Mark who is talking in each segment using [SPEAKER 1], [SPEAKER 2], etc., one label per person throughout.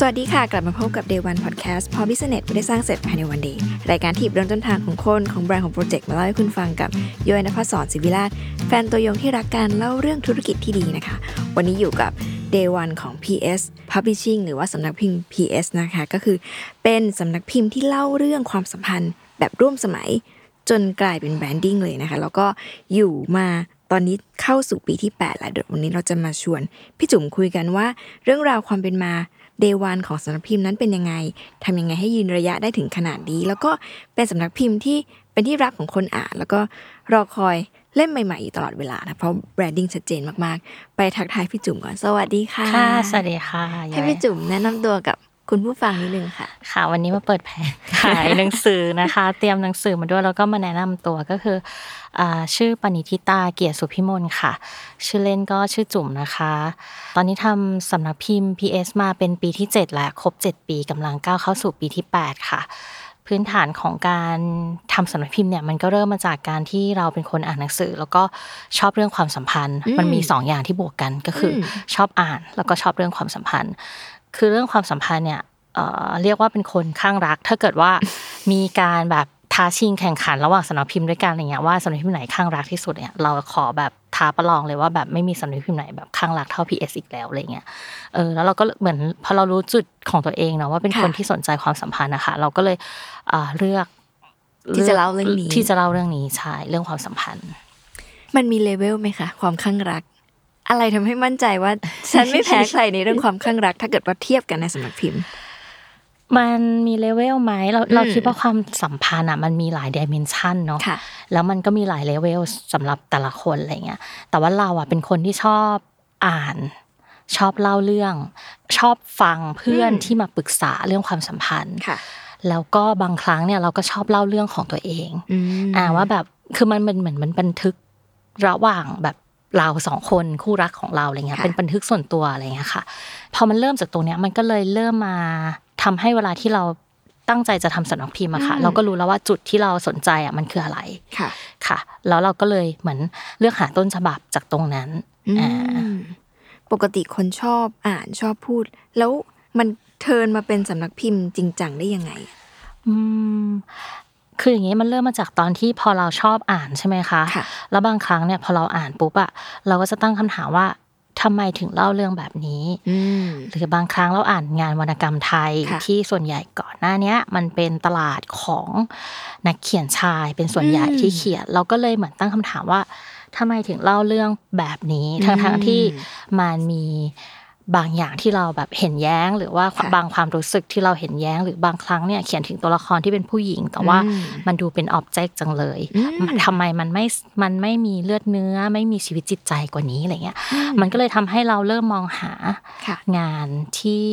[SPEAKER 1] สวัสดีค่ะ กลับมาพบกับ Day One Podcast พอ Business ไม่ได้สร้างเสร็จภายในวันเดียวรายการที่เริ่มต้นทางของคน ของแบรนด์ของโปรเจกต์มาเล่าให้คุณฟังกับย้อยนภศรศิวิราชแฟนตัวยงที่รักการเล่าเรื่องธุรกิจที่ดีนะคะ วันนี้อยู่กับ Day One ของ PS Publishing หรือว่าสำนักพิมพ์ PS นะคะ ก็คือเป็นสำนักพิมพ์ที่เล่าเรื่องความสัมพันธ์แบบร่วมสมัย จนกลายเป็นแบรนดิ้งเลยนะคะ แล้วก็อยู่มาตอนนี้เข้าสู่ปีที่ 8 แล้วเดี๋ยววันนี้เราจะมาชวนพี่จุ๋มคุยกันว่า เรื่องราวความเป็นมา day one ของสำนักพิมพ์นั้นเป็นยังไงทำยังไงให้ยืนระยะได้ถึงขนาดนี้ แล้วก็เป็นสำนักพิมพ์ที่เป็นที่รักของคนอ่าน แล้วก็รอคอยเล่มใหม่ๆอยู่ตลอดเวลานะเพราะ branding ชัดเจนมากๆ ไปทักทายพี่จุ๋มก่อนสวัสดีค่ะ
[SPEAKER 2] ค่ะสวัสดีค่ะ
[SPEAKER 1] ให้พี่จุ๋มแนะนำตัวกับ คุณผู้ฟังนิดนึงค่ะ
[SPEAKER 2] ค่ะ วันนี้มาเปิดแผงขายหนังสือนะคะ เตรียมหนังสือมาด้วยแล้วก็มาแนะนำตัวก็คืออ่าชื่อปณิธิตาเกียรติสุพิมลค่ะ ชื่อเล่นก็ชื่อจุ๋มนะคะ ตอนนี้ทำสำนักพิมพ์ PS มาเป็นปีที่ 7 แล้ว ครบ 7 ปีกำลังก้าวเข้าสู่ปีที่ 8 ค่ะ พื้นฐานของการทำสำนักพิมพ์เนี่ยมันก็เริ่มมาจากการที่เราเป็นคนอ่านหนังสือ แล้วก็ชอบเรื่องความสัมพันธ์
[SPEAKER 1] อืม
[SPEAKER 2] มันมีสองอย่างที่บวกกันก็คืออ
[SPEAKER 1] ม
[SPEAKER 2] ชอบอ่านแล้วก็ชอบเรื่องความสัมพันธ์ คือเรื่องความสัมพันธ์เนี่ยเอ่อเรียกว่าเป็นคนข้างรัก ถ้าเกิดว่ามีการแบบท้าชิงแข่งขันระหว่างสำนักพิมพ์ด้วยกันอะไรเงี้ยว่าสำนักพิมพ์ไหนข้างรักที่สุดเนี่ยเราขอแบบท้าประลองเลยว่าแบบไม่มีสำนักพิมพ์ไหนแบบข้างรักเท่า PS อีกแล้วอะไรเงี้ยเออแล้วเราก็เหมือนพอเรารู้จุดของตัวเองเนาะว่าเป็น
[SPEAKER 1] ค่ะ
[SPEAKER 2] คนที่สนใจความสัมพันธ์นะคะ เราก็เลยเอ่อเลือก
[SPEAKER 1] ที่จะเล่าเรื่องนี้
[SPEAKER 2] ที่จะเล่าเรื่องนี้ใช่เรื่องความสัมพันธ์
[SPEAKER 1] มันมีเลเวลไหมคะความข้างรัก อะไรทำให้มั่นใจว่า ฉันไม่แพ้ใครในเรื่องความข้างรัก ถ้าเกิดว่าเทียบกันในสำนักพิมพ์
[SPEAKER 2] มันมีเลเวลไหมเราเรา
[SPEAKER 1] อืม
[SPEAKER 2] คิดว่าความสัมพันธ์อะมันมีหลายดิเมนชันเนาะ
[SPEAKER 1] ค่ะ
[SPEAKER 2] แล้วมันก็มีหลายเลเวลสำหรับแต่ละคนอะไรเงี้ยแต่ว่าเราอะเป็นคนที่ชอบอ่านชอบเล่าเรื่อง ชอบฟังเพื่อน
[SPEAKER 1] อืม
[SPEAKER 2] ที่มาปรึกษาเรื่องความสัมพันธ์
[SPEAKER 1] ค่ะ
[SPEAKER 2] แล้วก็บางครั้งเนี่ยเราก็ชอบเล่าเรื่องของตัวเอง
[SPEAKER 1] อืม
[SPEAKER 2] อ่าว่าแบบคือมันเป็นเหมือนมันบันทึกระหว่างแบบ เราสองคนคู่รักของเราอะไรเงี้ย
[SPEAKER 1] ค่ะ
[SPEAKER 2] เป็นบันทึกส่วนตัวอะไรเงี้ยค่ะ พอมันเริ่มจากตรงเนี้ยมันก็เลยเริ่มมาทำให้เวลาที่เราตั้งใจจะทำสำนักพิมพ์อะค่ะ เราก็รู้แล้วว่าจุดที่เราสนใจอะมันคืออะไร
[SPEAKER 1] ค่ะ
[SPEAKER 2] ค่ะ แล้วเราก็เลยเหมือนเลือกหาต้นฉบับจากตรงนั้น
[SPEAKER 1] อื
[SPEAKER 2] อ่า
[SPEAKER 1] มปกติคนชอบอ่านชอบพูด แล้วมันเทิร์นมาเป็นสำนักพิมพ์จริงจังได้ยังไง
[SPEAKER 2] อืม คืออย่างนี้มันเริ่มมาจากตอนที่พอเราชอบอ่านใช่ไหมคะ
[SPEAKER 1] ค่ะ
[SPEAKER 2] แล้วบางครั้งเนี่ยพอเราอ่านปุ๊บอะเราก็จะตั้งคำถามว่าทำไมถึงเล่าเรื่องแบบนี้
[SPEAKER 1] อืม
[SPEAKER 2] หรือบางครั้งเราอ่านงานวรรณกรรมไทย
[SPEAKER 1] ค่ะ
[SPEAKER 2] ที่ส่วนใหญ่ก่อนหน้าเนี้ยมันเป็นตลาดของนักเขียนชายเป็นส่วนใหญ่
[SPEAKER 1] อืม
[SPEAKER 2] ที่เขียน เราก็เลยเหมือนตั้งคำถามว่าทำไมถึงเล่าเรื่องแบบนี้ ทั้ง
[SPEAKER 1] อืม
[SPEAKER 2] ทั้งที่มันมี บางอย่างที่เราแบบเห็นแย้ง หรือว่า
[SPEAKER 1] ค่ะ
[SPEAKER 2] บางความรู้สึกที่เราเห็นแย้ง หรือบางครั้งเนี่ยเขียนถึงตัวละครที่เป็นผู้หญิง แต่ว่า
[SPEAKER 1] อืม
[SPEAKER 2] มันดูเป็นอ็อบเจกต์จังเลย
[SPEAKER 1] อืม
[SPEAKER 2] ทำไมมันไม่มันไม่มีเลือดเนื้อ ไม่มีชีวิตจิตใจกว่านี้อะไรเงี้ย มันก็เลยทำให้เราเริ่มมองหา
[SPEAKER 1] ค่ะ
[SPEAKER 2] งานที่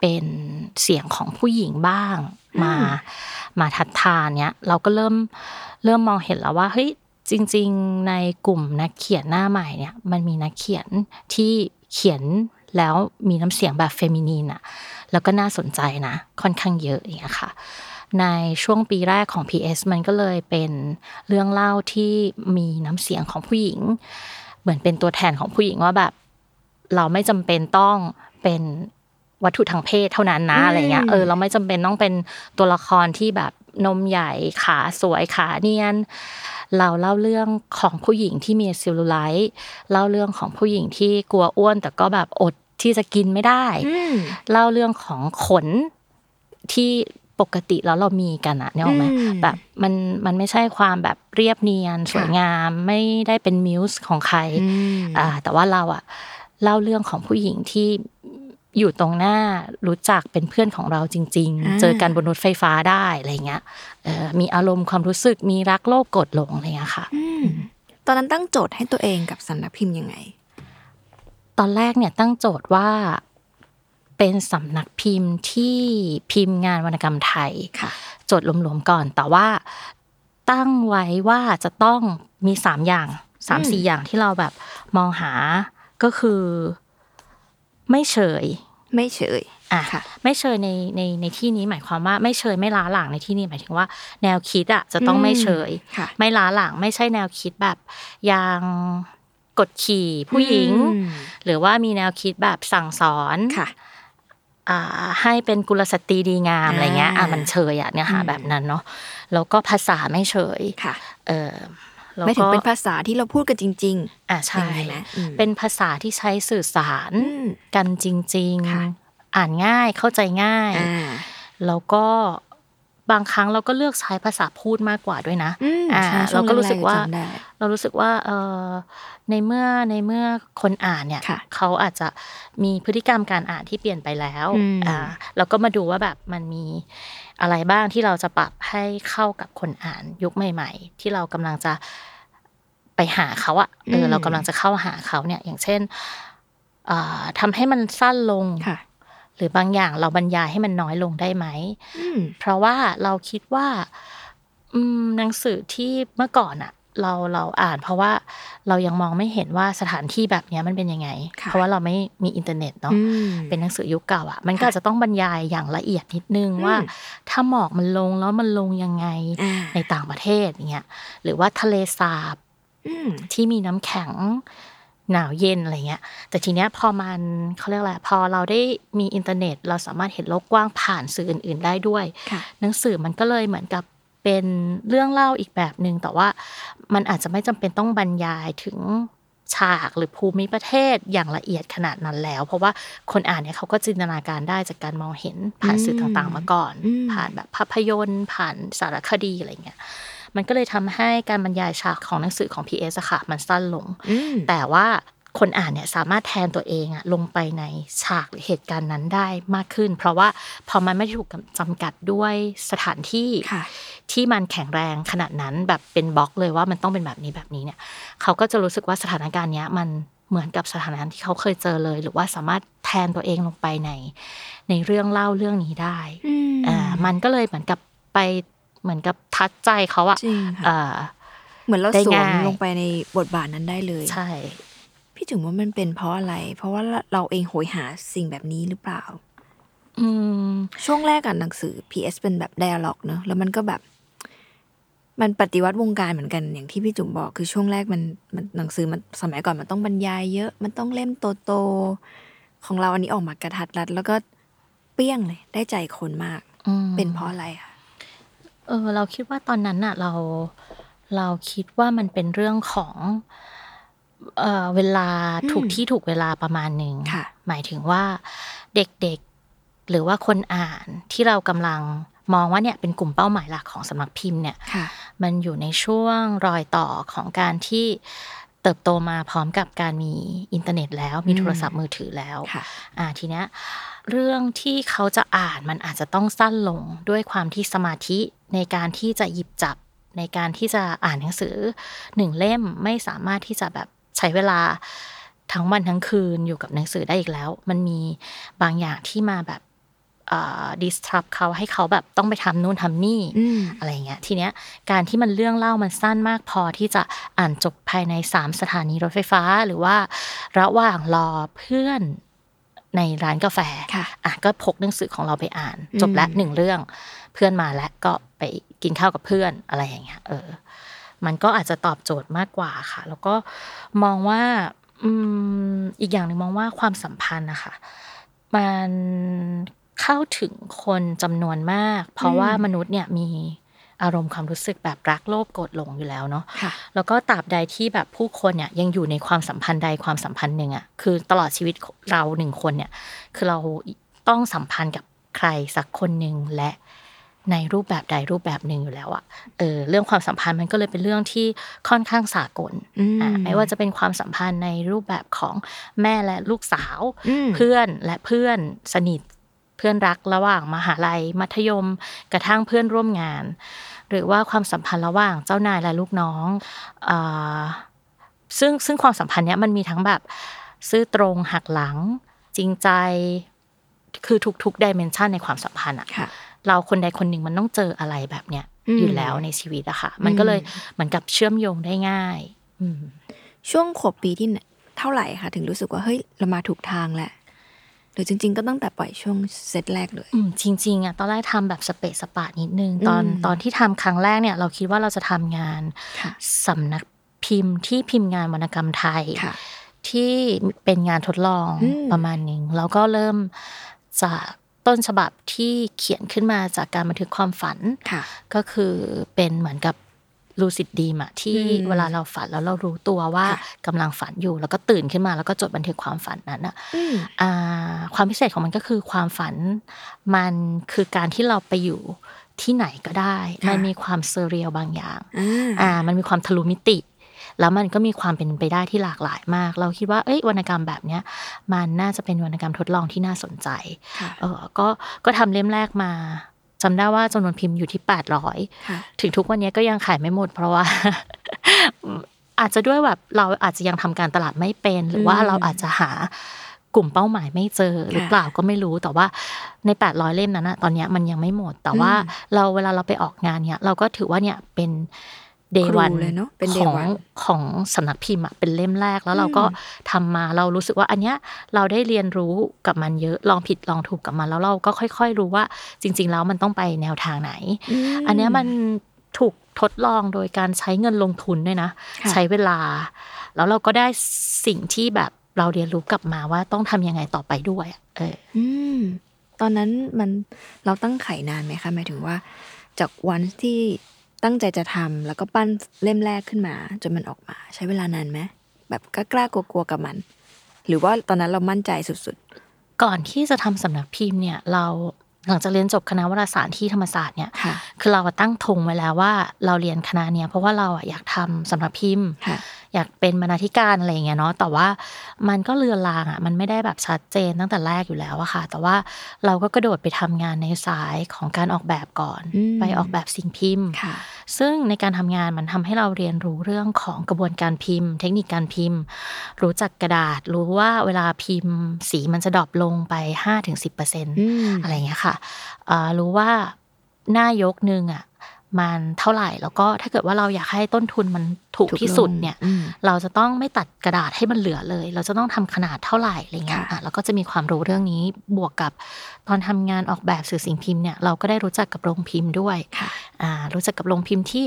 [SPEAKER 2] เป็นเสียงของผู้หญิงบ้างมามาทัดทานเนี้ยเราก็เริ่มเริ่มมองเห็นแล้วว่าเฮ้ยจริง ๆ ในกลุ่มนักเขียนหน้าใหม่เนี่ย มันมีนักเขียนที่เขียน แล้วมีน้ำเสียงแบบเฟมินีนอะแล้วก็น่าสนใจนะ ค่อนข้างเยอะอย่างเงี้ยค่ะ ในช่วงปีแรกของ PS มันก็เลยเป็นเรื่องเล่าที่มีน้ำเสียงของผู้หญิง เหมือนเป็นตัวแทนของผู้หญิงว่าแบบ เราไม่จำเป็นต้องเป็นวัตถุทางเพศเท่านั้นนะ
[SPEAKER 1] อืม
[SPEAKER 2] อะไรเงี้ยเออเราไม่จำเป็นต้องเป็นตัวละครที่แบบนมใหญ่ขาสวยขาเนียน เราเล่าเรื่องของผู้หญิงที่มีเซลลูไลท์เล่าเรื่องของผู้หญิงที่กลัวอ้วน แต่ก็แบบอดที่จะกินไม่ได้
[SPEAKER 1] อืม
[SPEAKER 2] เล่าเรื่องของขนที่ปปกติแล้วเรามีกันอะเนี่ยหรอกไหม
[SPEAKER 1] อืม
[SPEAKER 2] แบบมันมันไม่ใช่ความแบบเรียบเนียนสวยงามไม่ได้เป็นมิวส์ของใคร
[SPEAKER 1] อืม
[SPEAKER 2] อ่าแต่ว่าเราอะเล่าเรื่องของผู้หญิงที่ อยู่ตรงหน้ารู้จักเป็นเพื่อนของเราจริง
[SPEAKER 1] อ่า
[SPEAKER 2] ๆเจอกันบนรถไฟฟ้าได้อะไรเงี้ยเออมีอารมณ์ความรู้สึกมีรักโลภกดหลงอะไรเงี้ยค่ะ
[SPEAKER 1] อืมตอนนั้นตั้งโจทย์ให้ตัวเองกับสำนักพิมพ์ยังไง
[SPEAKER 2] ตอนแรกเนี่ยตั้งโจทย์ว่าเป็นสำนักพิมพ์ที่พิมพ์งานวรรณกรรมไทย
[SPEAKER 1] ค่ะ
[SPEAKER 2] โจทย์หลวมๆก่อน แต่ว่าตั้งไว้ว่าจะต้องมีสามอย่างสาม
[SPEAKER 1] อืม
[SPEAKER 2] สี่อย่างที่เราแบบมองหาก็คือ ไม่เฉย
[SPEAKER 1] ไม่เฉย
[SPEAKER 2] อะ
[SPEAKER 1] ค่ะ
[SPEAKER 2] ไม่เชยในในในที่นี้หมายความว่าไม่เชยไม่ล้าหลังในที่นี้หมายถึงว่า แนวคิดอะจะต้องไม่เชย
[SPEAKER 1] ค่ะ
[SPEAKER 2] ไม่ล้าหลังไม่ใช่แนวคิดแบบยังกดขี่ผู้หญิง
[SPEAKER 1] อืม
[SPEAKER 2] หรือว่ามีแนวคิดแบบสั่งสอน
[SPEAKER 1] ค่ะ
[SPEAKER 2] อ่าให้เป็นกุลสตรีดีงาม
[SPEAKER 1] อ่า
[SPEAKER 2] อะไรเงี้ยอะมันเชยอะเนี่ยค่ะ
[SPEAKER 1] อืม
[SPEAKER 2] แบบนั้นเนาะแล้วก็ภาษาไม่เชย
[SPEAKER 1] ค่ะ
[SPEAKER 2] เออแล้ว
[SPEAKER 1] ไม่ถึง
[SPEAKER 2] ก็
[SPEAKER 1] เป็นภาษาที่เราพูดกันจริง
[SPEAKER 2] อะ
[SPEAKER 1] ๆ
[SPEAKER 2] ใช่
[SPEAKER 1] อย่างนั้นไหมอืม
[SPEAKER 2] เป็นภาษาที่ใช้สื่อสาร
[SPEAKER 1] อืม
[SPEAKER 2] กันจริง
[SPEAKER 1] ค่ะ
[SPEAKER 2] ๆอ่านง่ายเข้าใจง่าย
[SPEAKER 1] อ่า
[SPEAKER 2] แล้วก็บางครั้งเราก็เลือกใช้ภาษาพูดมากกว่าด้วยนะ
[SPEAKER 1] อืม
[SPEAKER 2] อ่า
[SPEAKER 1] ใช่ช่
[SPEAKER 2] เรา
[SPEAKER 1] วง
[SPEAKER 2] ก็รู้สึกว่า
[SPEAKER 1] แรๆจำได้
[SPEAKER 2] เรารู้สึกว่าเออในเมื่อในเมื่อคนอ่านเนี่ย
[SPEAKER 1] ค่ะ
[SPEAKER 2] เขาอาจจะมีพฤติกรรมการอ่านที่เปลี่ยนไปแล้ว
[SPEAKER 1] อืม
[SPEAKER 2] อ่าเราก็มาดูว่าแบบมันมี อะไรบ้างที่เราจะปรับให้เข้ากับคนอ่านยุคใหม่ ๆ ที่เรากำลังจะไปหาเขาอะเออเรากำลังจะเข้าหาเขาเนี่ย อย่างเช่นอ่าทำให้มันสั้นลง
[SPEAKER 1] ค่ะ
[SPEAKER 2] หรือบางอย่างเราบรรยายให้มันน้อยลงได้ไหม
[SPEAKER 1] อืม
[SPEAKER 2] เพราะว่าเราคิดว่าอืมหนังสือที่เมื่อก่อนอะ เราเราอ่าน เพราะว่าเรายังมองไม่เห็นว่าสถานที่แบบเนี้ยมันเป็นยังไง
[SPEAKER 1] ค่ะ
[SPEAKER 2] เพราะว่าเราไม่มีอินเทอร์เน็ตเนาะ
[SPEAKER 1] อืม
[SPEAKER 2] เป็นหนังสือยุคเก่าอะมันก็
[SPEAKER 1] ค่ะ
[SPEAKER 2] อาจจะต้องบรรยายอย่างละเอียดนิดนึง
[SPEAKER 1] อืม
[SPEAKER 2] ว่า ถ้าหมอกมันลงแล้วมันลงยังไง
[SPEAKER 1] อ่า
[SPEAKER 2] ในต่างประเทศอย่างเงี้ยหรือว่าทะเลสาบ
[SPEAKER 1] อืม
[SPEAKER 2] ที่มีน้ำแข็งหนาวเย็นอะไรเงี้ย แต่ทีเนี้ยพอมันเขาเรียกอะไรพอเราได้มีอินเทอร์เน็ต เราสามารถเห็นโลกกว้างผ่านสื่ออื่น ๆ ได้ด้วย
[SPEAKER 1] ค่ะ
[SPEAKER 2] หนังสือมันก็เลยเหมือนกับ เป็นเรื่องเล่าอีกแบบหนึ่งแต่ว่ามันอาจจะไม่จำเป็นต้องบรรยายถึงฉากหรือภูมิประเทศอย่างละเอียดขนาดนั้นแล้ว เพราะว่าคนอ่านเนี่ยเขาก็จินตนาการได้จากการมองเห็นผ่านสื่อต่างๆมาก่อน
[SPEAKER 1] อืม
[SPEAKER 2] ผ่านแบบภาพยนตร์ ผ่านสารคดีอะไรเงี้ยมันก็เลยทำให้การบรรยายฉากของหนังสือของ PS อะค่ะ มันสั้นลง
[SPEAKER 1] อืม
[SPEAKER 2] แต่ว่าคนอ่านเนี่ยสามารถแทนตัวเองอะลงไปในฉากหรือเหตุการณ์นั้นได้มากขึ้น เพราะว่าพอมันไม่ได้ถูกจำกัดด้วยสถานที่
[SPEAKER 1] ค่ะ
[SPEAKER 2] ที่มันแข็งแรงขนาดนั้นแบบเป็นบล็อกเลยว่ามันต้องเป็นแบบนี้แบบนี้เนี่ยเขาก็จะรู้สึกว่าสถานการณ์เนี้ยมันเหมือนกับสถานการณ์ที่เขาเคยเจอเลย หรือว่าสามารถแทนตัวเองลงไปใน ในเรื่องเล่าเรื่องนี้ได้
[SPEAKER 1] อืม
[SPEAKER 2] อ่ามันก็เลยเหมือนกับไปเหมือนกับทัดใจเขาอะ
[SPEAKER 1] จริงค่ะ
[SPEAKER 2] อ่า
[SPEAKER 1] เหมือนเรา
[SPEAKER 2] ได้
[SPEAKER 1] สวม
[SPEAKER 2] ง่าย
[SPEAKER 1] ลงไปในบทบาทนั้นได้เลย
[SPEAKER 2] ใช่
[SPEAKER 1] พี่ถึงว่ามันเป็นเพราะอะไร เพราะว่าเราเองโหยหาสิ่งแบบนี้หรือเปล่า
[SPEAKER 2] อืม
[SPEAKER 1] ช่วงแรกอะหนังสือ PS เป็นแบบ d ด a l ล็อกเนอะแล้วมันก็แบบ มันปฏิวัติวงการเหมือนกันอย่างที่พี่จุ๋มบอกคือช่วงแรกมันมันหนังสือมันสมัยก่อนมันต้องบรรยายเยอะ มันต้องเล่มโตๆของเราอันนี้ออกมากระทัดรัด แล้วก็เปี้ยงเลย ได้ใจคนมาก
[SPEAKER 2] อืม
[SPEAKER 1] เป็นเพราะอะไรอะ
[SPEAKER 2] เออ เราคิดว่าตอนนั้นน่ะเราเราคิดว่ามันเป็นเรื่องของเออเวลา
[SPEAKER 1] อืม
[SPEAKER 2] ถูกที่ถูกเวลาประมาณหนึ่ง
[SPEAKER 1] ค่ะ
[SPEAKER 2] หมายถึงว่าเด็กๆหรือว่าคนอ่านที่เรากำลังมองว่าเนี่ยเป็นกลุ่มเป้าหมายหลักของสำนักพิมพ์เนี่ย
[SPEAKER 1] ค่ะ
[SPEAKER 2] มันอยู่ในช่วงรอยต่อของการที่เติบโตมาพร้อมกับการมีอินเทอร์เน็ตแล้วมี
[SPEAKER 1] อืม
[SPEAKER 2] โทรศัพท์มือถือแล้ว
[SPEAKER 1] ค่ะ
[SPEAKER 2] อ่าทีเนี้ยเรื่องที่เขาจะอ่านมันอาจจะต้องสั้นลงด้วยความที่สมาธิในการที่จะหยิบจับในการที่จะอ่านหนังสือหนึ่งเล่มไม่สามารถที่จะแบบใช้เวลาทั้งวันทั้งคืนอยู่กับหนังสือได้อีกแล้ว มันมีบางอย่างที่มาแบบ ดิสทรับเขาให้เขาแบบต้องไปทำนู่นทำนี่
[SPEAKER 1] อืม
[SPEAKER 2] อะไรเงี้ยทีเนี้ยการที่มันเรื่องเล่ามันสั้นมากพอที่จะอ่านจบภายในสามสถานีรถไฟฟ้า หรือว่าระหว่างรอเพื่อนในร้านกาแฟ
[SPEAKER 1] ค่ะ
[SPEAKER 2] อะก็พกหนังสือของเราไปอ่าน
[SPEAKER 1] อืม
[SPEAKER 2] จบละหนึ่งเรื่อง เพื่อนมาแล้วก็ไปกินข้าวกับเพื่อนอะไรอย่างเงี้ยเออ มันก็อาจจะตอบโจทย์มากกว่าค่ะ แล้วก็มองว่าอืมอีกอย่างหนึ่งมองว่าความสัมพันธ์นะคะมัน เข้าถึงคนจำนวนมาก เพราะว่ามนุษย์เนี่ยมีอารมณ์ความรู้สึกแบบรักโลภโกรธหลงอยู่แล้วเนาะ
[SPEAKER 1] ค่ะ
[SPEAKER 2] แล้วก็ตราบใดที่แบบผู้คนเนี่ยยังอยู่ในความสัมพันธ์ใดความสัมพันธ์หนึ่งอะ่ะคือตลอดชีวิตเราหนึ่งคนเนี่ย คือเราต้องสัมพันธ์กับใครสักคนหนึ่งและในรูปแบบใดรูปแบบหนึ่งอยู่แล้วอะเออเรื่องความสัมพันธ์มันก็เลยเป็นเรื่องที่ค่อนข้างสากล
[SPEAKER 1] อืม
[SPEAKER 2] อ่าไม่ว่าจะเป็นความสัมพันธ์ในรูปแบบของแม่และลูกสาว
[SPEAKER 1] อืม
[SPEAKER 2] เพื่อนและเพื่อนสนิทเพื่อนรักระหว่างมหาลัย มัธยม กระทั่งเพื่อนร่วมงาน หรือว่าความสัมพันธ์ระหว่างเจ้านายและลูกน้องอ่าซึ่งซึ่งความสัมพันธ์เนี้ยมันมีทั้งแบบซื่อตรงหักหลัง จริงใจคือทุกๆดิเมนชันในความสัมพันธ์อะ
[SPEAKER 1] ค่ะ
[SPEAKER 2] เราคนใดคนหนึ่งมันต้องเจออะไรแบบเนี้ย
[SPEAKER 1] อืม
[SPEAKER 2] อยู่แล้วในชีวิตอะค่ะ มันก็เลยเหมือนกับเชื่อมโยงได้ง่ายอืม
[SPEAKER 1] ช่วงขวบปีที่เท่าไหร่คะถึงรู้สึกว่าเฮ้ยเรามาถูกทางแหละ หรือจริง ๆ ก็ตั้งแต่ปล่อยช่วงเซตแรกเลย
[SPEAKER 2] อืมจริงๆอะตอนแรกทำแบบสเปซสปะนิดนึงตอน
[SPEAKER 1] อืม
[SPEAKER 2] ตอนที่ทำครั้งแรกเนี่ย เราคิดว่าเราจะทำงาน
[SPEAKER 1] ค่ะ
[SPEAKER 2] สำนักพิมพ์ที่พิมพ์งานวรรณกรรมไทย
[SPEAKER 1] ค่ะ
[SPEAKER 2] ที่เป็นงานทดลอง
[SPEAKER 1] อืม
[SPEAKER 2] ประมาณหนึ่งแล้วก็เริ่มจากต้นฉบับที่เขียนขึ้นมาจากการบันทึกความฝัน
[SPEAKER 1] ค่ะ
[SPEAKER 2] ก็คือเป็นเหมือนกับ ลูซิดดีมอะที่
[SPEAKER 1] อืม
[SPEAKER 2] เวลาเราฝันแล้วเรารู้ตัวว่า
[SPEAKER 1] ค่ะ
[SPEAKER 2] กำลังฝันอยู่ แล้วก็ตื่นขึ้นมาแล้วก็จดบันทึกความฝันนั้นอะ
[SPEAKER 1] อืม
[SPEAKER 2] อ่าความพิเศษของมันก็คือความฝันมันคือการที่เราไปอยู่ที่ไหนก็ได้
[SPEAKER 1] ค่ะ
[SPEAKER 2] มันมีความเซเรียลบางอย่าง
[SPEAKER 1] อ่า
[SPEAKER 2] อ่ามันมีความทะลุมิติ แล้วมันก็มีความเป็นไปได้ที่หลากหลายมาก เราคิดว่าเอ้ยวรรณกรรมแบบเนี้ย มันน่าจะเป็นวรรณกรรมทดลองที่น่าสนใจ
[SPEAKER 1] ค่ะ
[SPEAKER 2] เออก็ก็ทำเล่มแรกมา จำได้ว่าจำนวนพิมพ์อยู่ที่ 800
[SPEAKER 1] ค่ะ
[SPEAKER 2] ถึงทุกวันนี้ก็ยังขายไม่หมด เพราะว่า อาจจะด้วยแบบเราอาจจะยังทำการตลาดไม่เป็น หรือว่า
[SPEAKER 1] อืม
[SPEAKER 2] เราอาจจะหากลุ่มเป้าหมายไม่เจอหรือเปล่าก็ไม่รู้แต่ว่าใน 800 เล่มนั้นนะตอนเนี้ยมันยังไม่หมด แต่ว่า
[SPEAKER 1] อืม
[SPEAKER 2] เราเวลาเราไปออกงานเนี่ย เราก็ถือว่าเนี่ยเป็น เด
[SPEAKER 1] ครู
[SPEAKER 2] วัน
[SPEAKER 1] เลยเนอะเป็น day
[SPEAKER 2] ของ
[SPEAKER 1] one
[SPEAKER 2] ของสำนักพิมพ์อะเป็นเล่มแรกแล้วเราก็
[SPEAKER 1] อืม
[SPEAKER 2] ทำมาเรารู้สึกว่าอันเนี้ยเราได้เรียนรู้กับมันเยอะลองผิดลองถูกกับมัน แล้วเราก็ค่อย ๆ รู้ว่าจริง ๆ แล้วมันต้องไปแนวทางไหน
[SPEAKER 1] ม
[SPEAKER 2] อันเนี้ยมันถูกทดลองโดยการใช้เงินลงทุนด้วยนะ
[SPEAKER 1] ค่ะ
[SPEAKER 2] ใช้เวลา แล้วเราก็ได้สิ่งที่แบบเราเรียนรู้กลับมาว่าต้องทำยังไงต่อไปด้วยอะเออ
[SPEAKER 1] อืมตอนนั้นมันเราตั้งไข่นานไหมคะหมายถึงว่า จากวันที่ ตั้งใจจะทำแล้วก็ปั้นเล่มแรกขึ้นมา จนมันออกมาใช้เวลานานไหมแบบกล้าๆกลัวๆกับมัน หรือว่าตอนนั้นเรามั่นใจสุด
[SPEAKER 2] ก่อนที่จะทำสำนักพิมพ์เนี่ย เราหลังจากเรียนจบคณะวารสารที่ธรรมศาสตร์เนี่ย
[SPEAKER 1] ๆค่ะ
[SPEAKER 2] คือเราอะตั้งธงไว้แล้วว่าเราเรียนคณะเนี้ยเพราะว่าเราอะอยากทำสำนักพิมพ์
[SPEAKER 1] ค่ะ
[SPEAKER 2] อยากเป็นบรรณาธิการอะไรอย่างเงี้ยเนาะแต่ว่ามันก็เลือนลางอะมันไม่ได้แบบชัดเจนตั้งแต่แรกอยู่แล้วอะค่ะ แต่ว่าเราก็กระโดดไปทำงานในสายของการออกแบบก่อน
[SPEAKER 1] อืม
[SPEAKER 2] ไปออกแบบสิ่งพิมพ์
[SPEAKER 1] ค่ะ
[SPEAKER 2] ซึ่งในการทำงานมันทำให้เราเรียนรู้เรื่องของกระบวนการพิมพ์ เทคนิคการพิมพ์ รู้จักกระดาษ รู้ว่าเวลาพิมพ์ สีมันจะดรอปลงไป 5-10%อ
[SPEAKER 1] อืม
[SPEAKER 2] อะไรอย่างเงี้ยค่ะอ่ารู้ว่าหน้ายกหนึ่งอะ มันเท่าไหร่ แล้วก็ถ้าเกิดว่าเราอยากให้ต้นทุนมันถูก
[SPEAKER 1] ถูก
[SPEAKER 2] ที่สุด
[SPEAKER 1] ลง
[SPEAKER 2] เนี่ย
[SPEAKER 1] อืม
[SPEAKER 2] เราจะต้องไม่ตัดกระดาษให้มันเหลือเลย เราจะต้องทำขนาดเท่าไหร่อะไรเงี้ย
[SPEAKER 1] ค่ะ
[SPEAKER 2] อะเราก็จะมีความรู้เรื่องนี้บวกกับตอนทำงานออกแบบสื่อสิ่งพิมพ์เนี่ยเราก็ได้รู้จักกับโรงพิมพ์ด้วย
[SPEAKER 1] ค่ะ
[SPEAKER 2] อ่ารู้จักกับโรงพิมพ์ที่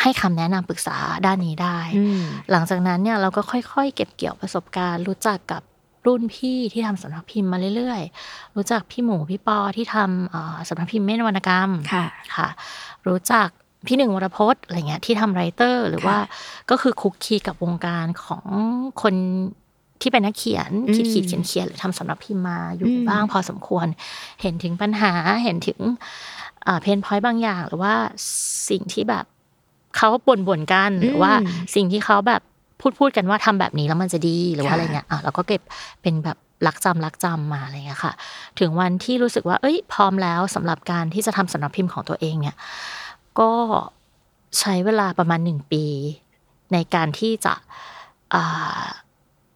[SPEAKER 2] ให้คำแนะนำปรึกษาด้านนี้ได้
[SPEAKER 1] อืม
[SPEAKER 2] หลังจากนั้นเนี่ยเราก็ค่อยๆ เก็บเกี่ยวประสบการณ์ รู้จักกับรุ่นพี่ที่ทำสำนักพิมพ์มาเรื่อยๆ รู้จักพี่หมูพี่ปอที่ทำเอ่อสำนักพิมพ์เม่นวรรณกรรม
[SPEAKER 1] ค่ะ
[SPEAKER 2] ค่ะ รู้จักพี่หนึ่งวรพจน์อะไรเงี้ยที่ทำไรเตอร์หรือ
[SPEAKER 1] ค่ะ
[SPEAKER 2] ว่าก็คือคุกคีกับวงการของคนที่เป็นนักเขียน
[SPEAKER 1] อืม
[SPEAKER 2] ขีดขีดเขียนเขียนหรือทำสำนักพิมพ์มาอยู่
[SPEAKER 1] อืม
[SPEAKER 2] บ้างพอสมควร เห็นถึงปัญหาเห็นถึงเพนพอยต์บางอย่าง หรือว่าสิ่งที่แบบเขาบ่นบ่นๆกันหรือว่า
[SPEAKER 1] อืม
[SPEAKER 2] สิ่งที่เขาแบบพูดพูดกันว่าทำแบบนี้แล้วมันจะดีหรือว่า
[SPEAKER 1] ค่ะ
[SPEAKER 2] อะไรเงี้ยอะเราก็เก็บเป็นแบบ รักจำรักจำมาอะไรเงี้ยค่ะ ถึงวันที่รู้สึกว่า เอ้ย พร้อมแล้วสำหรับการที่จะทำสำนักพิมพ์ของตัวเองเนี่ย ก็ใช้เวลาประมาณหนึ่งปี ในการที่จะอ่า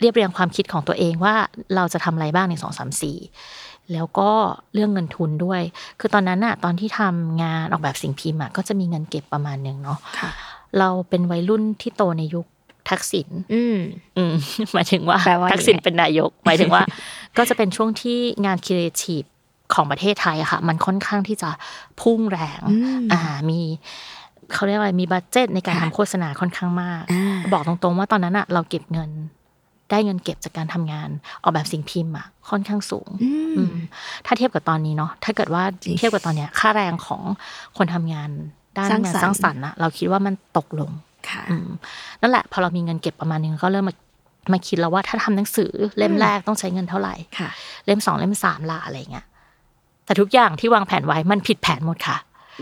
[SPEAKER 2] เรียบเรียงความคิดของตัวเองว่าเราจะทำอะไรบ้างในสองสามสี่แล้วก็เรื่องเงินทุนด้วย คือตอนนั้นอะตอนที่ทำงานออกแบบสิ่งพิมพ์อะก็จะมีเงินเก็บประมาณหนึ่งเนาะ
[SPEAKER 1] ค่ะ
[SPEAKER 2] เราเป็นวัยรุ่นที่โตในยุค ทักษิณ
[SPEAKER 1] อืม
[SPEAKER 2] อืมหมายถึงว่า
[SPEAKER 1] แปลว่า
[SPEAKER 2] ทักษิณ
[SPEAKER 1] ยังไง
[SPEAKER 2] เป็นนายก หมายถึงว่า ก็จะเป็นช่วงที่งานครีเอทีฟของประเทศไทยอะค่ะ มันค่อนข้างที่จะพุ่งแรง
[SPEAKER 1] อืม
[SPEAKER 2] อ่ามีเขาเรียกว่าอะไรมี budget ในการ
[SPEAKER 1] ค่ะ
[SPEAKER 2] ทำโฆษณาค่อนข้างมาก
[SPEAKER 1] อ่า
[SPEAKER 2] บอกตรงๆว่าตอนนั้นอะเราเก็บเงิน ได้เงินเก็บจากการทำงาน ออกแบบสิ่งพิมพ์อะค่อนข้างสูง
[SPEAKER 1] อื
[SPEAKER 2] อื
[SPEAKER 1] ม
[SPEAKER 2] มถ้าเทียบกับตอนนี้เนาะถ้าเกิดว่า
[SPEAKER 1] จริง
[SPEAKER 2] เทียบกับตอนเนี้ย ค่าแรงของคนทำงานด้าน
[SPEAKER 1] สร้าง
[SPEAKER 2] งาน
[SPEAKER 1] สรรค์
[SPEAKER 2] สร้างสรรค์อะเราคิดว่ามันตกลง
[SPEAKER 1] ค่ะ
[SPEAKER 2] อืม นั่นแหละพอเรามีเงินเก็บประมาณนึงก็เริ่มมามาคิดแล้วว่าถ้าทำหนังสือเล่มแรกต้องใช้เงินเท่าไหร่
[SPEAKER 1] ค่ะ
[SPEAKER 2] เล่มสองเล่มสามละอะไรเงี้ยแต่ทุกอย่างที่วางแผนไว้มันผิดแผนหมดค่ะ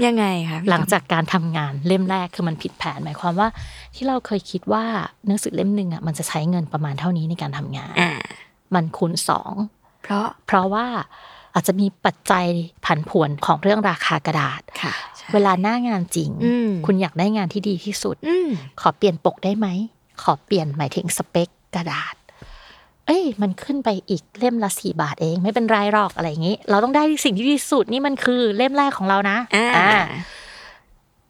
[SPEAKER 1] ยังไงคะพี่
[SPEAKER 2] หลังจากการทำงานเล่มแรกคือมันผิดแผนหมายความว่า ที่เราเคยคิดว่าหนังสือเล่มหนึ่งอะมันจะใช้เงินประมาณเท่านี้ในการทำงาน
[SPEAKER 1] อ่า
[SPEAKER 2] มันคูณสอง
[SPEAKER 1] เพราะ
[SPEAKER 2] เพราะว่าอาจจะมีปัจจัยผันผวนของเรื่องราคากระดาษ
[SPEAKER 1] ค่ะ
[SPEAKER 2] เวลาหน้างานจริง
[SPEAKER 1] อืม
[SPEAKER 2] คุณอยากได้งานที่ดีที่สุด
[SPEAKER 1] อืม
[SPEAKER 2] ขอเปลี่ยนปกได้ไหม ขอเปลี่ยนหมายถึงสเปคกระดาษ เอ้ย มันขึ้นไปอีกเล่มละสี่บาทเอง ไม่เป็นไรหรอกอะไรอย่างนี้ เราต้องได้สิ่งที่ดีที่สุดนี่มันคือเล่มแรกของเรานะ
[SPEAKER 1] อ่า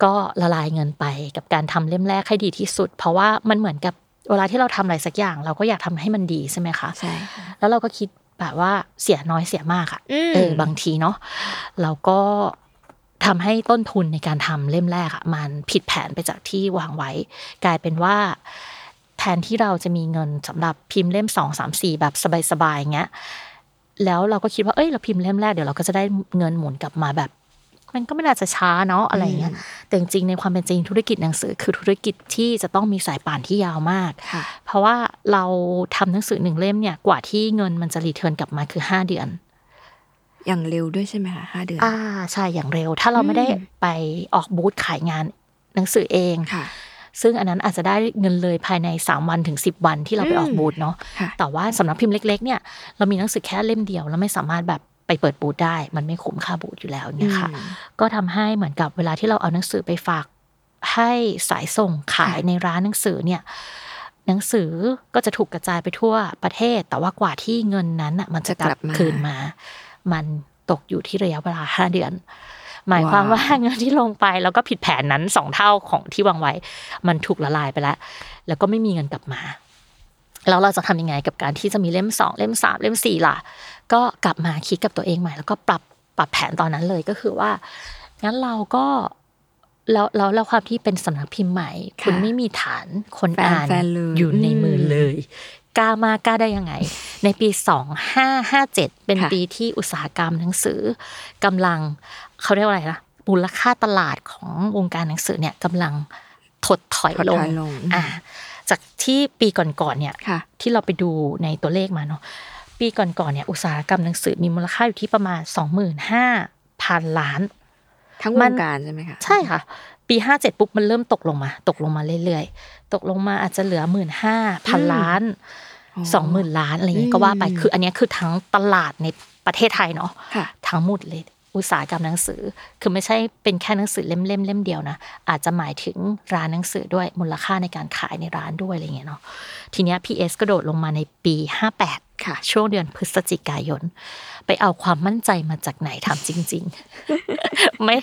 [SPEAKER 2] ก็ละลายเงินไปกับการทำเล่มแรกให้ดีที่สุด เพราะว่ามันเหมือนกับเวลาที่เราทำอะไรสักอย่าง เราก็อยากทำให้มันดีใช่ไหมคะ
[SPEAKER 1] ใช่ค่ะ
[SPEAKER 2] แล้วเราก็คิดแบบว่าเสียน้อยเสียมากอะ
[SPEAKER 1] อืม
[SPEAKER 2] เออบางทีเนาะเราก็ ทำให้ต้นทุนในการทำเล่มแรกอะมันผิดแผนไปจากที่วางไว้ กลายเป็นว่าแทนที่เราจะมีเงินสำหรับพิมพ์เล่มสองสามสี่แบบสบายๆอย่างเงี้ยแล้วเราก็คิดว่าเอ้ยเราพิมพ์เล่มแรกเดี๋ยวเราก็จะได้เงินหมุนกลับมาแบบ มันก็ไม่น่าจะช้าเนาะอะไรอย่างเงี้ยแต่จริงๆในความเป็นจริงธุรกิจหนังสือคือธุรกิจที่จะต้องมีสายป่านที่ยาวมาก
[SPEAKER 1] ค่ะ
[SPEAKER 2] เพราะว่าเราทำหนังสือหนึ่งเล่มเนี่ยกว่าที่เงินมันจะรีเทิร์นกลับมาคือห้าเดือน
[SPEAKER 1] อย่างเร็วด้วยใช่ไหมคะห้าเดือน
[SPEAKER 2] อ่าใช่อย่างเร็ว ถ้าเราไม่ได้ไปออกบูธขายงานหนังสือเอง
[SPEAKER 1] ค่ะ
[SPEAKER 2] ซึ่งอันนั้นอาจจะได้เงินเลยภายใน 3 วันถึง 10 วันที่เราไปออก
[SPEAKER 1] อืม
[SPEAKER 2] บูธเนาะ
[SPEAKER 1] ค่ะ
[SPEAKER 2] แต่ว่าสำนักพิมพ์เล็ก ๆ เนี่ยเรามีหนังสือแค่เล่มเดียวแล้วไม่สามารถแบบไปเปิดบูธได้ มันไม่คุ้มค่าบูธอยู่แล้วเนี่ยค่ะ
[SPEAKER 1] อืม
[SPEAKER 2] ก็ทำให้เหมือนกับเวลาที่เราเอาหนังสือไปฝากให้สายส่งขาย
[SPEAKER 1] ค่ะ
[SPEAKER 2] ในร้านหนังสือเนี่ยหนังสือก็จะถูกกระจายไปทั่วประเทศ แต่ว่ากว่าที่เงินนั้นอะมันจะกลับคืนมา มันตกอยู่ที่ระยะเวลาห้าเดือน หมายความว่าเงินที่ลงไปแล้วก็ผิดแผนนั้นสองเท่าของที่วางไว้ มันถูกละลายไปแล้ว แล้วก็ไม่มีเงินกลับมา แล้วเราจะทำยังไงกับการที่จะมีเล่มสองเล่มสามเล่มสี่ล่ะ ก็กลับมาคิดกับตัวเองใหม่ แล้วก็ปรับปรับแผนตอนนั้นเลยก็คือว่างั้นเราก็แล้วแล้วแล้วความที่เป็นสำนักพิมพ์ใหม่
[SPEAKER 1] ค่ะ
[SPEAKER 2] คุณไม่มีฐานคน
[SPEAKER 1] แฟน
[SPEAKER 2] อ่าน
[SPEAKER 1] แฟนเลย
[SPEAKER 2] อยู่ในมือเลย กล้ามากกล้าได้ยังไง ในปีสองห้าห้าเจ็ดเป็น
[SPEAKER 1] ค่ะ
[SPEAKER 2] ปีที่อุตสาหกรรมหนังสือกำลังเขาเรียกว่าอะไรนะมูลค่าตลาดของวงการหนังสือเนี่ยกำลังถดถอย
[SPEAKER 1] ถด
[SPEAKER 2] ลง
[SPEAKER 1] ถอยลง
[SPEAKER 2] อ่าจากที่ปีก่อนๆเนี่ย
[SPEAKER 1] ค่ะ
[SPEAKER 2] ที่เราไปดูในตัวเลขมาเนาะปีก่อนๆเนี่ยอุตสาหกรรมหนังสือมีมูลค่าอยู่ที่ประมาณ 25,000พันล้าน
[SPEAKER 1] ทั้ง
[SPEAKER 2] มั
[SPEAKER 1] วง
[SPEAKER 2] น
[SPEAKER 1] การใช่ไหมคะ
[SPEAKER 2] ใช่ค่ะ ปี 57 ปุ๊บมันเริ่มตกลงมา ตกลงมาเรื่อยๆ ตกลงมาอาจจะเหลือ1 5 0 0พันล้าน
[SPEAKER 1] อ๋อ
[SPEAKER 2] สองหมื่นล้านอะไรอย่างเงี้ยก็ว่าไป
[SPEAKER 1] อืม
[SPEAKER 2] คือ อันเนี้ยคือทั้งตลาดในประเทศไทยเนาะ
[SPEAKER 1] ค่ะ
[SPEAKER 2] ทั้งหมดเลย อุตสาหกรรมหนังสือ คือไม่ใช่เป็นแค่หนังสือเล่มเล่มเล่มเดียวนะ อาจจะหมายถึงร้านหนังสือด้วยมูลค่าในการขายในร้านด้วยอะไรเงี้ยเนาะ ทีเนี้ย PS กระโดดลงมาในปี 58
[SPEAKER 1] ค่ะ
[SPEAKER 2] ช่วงเดือนพฤศจิกายน ไปเอาความมั่นใจมาจากไหนทำจริง ๆ ไม่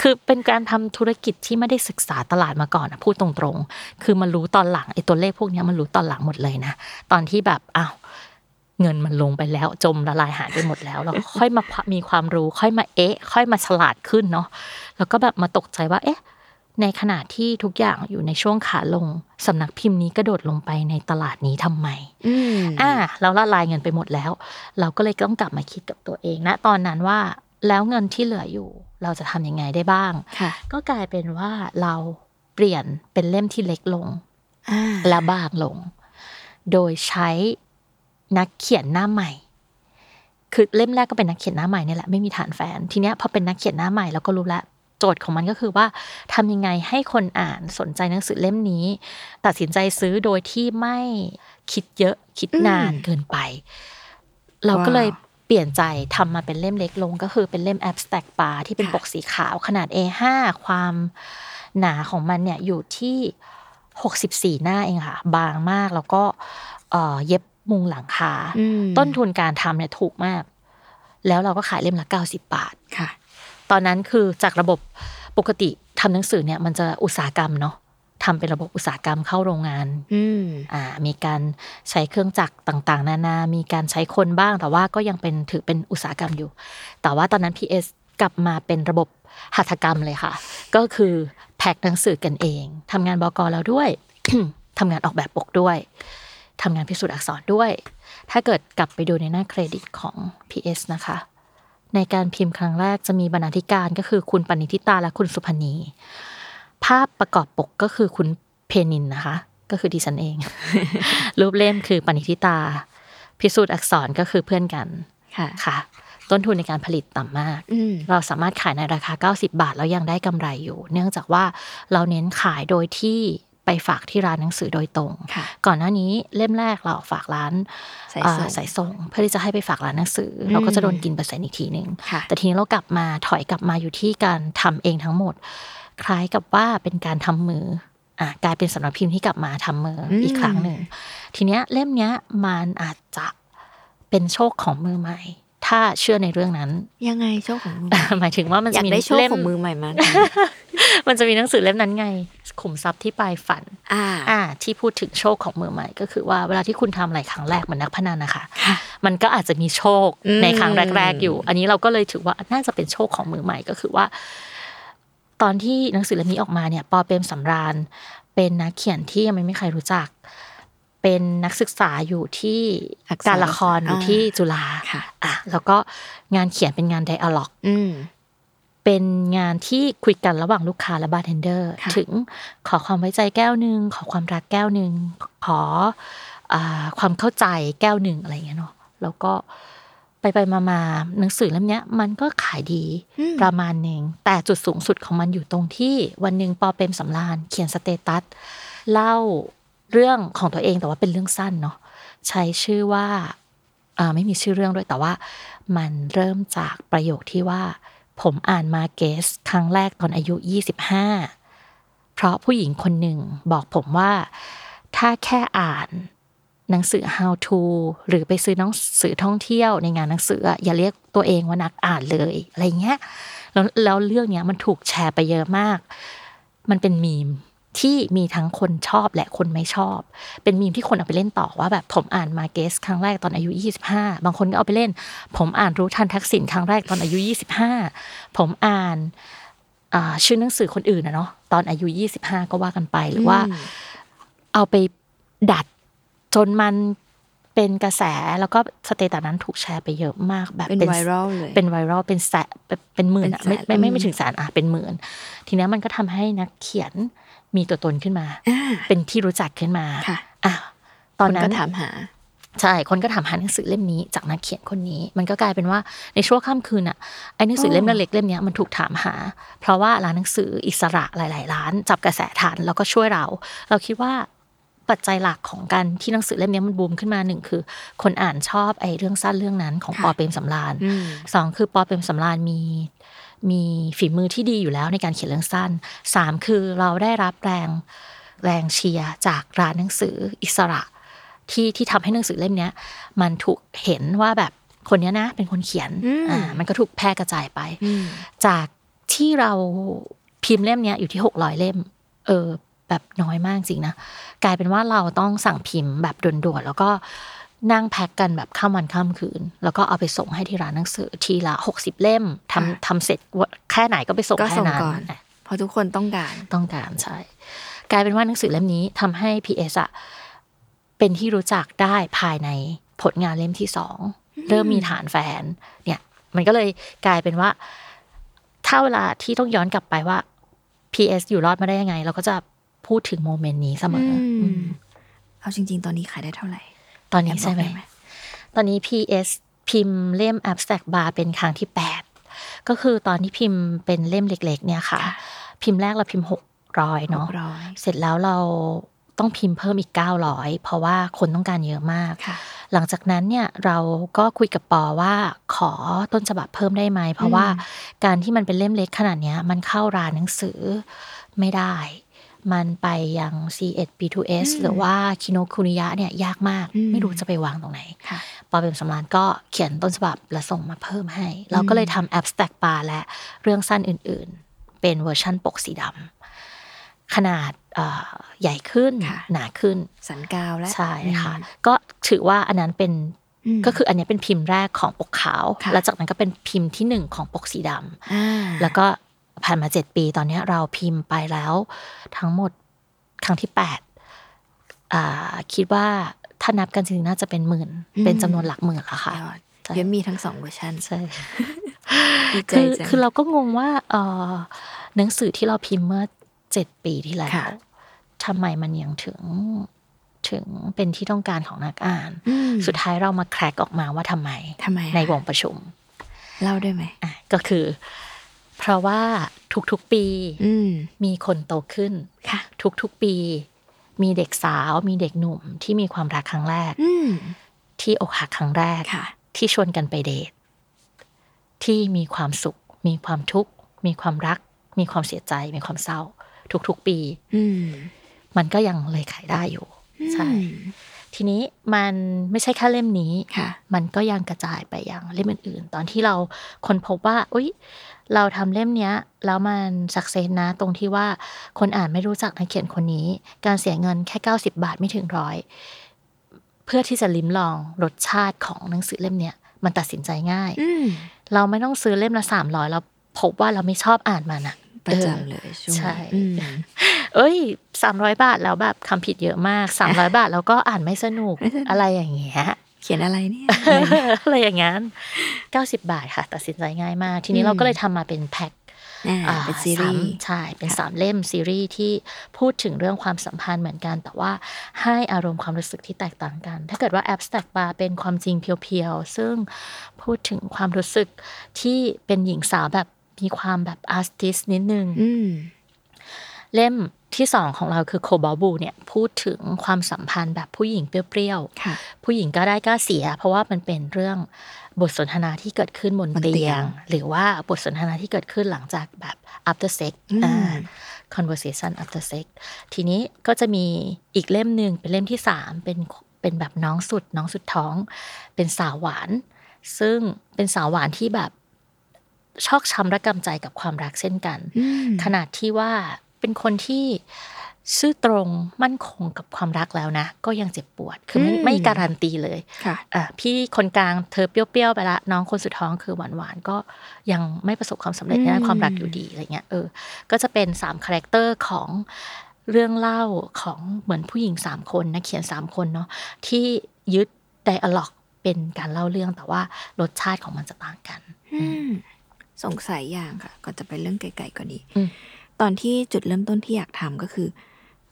[SPEAKER 2] คือเป็นการทำธุรกิจที่ไม่ได้ศึกษาตลาดมาก่อนนะพูดตรงๆ คือมารู้ตอนหลังไอ้ตัวเลขพวกนี้มันรู้ตอนหลังหมดเลยนะ ตอนที่แบบอ้าว เงินมันลงไปแล้ว จมละลายหายไปหมดแล้วแล้วก็ค่อยมามีความรู้ ค่อยมาเอ๊ะ ค่อยมาฉลาดขึ้นเนาะแล้วก็แบบมาตกใจว่า เอ๊ะ ในขณะที่ทุกอย่างอยู่ในช่วงขาลงสำนักพิมพ์นี้กระโดดลงไปในตลาดนี้ทำไม
[SPEAKER 1] อืม
[SPEAKER 2] อ่าเราละลายเงินไปหมดแล้ว เราก็เลยต้องกลับมาคิดกับตัวเองนะตอนนั้นว่าแล้วเงินที่เหลืออยู่ เราจะทำยังไงได้บ้าง
[SPEAKER 1] ค่ะ
[SPEAKER 2] ก็กลายเป็นว่าเราเปลี่ยนเป็นเล่มที่เล็กลง
[SPEAKER 1] อ่า
[SPEAKER 2] และบางลง โดยใช้ นักเขียนหน้าใหม่ คือเล่มแรกก็เป็นนักเขียนหน้าใหม่เนี่ยแหละไม่มีฐานแฟน ทีเนี้ยพอเป็นนักเขียนหน้าใหม่เราก็รู้แล้วโจทย์ของมันก็คือว่าทำยังไงให้คนอ่านสนใจหนังสือเล่มนี้ ตัดสินใจซื้อโดยที่ไม่คิดเยอะคิดนานเกินไป เราก็เลยเปลี่ยนใจทำมาเป็นเล่มเล็กลง ก็คือเป็นเล่ม abstract bar ที่เป็นปกสีขาวขนาด A5 ความหนาของมันเนี่ยอยู่ที่ 64 หน้าเองค่ะ บางมากแล้วก็เย็บ มุงหลังคา
[SPEAKER 1] อืม
[SPEAKER 2] ต้นทุนการทำเนี่ยถูกมาก แล้วเราก็ขายเล่มละ90บาท
[SPEAKER 1] ค่ะ
[SPEAKER 2] ตอนนั้นคือจากระบบปกติทำหนังสือเนี่ยมันจะอุตสาหกรรมเนาะทำเป็นระบบอุตสาหกรรมเข้าโรงงาน
[SPEAKER 1] อืม
[SPEAKER 2] อ่า มีการใช้เครื่องจักรต่างๆ นานา มีการใช้คนบ้าง แต่ว่าก็ยังเป็นถือเป็นอุตสาหกรรมอยู่ แต่ว่าตอนนั้น PS กลับมาเป็นระบบหัตถกรรมเลยค่ะ ก็คือแพ็คหนังสือกันเอง ทำงานบกแล้วด้วยทำงานออกแบบปกด้วย ทำงานพิสูจน์อักษรด้วย ถ้าเกิดกลับไปดูในหน้าเครดิตของ PS นะคะ ในการพิมพ์ครั้งแรกจะมีบรรณาธิการก็คือคุณปณิธิตาและคุณสุพนี ภาพประกอบปกก็คือคุณเพนินนะคะ ก็คือดิฉันเอง รูปเล่มคือปณิธิตา พิสูจน์อักษรก็คือเพื่อนกัน
[SPEAKER 1] ค่ะ
[SPEAKER 2] ค่ะต้นทุนในการผลิตต่ำมาก
[SPEAKER 1] อืม
[SPEAKER 2] เราสามารถขายในราคา 90 บาท แล้วยังได้กำไรอยู่ เนื่องจากว่าเราเน้นขายโดยที่ ไปฝากที่ร้านหนังสือโดยตรง
[SPEAKER 1] ค่ะ
[SPEAKER 2] ก่อนหน้านี้เล่มแรกเราฝากร้าน
[SPEAKER 1] สาย
[SPEAKER 2] อ่า
[SPEAKER 1] ส่ง
[SPEAKER 2] สายส่ง เพื่อที่จะให้ไปฝากร้านหนังสืออเราก็จะโดนกินเปอร์เซ็นต์อีกทีหนึ่ง
[SPEAKER 1] ค่ะ
[SPEAKER 2] แต่ทีนี้เรากลับมาถอยกลับมาอยู่ที่การทำเองทั้งหมด คล้ายกับว่าเป็นการทำมืออะกลายเป็นสำนักพิมพ์ที่กลับมาทำมืออ
[SPEAKER 1] ม
[SPEAKER 2] อีกครั้งหนึ่ง ทีเนี้ยเล่มเนี้ยมันอาจจะเป็นโชคของมือใหม่ ถ้าเชื่อในเรื่องนั้น
[SPEAKER 1] ยังไงโชคของมือ
[SPEAKER 2] หมายถึงว่ามัน
[SPEAKER 1] อ
[SPEAKER 2] จะ
[SPEAKER 1] ยาก
[SPEAKER 2] มี
[SPEAKER 1] ได้โชค
[SPEAKER 2] เล่ม
[SPEAKER 1] ของมือใหม่มาก
[SPEAKER 2] มันจะมีหนังสือเล่มนั้นไง ขุมทรัพย์ที่ปลายฝัน
[SPEAKER 1] อ่า
[SPEAKER 2] อ่า ที่พูดถึงโชคของมือใหม่ ก็คือว่าเวลาที่คุณทำอะไรครั้งแรกเหมือนนักพนันนะคะ
[SPEAKER 1] ค่ะ
[SPEAKER 2] มันก็อาจจะมีโชค
[SPEAKER 1] อืม
[SPEAKER 2] ในครั้งแรก ๆอยู่ อันนี้เราก็เลยถือว่าน่าจะเป็นโชคของมือใหม่ก็คือว่า ตอนที่หนังสือเล่มนี้ออกมาเนี่ย ปอเปรมสำราญเป็นนักเขียนที่ยังไม่มีใครรู้จัก เป็นนักศึกษาอยู่ที่
[SPEAKER 1] อักษร
[SPEAKER 2] การละครอยู่
[SPEAKER 1] อ่า
[SPEAKER 2] ที่จุฬา
[SPEAKER 1] ค่ะ
[SPEAKER 2] อะ แล้วก็งานเขียนเป็นงาน dialogue อื
[SPEAKER 1] ม
[SPEAKER 2] เป็นงานที่คุยกันระหว่างลูกค้าและบาร์เทนเดอร์
[SPEAKER 1] ค่ะ
[SPEAKER 2] ถึงขอความไว้ใจแก้วหนึ่งขอความรักแก้วหนึ่งขออาความเข้าใจแก้วหนึ่งอะไรอย่างเงี้ยเนาะแล้วก็ไปไปมามาหนังสือเล่มเนี้ยมันก็ขายดี
[SPEAKER 1] อืม
[SPEAKER 2] ประมาณหนึ่งแต่จุดสูงสุดของมันอยู่ตรงที่วันหนึ่งปอเปรมสำราญเขียน statusเล่า เรื่องของตัวเองแต่ว่าเป็นเรื่องสั้นเนาะใช้ชื่อว่าไม่มีชื่อเรื่องด้วยแต่ว่า มันเริ่มจากประโยคที่ว่า ผมอ่านมาเกสครั้งแรกตอนอายุ 25 เพราะผู้หญิงคนหนึ่งบอกผมว่า ถ้าแค่อ่านหนังสือ how to หรือไปซื้อหนังสือท่องเที่ยวในงานหนังสืออะอย่าเรียกตัวเองว่านักอ่านเลยอะไรเงี้ยแล้วแล้วเรื่องเนี้ยมันถูกแชร์ไปเยอะมาก มันเป็นมีม ที่มีทั้งคนชอบและคนไม่ชอบ เป็นมีมที่คนเอาไปเล่นต่อว่าแบบผมอ่านมาเกสครั้งแรกตอนอายุ 25 บางคนก็เอาไปเล่น ผมอ่านรู้ทันทักษิณครั้งแรกตอนอายุ 25 ผมอ่านอ่าชื่อหนังสือคนอื่นนะเนาะตอนอายุ 25 ก็ว่ากันไปหรือว่า เอาไปดัดจนมันเป็นกระแสแล้วก็สเตตัสนั้นถูกแชร์ไปเยอะมากแบบ
[SPEAKER 1] เป็นไวรัลเลย
[SPEAKER 2] เป็นไวรัลเป็นแสนเป็นเป็นหมื่นอะ
[SPEAKER 1] เป็น
[SPEAKER 2] ไม่
[SPEAKER 1] แสน
[SPEAKER 2] ไม่ไม่
[SPEAKER 1] อืม
[SPEAKER 2] ไม่ถึงแสนอะเป็นหมื่น ทีนี้มันก็ทำให้นักเขียน มีตัวตนขึ้นมา
[SPEAKER 1] อ่า
[SPEAKER 2] เป็นที่รู้จักขึ้นมา
[SPEAKER 1] ค่ะ
[SPEAKER 2] อะตอน
[SPEAKER 1] คน
[SPEAKER 2] นั้
[SPEAKER 1] ก็
[SPEAKER 2] น
[SPEAKER 1] ถามหา
[SPEAKER 2] ใช่ คนก็ถามหาหนังสือเล่มนี้ จากนักเขียนคนนี้ มันก็กลายเป็นว่าในช่วงค่ำคืนอะไอ้หนังสือเล่มเล็กๆเล่มเนี้ยมันถูกถามหา เพราะว่าร้านหนังสืออิสระหลาย ๆ ร้าน จับกระแสทันแล้วก็ช่วยเรา เราคิดว่าปัจจัยหลักของการที่หนังสือเล่มเนี้ยมันบูมขึ้นมาหนึ่งคือ คนอ่านชอบไอ้เรื่องสั้นเรื่องนั้นของ
[SPEAKER 1] ค่ะ
[SPEAKER 2] ปอเปรมสำราญ
[SPEAKER 1] อืม
[SPEAKER 2] สองคือปอเปรมสำราญมี มีฝีมือที่ดีอยู่แล้วในการเขียนเรื่องสั้นสามคือเราได้รับแรงแรงเชียร์จากร้านหนังสืออิสระ ที่ที่ทำให้หนังสือเล่มเนี้ยมันถูกเห็นว่าแบบคนเนี้ยนะ เป็นคนเขียน
[SPEAKER 1] อืม
[SPEAKER 2] อ่ามันก็ถูกแพร่กระจายไป
[SPEAKER 1] อืม
[SPEAKER 2] จากที่เราพิมพ์เล่มเนี้ยอยู่ที่หกร้อยเล่ม เออแบบน้อยมากจริงนะ กลายเป็นว่าเราต้องสั่งพิมพ์แบบด่วนๆแล้วก็ นั่งแพ็กกันแบบข้ามวันข้ามคืน แล้วก็เอาไปส่งให้ที่ร้านหนังสือทีละหกสิบเล่มทำ
[SPEAKER 1] ค่ะ
[SPEAKER 2] ทำเสร็จแค่ไหนก็ไปส่ง
[SPEAKER 1] ก็
[SPEAKER 2] แค่
[SPEAKER 1] ส่ง
[SPEAKER 2] นั้น
[SPEAKER 1] ก่อนเพราะทุกคนต้องการ
[SPEAKER 2] ต้องการใช่กลายเป็นว่าหนังสือเล่มนี้ทำให้ PS อะเป็นที่รู้จักได้ภายในผลงานเล่มที่สองเริ่มมีฐานแฟน เนี่ย มันก็เลยกลายเป็นว่า ถ้าเวลาที่ต้องย้อนกลับไปว่า PS อยู่รอดมาได้ยังไง เราก็จะพูดถึงโมเมนต์นี้เสมออ
[SPEAKER 1] ม
[SPEAKER 2] อืม
[SPEAKER 1] เอาจริง ๆ ตอนนี้ขายได้เท่าไหร่
[SPEAKER 2] ตอนนี้ใช่ไหม
[SPEAKER 1] แอบบอกได้ไหม
[SPEAKER 2] ตอนนี้ PS พิมพ์เล่ม abstract bar เป็นครั้งที่ 8 ก็คือตอนที่พิมพ์เป็นเล่มเล็ก ๆ เนี่ยค่ะ
[SPEAKER 1] ค่ะ
[SPEAKER 2] พิมพ์แรกเราพิมพ์หกร้อยเนาะ
[SPEAKER 1] หกร้อย
[SPEAKER 2] เสร็จแล้วเราต้องพิมพ์เพิ่มอีก 900 เพราะว่าคนต้องการเยอะมาก
[SPEAKER 1] ค่ะ
[SPEAKER 2] หลังจากนั้นเนี่ยเราก็คุยกับปอว่าขอต้นฉบับเพิ่มได้ไหม เพราะว่าการที่มันเป็นเล่มเล็กขนาดเนี้ยมันเข้าร้านหนังสือไม่ได้ มันไปยัง C1 B2S หรือว่าคิโนคุนิยะเนี่ยยากมาก
[SPEAKER 1] อืม
[SPEAKER 2] ไม่รู้จะไปวางตรงไหน
[SPEAKER 1] ค่ะ
[SPEAKER 2] ปอเป็นสำรานก็เขียนต้นฉบับและส่งมาเพิ่มให้ เราก็เลยทำ abstract bar และเรื่องสั้นอื่นๆ เป็นเวอร์ชั่นปกสีดำขนาดเอ่อใหญ่ขึ้น
[SPEAKER 1] ค่ะ
[SPEAKER 2] หนาขึ้น
[SPEAKER 1] สันกาวและ
[SPEAKER 2] ใช่ค่ะ ก็ถือว่าอันนั้นเป็น
[SPEAKER 1] อืม
[SPEAKER 2] ก็คืออันนี้เป็นพิมพ์แรกของปกขาว
[SPEAKER 1] ค่ะ
[SPEAKER 2] แล้วจากนั้นก็เป็นพิมพ์ที่หนึ่งของปกสีดำ
[SPEAKER 1] อ่า
[SPEAKER 2] แล้วก็ ผ่านมาเจ็ดปี ตอนเนี้ยเราพิมพ์ไปแล้ว ทั้งหมดครั้งที่แปดอ่าคิดว่าถ้านับกันจริงๆน่าจะเป็นหมื่น เป็นจำนวนหลักหมื่นแล้วค่ะ
[SPEAKER 1] ยอด
[SPEAKER 2] ใช่
[SPEAKER 1] เดี๋ยวมีทั้งสองเวอร์ชัน
[SPEAKER 2] ใช่
[SPEAKER 1] ดีใจ
[SPEAKER 2] คือ
[SPEAKER 1] จัง
[SPEAKER 2] คือเราก็งงว่าเออหนังสือที่เราพิมพ์เมื่อเจ็ดปีที่แล้ว
[SPEAKER 1] ค่ะ
[SPEAKER 2] ทำไมมันยังถึงถึงเป็นที่ต้องการของนักอ่าน
[SPEAKER 1] อืม
[SPEAKER 2] สุดท้ายเรามาแครกออกมาว่าทำไม
[SPEAKER 1] ทำไมอะ
[SPEAKER 2] ในวงประชุม
[SPEAKER 1] เล่าได้ไหม
[SPEAKER 2] อะก็คือ เพราะว่าทุกๆปี
[SPEAKER 1] อืม
[SPEAKER 2] มีคนโตขึ้น
[SPEAKER 1] ค่ะ
[SPEAKER 2] ทุกๆปี มีเด็กสาว มีเด็กหนุ่มที่มีความรักครั้งแรก
[SPEAKER 1] อืม
[SPEAKER 2] ที่อกหักครั้งแรก
[SPEAKER 1] ค่ะ
[SPEAKER 2] ที่ชวนกันไปเดท ที่มีความสุข มีความทุกข์ มีความรัก มีความเสียใจ มีความเศร้า ทุกๆปี
[SPEAKER 1] อืม
[SPEAKER 2] มันก็ยังเลยขายได้อยู่ใช่
[SPEAKER 1] อืม
[SPEAKER 2] ทีนี้มันไม่ใช่แค่เล่มนี้
[SPEAKER 1] ค่ะ
[SPEAKER 2] มันก็ยังกระจายไปยังเล่มอื่น ๆ ตอนที่เราคนพบว่าอุ้ยเราทำเล่มเนี้ยแล้วมันสักเซนนะ ตรงที่ว่าคนอ่านไม่รู้จักนักเขียนคนนี้ การเสียเงินแค่ 90 บาทไม่ถึงร้อยเพื่อที่จะลิ้มลองรสชาติของหนังสือเล่มเนี้ยมันตัดสินใจง่าย
[SPEAKER 1] อืม
[SPEAKER 2] เราไม่ต้องซื้อเล่มละสามร้อยเราพบว่าเราไม่ชอบอ่านมันอะ
[SPEAKER 1] ประ
[SPEAKER 2] ออ
[SPEAKER 1] จำเลยช่วง
[SPEAKER 2] ใช่
[SPEAKER 1] อืม
[SPEAKER 2] เอ้ยสามร้อยบาทแล้วแบบคำผิดเยอะมากสามร้อยบาทแล้วก็อ่านไม่สนุก
[SPEAKER 1] ไม่สนุก
[SPEAKER 2] อะไรอย่างเงี้ย
[SPEAKER 1] เขียนอะไรเนี่ย
[SPEAKER 2] อะไรอย่างงั้นเก้าสิบาทค่ะ ตัดสินใจง่ายมาก ทีนี้
[SPEAKER 1] อืม
[SPEAKER 2] เราก็เลยทำมาเป็นแพ็ค
[SPEAKER 1] อ่า
[SPEAKER 2] อ่า
[SPEAKER 1] เป็นซีรี
[SPEAKER 2] สาม
[SPEAKER 1] ส์
[SPEAKER 2] ใช่เป็น
[SPEAKER 1] ค่ะ
[SPEAKER 2] สามเล่มซีรีส์ที่พูดถึงเรื่องความสัมพันธ์เหมือนกัน แต่ว่าให้อารมณ์ความรู้สึกที่แตกต่างกัน ถ้าเกิดว่าแอ s สแต็กบาร์เป็นความจริงเพียวๆ ซึ่งพูดถึงความรู้สึกที่เป็นหญิงสาวแบบ มีความแบบอาร์ติสนิดนึง
[SPEAKER 1] อืม
[SPEAKER 2] เล่มที่สองของเราคือโคบอบูเนี่ยพูดถึงความสัมพันธ์แบบผู้หญิงเปรี้ยวๆ
[SPEAKER 1] ค่ะ
[SPEAKER 2] ผู้หญิงก็ได้ก็เสีย เพราะว่ามันเป็นเรื่องบทสนทนาที่เกิดขึ้นบน
[SPEAKER 1] บนเตี
[SPEAKER 2] เตี
[SPEAKER 1] ย
[SPEAKER 2] ย
[SPEAKER 1] ง
[SPEAKER 2] งหรือว่าบทสนทนาที่เกิดขึ้นหลังจากแบบ after sex
[SPEAKER 1] อืม
[SPEAKER 2] อ่า conversation after sex ทีนี้ก็จะมีอีกเล่มหนึ่งเป็นเล่มที่สามเป็นเป็นแบบน้องสุดน้องสุดท้อง เป็นสาวหวาน ซึ่งเป็นสาวหวานที่แบบ ชอกช้ำระกำใจกับความรักเช่นกัน
[SPEAKER 1] อืม
[SPEAKER 2] ขนาดที่ว่าเป็นคนที่ซื่อตรงมั่นคงกับความรักแล้วนะ ก็ยังเจ็บปวด คือไม่
[SPEAKER 1] อืม
[SPEAKER 2] ไม่การันตีเลย
[SPEAKER 1] ค่ะ
[SPEAKER 2] อะพี่คนกลางเธอเปรี้ยวๆไปละน้องคนสุดท้องคือหวานๆก็ยังไม่ประสบความสำเร็จในด้านความรักอยู่ดีอะไรเงี้ยเออก็จะเป็นสาม character ของเรื่องเล่าของเหมือนผู้หญิงสามคนนักเขียนสามคนเนาะที่ยึดไดอะล็อกเป็นการเล่าเรื่องแต่ว่ารสชาติของมันจะต่างกัน
[SPEAKER 1] อืม สงสัยอย่างค่ะ ก่อนจะไปเรื่องไกลๆก่อนดี
[SPEAKER 2] อืม
[SPEAKER 1] ตอนที่จุดเริ่มต้นที่อยากทำก็คือ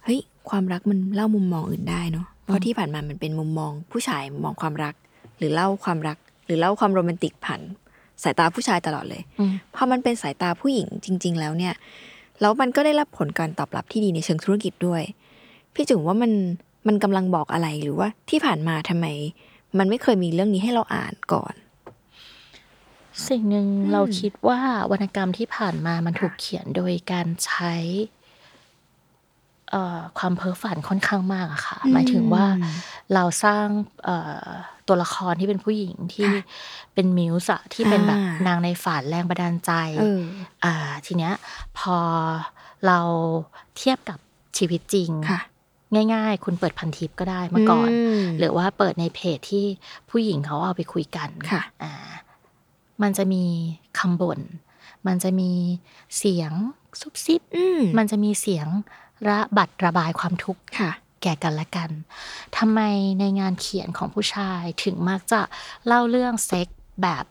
[SPEAKER 1] เฮ้ย ความรักมันเล่ามุมมองอื่นได้เนาะ เพราะที่ผ่านมามันเป็นมุมมอง ผู้ชายมองความรัก หรือเล่าความรัก หรือเล่าความโรแมนติกผ่านสายตาผู้ชายตลอดเลย
[SPEAKER 2] อืม
[SPEAKER 1] พอมันเป็นสายตาผู้หญิงจริง ๆ แล้วเนี่ย แล้วมันก็ได้รับผลการตอบรับที่ดีในเชิงธุรกิจด้วย พี่จุ๋มว่ามันมันกำลังบอกอะไรหรือว่าที่ผ่านมาทำไม มันไม่เคยมีเรื่องนี้ให้เราอ่านก่อน
[SPEAKER 2] สิ่งหนึ่งเราคิดว่าวรรณกรรมที่ผ่านมามันถูกเขียนโดยการใช้เอ่อความเพ้อฝันค่อนข้างมากอะค่ะ หมายถึงว่าเราสร้างเอ่อตัวละครที่เป็นผู้หญิงที่
[SPEAKER 1] ค่ะ
[SPEAKER 2] เป็นมิวส์อะที่เป็นแบบ
[SPEAKER 1] อ่านา
[SPEAKER 2] งในฝันแรงบันดาลใจ
[SPEAKER 1] เออ
[SPEAKER 2] อ่าทีเนี้ยพอเราเทียบกับชีวิตจริง
[SPEAKER 1] ค่ะ
[SPEAKER 2] ง่าย ๆ คุณเปิดพันทิปก็ได้เมื่อก่อน
[SPEAKER 1] ม
[SPEAKER 2] หรือว่าเปิดในเพจที่ผู้หญิงเขาเอาไปคุยกัน
[SPEAKER 1] ค่ะ
[SPEAKER 2] อ่า มันจะมีคำบ่น มันจะมีเสียงซุบซิบ
[SPEAKER 1] อืม
[SPEAKER 2] มันจะมีเสียงระบัดระบายความทุกข์
[SPEAKER 1] ค่ะ
[SPEAKER 2] แก่กันและกัน ทำไมในงานเขียนของผู้ชายถึงมักจะเล่าเรื่องเซ็กแบบ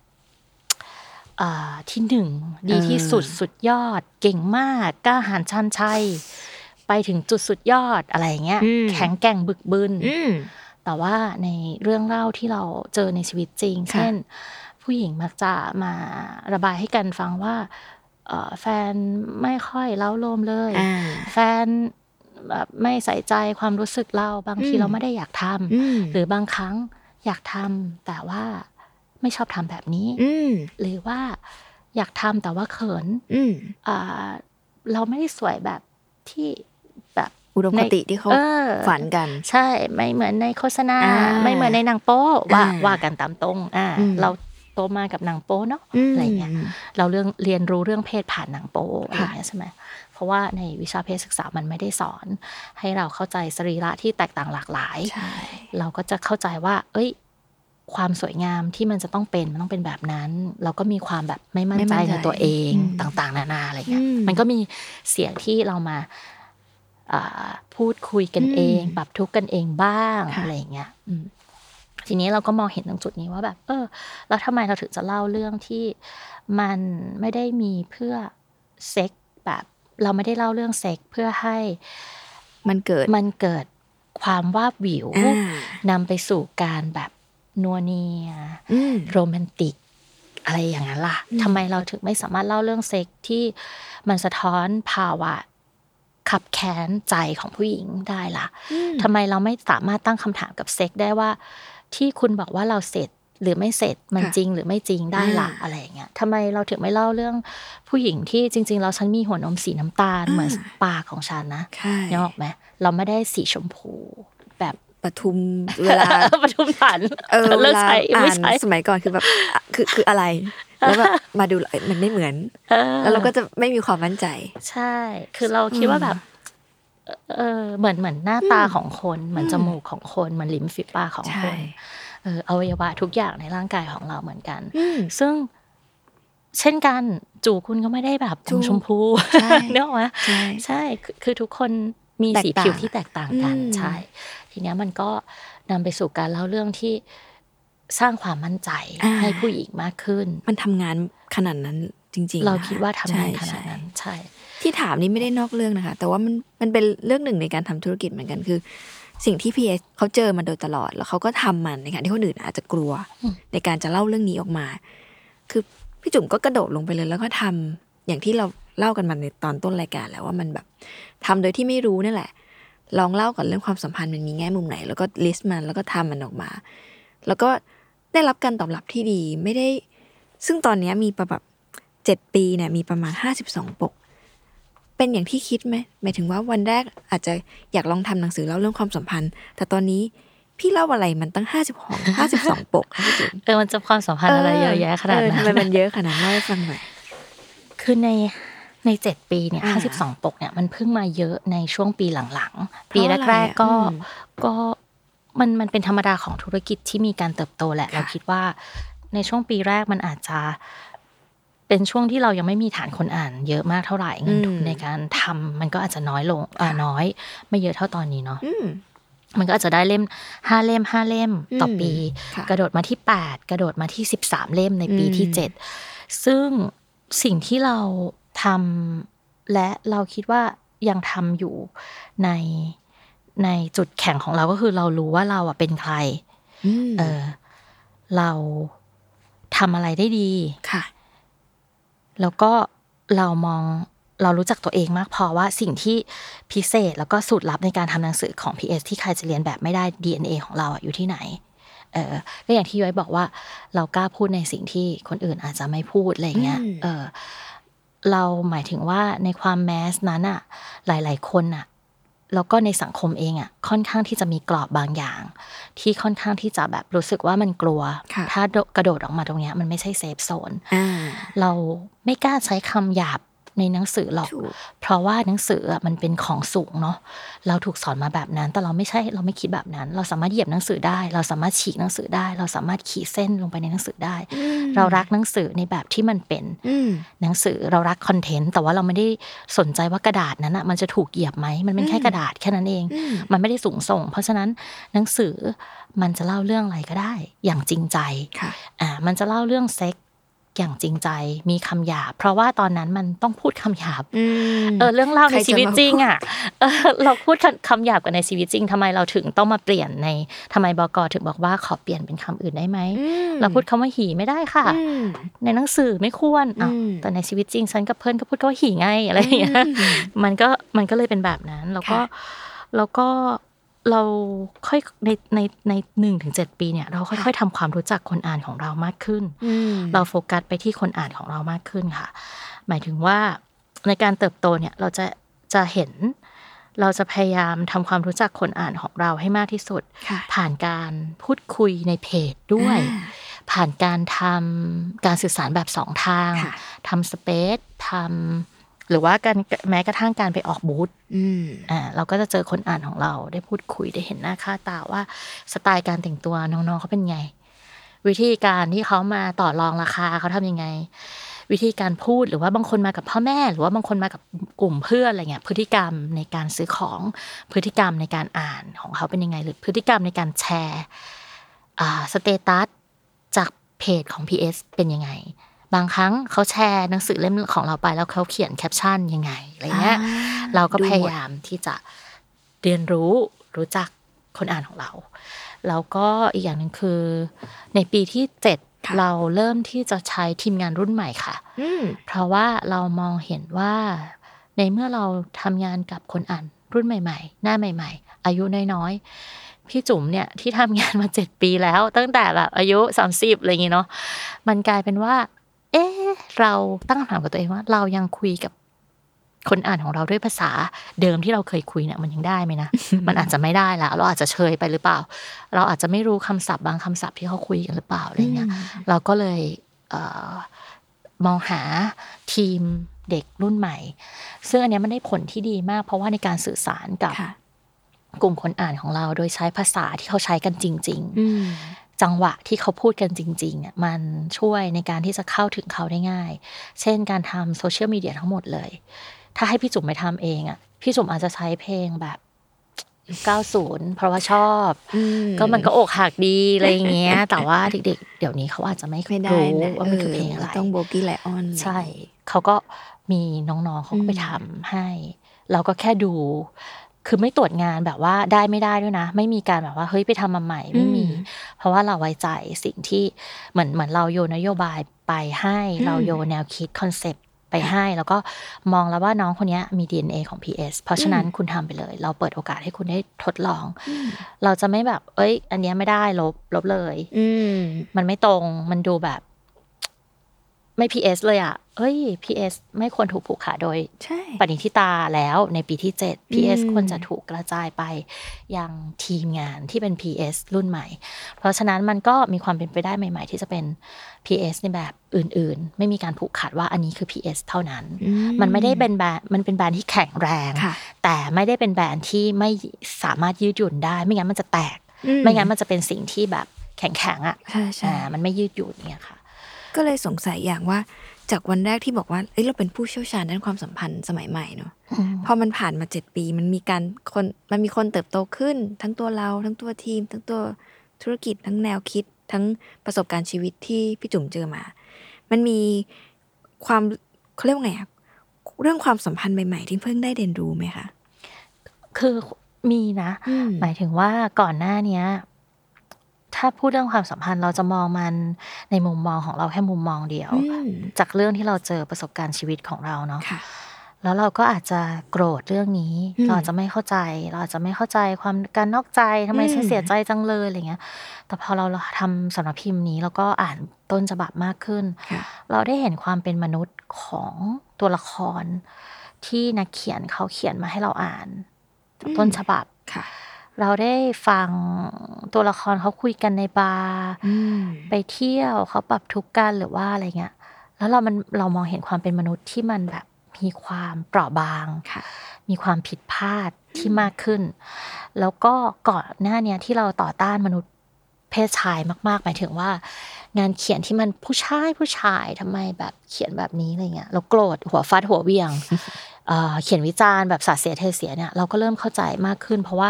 [SPEAKER 2] อ่าที่หนึ่งดีที่สุดสุดยอด เก่งมากกล้าหาญชันชัย ไปถึงจุดสุดยอดอะไรอย่างเงี้ย
[SPEAKER 1] อืม
[SPEAKER 2] แข็งแกร่งบึกบึน
[SPEAKER 1] อืม
[SPEAKER 2] แต่ว่าในเรื่องเล่าที่เราเจอในชีวิตจริง
[SPEAKER 1] ค่ะ
[SPEAKER 2] เช่น ผู้หญิงมักจะมาระบายให้กันฟังว่าเอ่อแฟนไม่ค่อยเล่าโลมเลย
[SPEAKER 1] อ่า
[SPEAKER 2] แฟนแบบไม่ใส่ใจความรู้สึกเราบางที
[SPEAKER 1] อืม
[SPEAKER 2] เราไม่ได้อยากทำ
[SPEAKER 1] อืม
[SPEAKER 2] หรือบางครั้งอยากทำแต่ว่าไม่ชอบทำแบบนี้
[SPEAKER 1] อืม
[SPEAKER 2] หรือว่าอยากทำแต่ว่าเขิน
[SPEAKER 1] อืม
[SPEAKER 2] อ่าเราไม่ได้สวยแบบที่แบบ
[SPEAKER 1] อุดมคติที่เขา
[SPEAKER 2] เออ
[SPEAKER 1] ฝันกัน
[SPEAKER 2] ใช่ ไม่เหมือนในโฆษณา
[SPEAKER 1] อ่า
[SPEAKER 2] ไม่เหมือนในหนังโป๊ว่า
[SPEAKER 1] อ่า
[SPEAKER 2] ว่ากันตามตรง อ่า
[SPEAKER 1] อืม
[SPEAKER 2] เรา โตมากับหนังโป๊เนาะ
[SPEAKER 1] ม
[SPEAKER 2] อะไรเงี้ยเราเรื่องเรียนรู้เรื่องเพศผ่านหนังโป๊อะไร
[SPEAKER 1] ค่ะ
[SPEAKER 2] เงี้ยใช่ไหมเพราะว่าในวิชาเพศศึกษามันไม่ได้สอน ให้เราเข้าใจสรีระที่แตกต่างหลากหลาย
[SPEAKER 1] ใช่
[SPEAKER 2] เราก็จะเข้าใจว่า เอ้ย ความสวยงามที่มันจะต้องเป็นมันต้องเป็นแบบนั้น เราก็มีความแบบไม่มั่นใจในตัวเองต่าง ๆ นานาอะไรเงี้ยมันก็มีเสียงที่เรามาอ่าพูดคุยกันเอง ปรับทุกข์กันเองบ้างอะไรอย่างเงี้ยอืม ทีนี้เราก็มองเห็นตรงจุดนี้ว่าแบบ เออ แล้วทำไมเราถึงจะเล่าเรื่องที่มันไม่ได้มีเพื่อเซ็กแบบ เราไม่ได้เล่าเรื่องเซ็กเพื่อให้
[SPEAKER 1] มันเกิด
[SPEAKER 2] มันเกิดความวาบหวิว
[SPEAKER 1] อ่านำ
[SPEAKER 2] ไปสู่การแบบนัวเนีย
[SPEAKER 1] อืม
[SPEAKER 2] โรแมนติก อะไรอย่างนั้นล่ะทำไมเราถึงไม่สามารถเล่าเรื่องเซ็กที่มันสะท้อนภาวะขับแค้นใจของผู้หญิงได้ล่ะทำไมเราไม่สามารถตั้งคำถามกับเซ็กได้ว่า ที่คุณบอกว่าเราเสร็จหรือไม่เสร็จมัน
[SPEAKER 1] ค่ะ
[SPEAKER 2] จริงหรือไม่จริงได้ล่ะ
[SPEAKER 1] อ่า
[SPEAKER 2] อะไรอย่างเงี้ยทำไมเราถึงไม่เล่าเรื่องผู้หญิงที่จริง ๆ เราฉันมีหัวนมสีน้ำตาลเหมือนปากของฉันนะ
[SPEAKER 1] ใช่
[SPEAKER 2] นึกออกไหมเราไม่ได้สีชมพูแบบ
[SPEAKER 1] ปทุมเวลา
[SPEAKER 2] ปทุมฐาน
[SPEAKER 1] เออเว
[SPEAKER 2] เลิก
[SPEAKER 1] ลา
[SPEAKER 2] ใช้
[SPEAKER 1] อ่า
[SPEAKER 2] ไม่
[SPEAKER 1] น
[SPEAKER 2] ใช้
[SPEAKER 1] สมัยก่อนคือแบบอะคือคืออะไรแล้วแบบมาดูเอ้ยมันไม่เหมือน
[SPEAKER 2] เออ
[SPEAKER 1] แล้วเราก็จะไม่มีความมั่นใจ
[SPEAKER 2] ใช่ คือเราคิดว่าแบบ เออเหมือนเหมือนหน้าตาของคน เหมือนจมูกของคนเหมือนลิ้นฝีปากของ
[SPEAKER 1] ใช่
[SPEAKER 2] คนเอออวัยวะทุกอย่างในร่างกายของเราเหมือนกัน
[SPEAKER 1] อืม
[SPEAKER 2] ซึ่งเช่นกันจูคุณก็ไม่ได้แบบ
[SPEAKER 1] จู
[SPEAKER 2] อมชมพู
[SPEAKER 1] ใช่
[SPEAKER 2] เนกอะไหม
[SPEAKER 1] ใช่
[SPEAKER 2] ใช่คือคือทุกคนมี
[SPEAKER 1] แตก
[SPEAKER 2] สี
[SPEAKER 1] ต่าง
[SPEAKER 2] ผิวที่แตกต่างกัน
[SPEAKER 1] อืม
[SPEAKER 2] ใช่ทีเนี้ยมันก็นำไปสู่การเล่าเรื่องที่สร้างความมั่นใจให้ผู้หญิงมากขึ้น
[SPEAKER 1] มันทำงานขนาดนั้นจริง ๆ
[SPEAKER 2] เรา
[SPEAKER 1] นะคะ
[SPEAKER 2] คิดว่าทำงาน
[SPEAKER 1] ใช่
[SPEAKER 2] ขนาดนั้น
[SPEAKER 1] ใช่
[SPEAKER 2] ใช่
[SPEAKER 1] ที่ถามนี่ไม่ได้นอกเรื่องนะคะ แต่ว่ามันมันเป็นเรื่องหนึ่งในการทำธุรกิจเหมือนกันคือ สิ่งที่พีเอเขาเจอมาโดยตลอด แล้วเขาก็ทำมันในการที่คนอื่นอาจจะกลัว ในการจะเล่าเรื่องนี้ออกมา คือพี่จุ๋มก็กระโดดลงไปเลย แล้วก็ทำอย่างที่เราเล่ากันมาในตอนต้นรายการแล้วว่ามันแบบทำโดยที่ไม่รู้นั่นแหละ ลองเล่าก่อนเรื่องความสัมพันธ์มันมีแง่มุมไหน แล้วก็ลิสต์มันแล้วก็ทำมันออกมา แล้วก็ได้รับการตอบรับที่ดีไม่ได้ ซึ่งตอนนี้มีประแบบเจ็ดปีเนี่ยมีประมาณห้าสิบสองปก เป็นอย่างที่คิดไหมหมายถึงว่าวันแรกอาจจะอยากลองทำหนังสือเล่าเรื่องความสัมพันธ์ แต่ตอนนี้พี่เล่าอะไรมันตั้งห้าสิบหกห้าสิบสองปกค่ะพี่จุ๋ม
[SPEAKER 2] เออมันจะความสัมพันธ์อะไรเยอะแยะขนาด
[SPEAKER 1] เออ
[SPEAKER 2] นั้
[SPEAKER 1] ทำไม
[SPEAKER 2] น
[SPEAKER 1] มันเยอะขนาดนั้นเล่าให้ฟังหน่อย
[SPEAKER 2] คือในในเจ็ดปีเนี่ย
[SPEAKER 1] อ่า
[SPEAKER 2] ห้าสิบสองปกเนี่ยมันเพิ่งมาเยอะในช่วงปีหลังๆ ปี
[SPEAKER 1] เพราะอะไร
[SPEAKER 2] แรกๆก็
[SPEAKER 1] อืม
[SPEAKER 2] ก็มันมันเป็นธรรมดาของธุรกิจที่มีการเติบโตแหละ
[SPEAKER 1] ค่ะ
[SPEAKER 2] เราคิดว่าในช่วงปีแรกมันอาจจะ เป็นช่วงที่เรายังไม่มีฐานคนอ่าน เยอะมากเท่าไหร่เงินทุนในการทำมันก็อาจจะน้อยลงอ่าน้อย ไม่เยอะเท่าตอนนี้เนาะ
[SPEAKER 1] อืม
[SPEAKER 2] มันก็อาจจะได้เล่มห้าเล่มห้าเล่มต่ออ
[SPEAKER 1] ม
[SPEAKER 2] ปี
[SPEAKER 1] ค่ะ
[SPEAKER 2] กระโดดมาที่แปดกระโดดมาที่สิบสามเล่มในปี
[SPEAKER 1] อืม
[SPEAKER 2] ที่เจ็ดซึ่งสิ่งที่เราทำและเราคิดว่ายังทำอยู่ในในจุดแข็งของเราก็คือเรารู้ว่าเราอะเป็นใคร
[SPEAKER 1] อืม
[SPEAKER 2] เออเราทำอะไรได้ดี
[SPEAKER 1] ค่ะ
[SPEAKER 2] แล้วก็เรามองเรารู้จักตัวเองมากพอว่าสิ่งที่พิเศษแล้วก็สูตรลับในการทำหนังสือของ PS ที่ใครจะเรียนแบบไม่ได้ DNA ของเราอะอยู่ที่ไหนเออก็อย่างที่ย้อยบอกว่า เรากล้าพูดในสิ่งที่คนอื่นอาจจะไม่พูดอะไรเงี้ย
[SPEAKER 1] อืม
[SPEAKER 2] เออเราหมายถึงว่าในความแมสนั้นอะหลาย ๆ คนอะ แล้วก็ในสังคมเองอะค่อนข้างที่จะมีกรอบบางอย่าง ที่ค่อนข้างที่จะแบบรู้สึกว่ามันกลัว
[SPEAKER 1] ค่ะ
[SPEAKER 2] ถ้ากระโดดออกมาตรงเนี้ยมันไม่ใช่เซฟโซน
[SPEAKER 1] อ่า
[SPEAKER 2] เราไม่กล้าใช้คำหยาบ ในหนังสือหรอก
[SPEAKER 1] ถูก
[SPEAKER 2] เพราะว่าหนังสืออะมันเป็นของสูงเนาะเราถูกสอนมาแบบนั้น แต่เราไม่ใช่เราไม่คิดแบบนั้น เราสามารถเหยียบหนังสือได้ เราสามารถฉีกหนังสือได้ เราสามารถขีดเส้นลงไปในหนังสือได้ เรารักหนังสือในแบบที่มันเป็น
[SPEAKER 1] อืม
[SPEAKER 2] หนังสือเรารักคอนเทนต์แต่ว่าเราไม่ได้สนใจว่ากระดาษนั้นอะมันจะถูกเหยียบไหมมันเป็นแค่กระดาษแค่นั้นเอง
[SPEAKER 1] อืม
[SPEAKER 2] มันไม่ได้สูงส่ง เพราะฉะนั้นหนังสือมันจะเล่าเรื่องอะไรก็ได้ อย่างจริงใจ
[SPEAKER 1] ค่ะ
[SPEAKER 2] อ่ามันจะเล่าเรื่องเซ็ก อย่างจริงใจ มีคำหยาบ เพราะว่าตอนนั้นมันต้องพูดคำหยาบ
[SPEAKER 1] อืม
[SPEAKER 2] เออเรื่องเล่าใน
[SPEAKER 1] ใครจะ
[SPEAKER 2] ชีวิต
[SPEAKER 1] มา
[SPEAKER 2] จริงอะเออเราพูดคำคำหยาบกันในชีวิตจริงทำไมเราถึงต้องมาเปลี่ยนในทำไมบกถึงบอกว่าขอเปลี่ยนเป็นคำอื่นได้ไหม
[SPEAKER 1] อืม
[SPEAKER 2] เราพูดคำว่าหีไม่ได้ค่ะ
[SPEAKER 1] อืม
[SPEAKER 2] ในหนังสือไม่ควรอะ
[SPEAKER 1] อืม
[SPEAKER 2] แต่ในชีวิตจริงฉันกับเพื่อนก็พูดคำว่าหีไงอะไรอย่างเงี้ยมันก็มันก็เลยเป็นแบบนั้นแล้วก็
[SPEAKER 1] ค่ะ
[SPEAKER 2] แล้วก็ เราค่อยในในในหนึ่งถึงเจ็ดปีเนี่ยเราค่อยๆทำความรู้จักคนอ่านของเรามากขึ้น
[SPEAKER 1] อืม
[SPEAKER 2] เราโฟกัสไปที่คนอ่านของเรามากขึ้นค่ะ หมายถึงว่าในการเติบโตเนี่ยเราจะจะเห็น เราจะพยายามทำความรู้จักคนอ่านของเราให้มากที่สุด
[SPEAKER 1] ค่ะ
[SPEAKER 2] ผ่านการพูดคุยในเพจด้วย
[SPEAKER 1] อ่า
[SPEAKER 2] ผ่านการทำการสื่อสารแบบสองทาง
[SPEAKER 1] ค่ะ
[SPEAKER 2] ทำสเปซทำ หรือว่าการแม้กระทั่งการไปออกบูธ
[SPEAKER 1] อืม
[SPEAKER 2] อ่าเราก็จะเจอคนอ่านของเรา ได้พูดคุยได้เห็นหน้าค่าตาว่าสไตล์การแต่งตัวน้องๆเขาเป็นไง วิธีการที่เขามาต่อรองราคาเขาทำยังไง วิธีการพูดหรือว่าบางคนมากับพ่อแม่ หรือว่าบางคนมากับกลุ่มเพื่อนอะไรเงี้ยพฤติกรรมในการซื้อของพฤติกรรมในการอ่านของเขาเป็นยังไง หรือพฤติกรรมในการแชร์อ่า status จากเพจของ PS เป็นยังไง บางครั้งเขาแชร์หนังสือเล่มของเราไปแล้วเขาเขียนแคปชั่นยังไงอะไรเงี้ย
[SPEAKER 1] อ่า
[SPEAKER 2] เราก็
[SPEAKER 1] ดูหมด
[SPEAKER 2] พยายามที่จะเรียนรู้รู้จักคนอ่านของเรา แล้วก็อีกอย่างหนึ่งคือ ในปีที่เจ็ด
[SPEAKER 1] ค่ะ
[SPEAKER 2] เราเริ่มที่จะใช้ทีมงานรุ่นใหม่ค่ะ
[SPEAKER 1] อืม
[SPEAKER 2] เพราะว่าเรามองเห็นว่า ในเมื่อเราทำงานกับคนอ่านรุ่นใหม่ ๆ หน้าใหม่ ๆ อายุน้อยๆ พี่จุ๋มเนี่ยที่ทำงานมาเจ็ดปีแล้ว ตั้งแต่แบบอายุสามสิบอะไรอย่างงี้เนาะมันกลายเป็นว่าเอ๊ะเราตั้งคำถามกับตัวเองว่า เรายังคุยกับคนอ่านของเราด้วยภาษาเดิมที่เราเคยคุยเนี่ยมันยังได้ไหมนะมันอาจจะไม่ได้ละเราอาจจะเชยไปหรือเปล่า เราอาจจะไม่รู้คำศัพท์บางคำศัพท์ที่เขาคุยกันหรือเปล่าอะไรเงี้ยเราก็เลยเอ่อมองหาทีมเด็กรุ่นใหม่ ซึ่งอันเนี้ยมันได้ผลที่ดีมาก เพราะว่าในการสื่อสารกับ
[SPEAKER 1] ค่ะ
[SPEAKER 2] กลุ่มคนอ่านของเรา โดยใช้ภาษาที่เขาใช้กันจริง
[SPEAKER 1] อืม
[SPEAKER 2] ๆ จังหวะที่เขาพูดกันจริงๆอะมันช่วยในการที่จะเข้าถึงเขาได้ง่าย เช่นการทำโซเชียลมีเดียทั้งหมดเลย ถ้าให้พี่จุ๋มไปทำเองอะพี่จุ๋มอาจจะใช้เพลงแบบ90 เพราะว่าชอบ
[SPEAKER 1] อืม
[SPEAKER 2] ก็มันก็อกหักดีอะไรอย่างเงี้ย แต่ว่าเด็กๆ เดี๋ยวนี้เขาอาจจะไม่
[SPEAKER 1] ไม่ได้
[SPEAKER 2] รู้
[SPEAKER 1] นะ
[SPEAKER 2] ว่ามันคือเพลงอะไร
[SPEAKER 1] ต้อง Bowkylion
[SPEAKER 2] ใช่ เขาก็มีน้องๆเขาก็ไปทำให้ เราก็แค่ดู คือไม่ตรวจงานแบบว่าได้ไม่ได้ด้วยนะ ไม่มีการแบบว่าเฮ้ยไปทำมาใหม่ไม่มี เพราะว่าเราไว้ใจสิ่งที่เหมือนเหมือนเราโยนนโยบายไปให้เราโยนแนวคิด concept ไปให้แล้วก็มองแล้วว่าน้องคนเนี้ยมี DNA ของ PS เพราะฉะนั้นคุณทำไปเลย เราเปิดโอกาสให้คุณได้ทดลอง เราจะไม่แบบ เอ้ย อันเนี้ยไม่ได้ลบลบเลย
[SPEAKER 1] อืม
[SPEAKER 2] มันไม่ตรงมันดูแบบ ไม่ PS เลยอะเอ้ย PS ไม่ควรถูกผูกขาดโดย
[SPEAKER 1] ใช่
[SPEAKER 2] ปณิธิตาแล้วในปีที่ 7 PS
[SPEAKER 1] อืม
[SPEAKER 2] ควรจะถูกกระจายไปยังทีมงานที่เป็น PS รุ่นใหม่ เพราะฉะนั้นมันก็มีความเป็นไปได้ใหม่ ๆ ที่จะเป็น PS ในแบบอื่น ๆ ไม่มีการผูกขาดว่าอันนี้คือ PS เท่านั้น
[SPEAKER 1] อื
[SPEAKER 2] มันไม่ได้เป็นแบรนด์มันเป็นแบรนด์ที่แข็งแรง
[SPEAKER 1] ค่ะ
[SPEAKER 2] แต่ไม่ได้เป็นแบรนด์ที่ไม่สามารถยืดหยุ่นได้ ไม่งั้นมันจะแตก
[SPEAKER 1] อื
[SPEAKER 2] ไม่งั้นมันจะเป็นสิ่งที่แบบแข็งๆอะ
[SPEAKER 1] ใช่ใช่
[SPEAKER 2] อ่ามันไม่ยืดหยุ่นเนี่ยค่ะ
[SPEAKER 1] ก็เลยสงสัยอย่างว่า จากวันแรกที่บอกว่าเอ้ยเราเป็นผู้เชี่ยวชาญด้านความสัมพันธ์สมัยใหม่เนาะพอมันผ่านมาเจ็ดปี มันมีการคนมันมีคนเติบโตขึ้น ทั้งตัวเรา ทั้งตัวทีม ทั้งตัวธุรกิจทั้งแนวคิด ทั้งประสบการณ์ชีวิตที่พี่จุ๋มเจอมา มันมีความเขาเรียกว่าไงอะเรื่องความสัมพันธ์ใหม่ๆที่เพิ่งได้เรียนรู้ไหมคะ
[SPEAKER 2] คือมีนะ
[SPEAKER 1] อืม
[SPEAKER 2] หมายถึงว่าก่อนหน้าเนี้ย ถ้าพูดเรื่องความสัมพันธ์เราจะมองมันในมุมมองของเราแค่มุมมองเดียว
[SPEAKER 1] อืม
[SPEAKER 2] จากเรื่องที่เราเจอประสบการณ์ชีวิตของเราเนาะ
[SPEAKER 1] ค่ะ
[SPEAKER 2] แล้วเราก็อาจจะโกรธเรื่องนี้
[SPEAKER 1] อืม
[SPEAKER 2] เราอาจจะไม่เข้าใจ เราอาจจะไม่เข้าใจความการนอกใจทำไม
[SPEAKER 1] อืม
[SPEAKER 2] ฉันเสียใจจังเลยอะไรเงี้ย แต่พอเราทำสำนักพิมพ์นี้แล้วก็อ่านต้นฉบับมากขึ้น
[SPEAKER 1] ค่ะ
[SPEAKER 2] เราได้เห็นความเป็นมนุษย์ของตัวละคร ที่นักเขียนเขาเขียนมาให้เราอ่าน ต้นฉบับ
[SPEAKER 1] ค่ะ
[SPEAKER 2] เราได้ฟังตัวละครเขาคุยกันในบาร์
[SPEAKER 1] อืม
[SPEAKER 2] ไปเที่ยวเขาปรับทุกข์กันหรือว่าอะไรเงี้ย แล้วเรามันเรามองเห็นความเป็นมนุษย์ที่มันแบบมีความเปราะบาง
[SPEAKER 1] ค่ะ
[SPEAKER 2] มีความผิดพลาดที่มากขึ้น แล้วก็ก่อนหน้าเนี้ยที่เราต่อต้านมนุษย์เพศชายมากๆหมายถึงว่า งานเขียนที่มันผู้ชายผู้ชายทำไมแบบเขียนแบบนี้อะไรเงี้ยเราโกรธหัวฟาดหัวเวียง เอ่อเขียนวิจารณ์แบบสาดเสียเทเสียเนี่ยเราก็เริ่มเข้าใจมากขึ้น เพราะว่า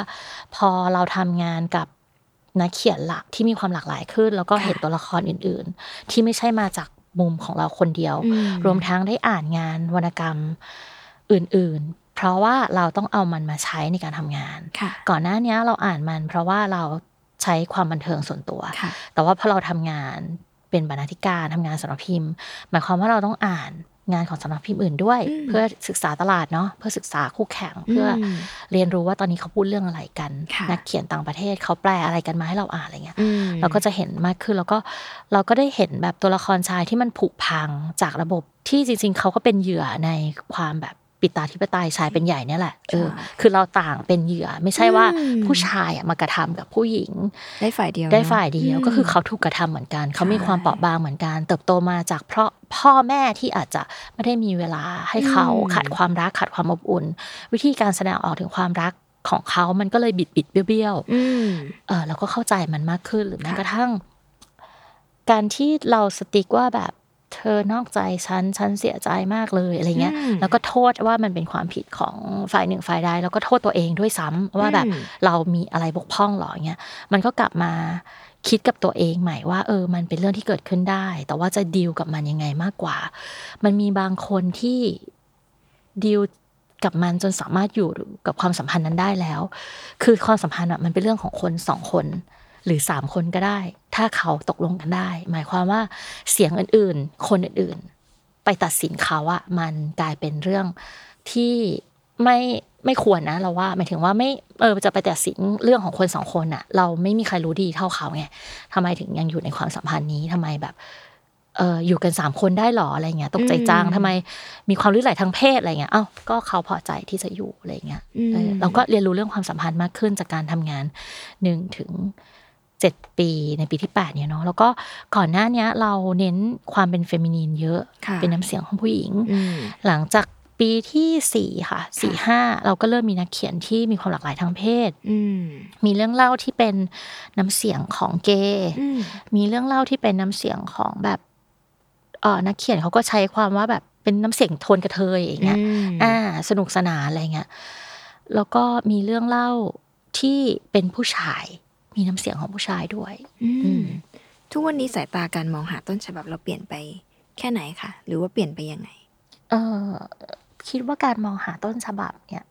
[SPEAKER 2] พอเราทำงานกับนักเขียนหลักที่มีความหลากหลายขึ้น แล้วก็เห็นตัวละครอื่น ๆ ที่ไม่ใช่มาจากมุมของเราคนเดียว
[SPEAKER 1] อืม
[SPEAKER 2] รวมทั้งได้อ่านงานวรรณกรรมอื่น ๆ เพราะว่าเราต้องเอามันมาใช้ในการทำงาน
[SPEAKER 1] ค่ะ
[SPEAKER 2] ก่อนหน้านี้เราอ่านมัน เพราะว่าเราใช้ความบันเทิงส่วนตัว
[SPEAKER 1] ค่ะ
[SPEAKER 2] แต่ว่าพอเราทำงานเป็นบรรณาธิการทำงานสำนักพิมพ์ หมายความว่าเราต้องอ่าน งานของสำนักพิมพ์อื่นด้วย
[SPEAKER 1] อืม
[SPEAKER 2] เพื่อศึกษาตลาดเนาะเพื่อศึกษาคู่แข่งเพื่ออ
[SPEAKER 1] ม
[SPEAKER 2] เรียนรู้ว่าตอนนี้เขาพูดเรื่องอะไรกัน
[SPEAKER 1] ค่ะ
[SPEAKER 2] นักเขียนต่างประเทศเขาแปลอะไรกันมาให้เราอ่านอะไรเงี้ย
[SPEAKER 1] อืม
[SPEAKER 2] เราก็จะเห็นมากขึ้นแล้วก็เราก็ได้เห็นแบบตัวละครชายที่มันผุพังจากระบบที่จริง ๆ เขาก็เป็นเหยื่อในความแบบ ปิตาธิปไตยชายเป็นใหญ่เนี่ยแหละเออ
[SPEAKER 1] ใช่
[SPEAKER 2] คือเราต่างเป็นเหยื่อ ไม่ใช่ว่า
[SPEAKER 1] อืม
[SPEAKER 2] ผู้ชายอะมากระทำกับผู้หญิง
[SPEAKER 1] ได้ฝ่ายเดียว
[SPEAKER 2] ได้
[SPEAKER 1] เนอะ
[SPEAKER 2] ฝ่ายเดียว
[SPEAKER 1] ม
[SPEAKER 2] ก็คือเขาถูกกระทำเหมือนกัน เขามี
[SPEAKER 1] ใช่
[SPEAKER 2] ความเปราะบางเหมือนกัน เติบโตมาจากเพราะพ่อแม่ที่อาจจะไม่ได้มีเวลาให้เขา
[SPEAKER 1] อืม
[SPEAKER 2] ขาดความรักขาดความอบอุ่น วิธีการแสดงออกถึงความรักของเขา มันก็เลยบิดบิดๆเบี้ยวๆ
[SPEAKER 1] อืม
[SPEAKER 2] เออเราก็เข้าใจมันมากขึ้นหรือแม้
[SPEAKER 1] ค่ะ
[SPEAKER 2] กระทั่ง การที่เราสติ๊กว่าแบบ เธอนอกใจฉัน ฉันเสียใจมากเลยอะไรเงี้ย
[SPEAKER 1] อืม
[SPEAKER 2] แล้วก็โทษว่ามันเป็นความผิดของฝ่ายหนึ่งฝ่ายใด แล้วก็โทษตัวเองด้วยซ้ำว่าแบบ
[SPEAKER 1] อืม
[SPEAKER 2] เรามีอะไรบกพร่องหรอเงี้ย มันก็กลับมาคิดกับตัวเองใหม่ว่าเออ มันเป็นเรื่องที่เกิดขึ้นได้ แต่ว่าจะดีลกับมันยังไงมากกว่า มันมีบางคนที่ดีลกับมันจนสามารถอยู่กับความสัมพันธ์นั้นได้แล้ว คือความสัมพันธ์อะมันเป็นเรื่องของคนสองคน หรือสามคนก็ได้ ถ้าเขาตกลงกันได้ หมายความว่าเสียงอื่นๆ คนอื่นๆ ไปตัดสินเขาอะมันกลายเป็นเรื่องที่ไม่ไม่ควรนะเราว่าหมายถึงว่าไม่เออจะไปตัดสินเรื่องของคนสองคนอะเราไม่มีใครรู้ดีเท่าเขาไงทำไมถึงยังอยู่ในความสัมพันธ์นี้ทำไมแบบเอออยู่กันสามคนได้หรออะไรเงี้ยตกใจจังทำไมมีความลื่นไหลทางเพศอะไรเงี้ยเอ้าก็เขาพอใจที่จะอยู่อะไรเงี้ยเออเราก็เรียนรู้เรื่องความสัมพันธ์มากขึ้นจากการทำงานหนึ่งถึง เจ็ดปีในปีที่แปดเนี่ยเนาะแล้วก็ก่อนหน้าเนี้ยเราเน้นความเป็นเฟมินีนเยอะ
[SPEAKER 1] ค่ะ
[SPEAKER 2] เป็นน้ำเสียงของผู้หญิง
[SPEAKER 1] อืม
[SPEAKER 2] หลังจากปีที่สี่ค่ะสี่ห้าเราก็เริ่มมีนักเขียนที่มีความหลากหลายทางเพศ
[SPEAKER 1] อืม
[SPEAKER 2] มีเรื่องเล่าที่เป็นน้ำเสียงของเกย์
[SPEAKER 1] อืม
[SPEAKER 2] มีเรื่องเล่าที่เป็นน้ำเสียงของแบบเออนักเขียนเขาก็ใช้ความว่าแบบเป็นน้ำเสียงโทนกระเทยอย่างเงี้ยอ่า สนุกสนานอะไรเงี้ยแล้วก็มีเรื่องเล่าที่เป็นผู้ชาย มีน้ำเสียงของผู้ชายด้วย
[SPEAKER 1] อืมทุกวันนี้สายตาการมองหาต้นฉบับเราเปลี่ยนไปแค่ไหนคะหรือว่าเปลี่ยนไปยังไง
[SPEAKER 2] เออคิดว่าการมองหาต้นฉบับเนี่ย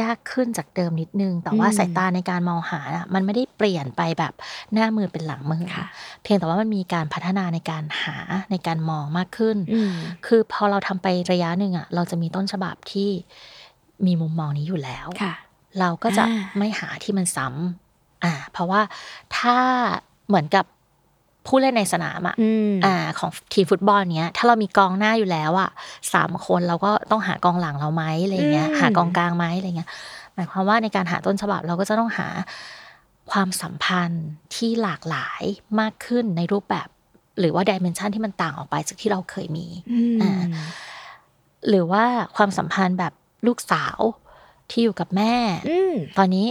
[SPEAKER 2] ยากขึ้นจากเดิมนิดนึง แต่ว่า
[SPEAKER 1] อืม
[SPEAKER 2] สายตาในการมองหาน่ะมันไม่ได้เปลี่ยนไปแบบหน้ามือเป็นหลังมือ
[SPEAKER 1] ค่ะ
[SPEAKER 2] เพียงแต่ว่ามันมีการพัฒนาในการหาในการมองมากขึ้น
[SPEAKER 1] อืม
[SPEAKER 2] คือพอเราทำไประยะหนึ่งอะ เราจะมีต้นฉบับที่มีมุมมองนี้อยู่แล้ว
[SPEAKER 1] ค่ะ
[SPEAKER 2] เราก็จะ
[SPEAKER 1] อ่า
[SPEAKER 2] ไม่หาที่มันซ้ำ อ่า เพราะว่าถ้าเหมือนกับผู้เล่นในสนามอะ
[SPEAKER 1] อืม
[SPEAKER 2] อ่า ของทีมฟุตบอลเนี้ย ถ้าเรามีกองหน้าอยู่แล้วอะสามคนเราก็ต้องหากองหลังเราไหมอะไรเงี้ย
[SPEAKER 1] อืม
[SPEAKER 2] หากองกลางไหมอะไรเงี้ย หมายความว่าในการหาต้นฉบับเราก็จะต้องหาความสัมพันธ์ที่หลากหลายมากขึ้นในรูปแบบ หรือว่าดิเมนชันที่มันต่างออกไปจากที่เราเคยมี
[SPEAKER 1] อืม
[SPEAKER 2] อ่าหรือว่าความสัมพันธ์แบบลูกสาวที่อยู่กับแม่
[SPEAKER 1] อืม
[SPEAKER 2] ตอนนี้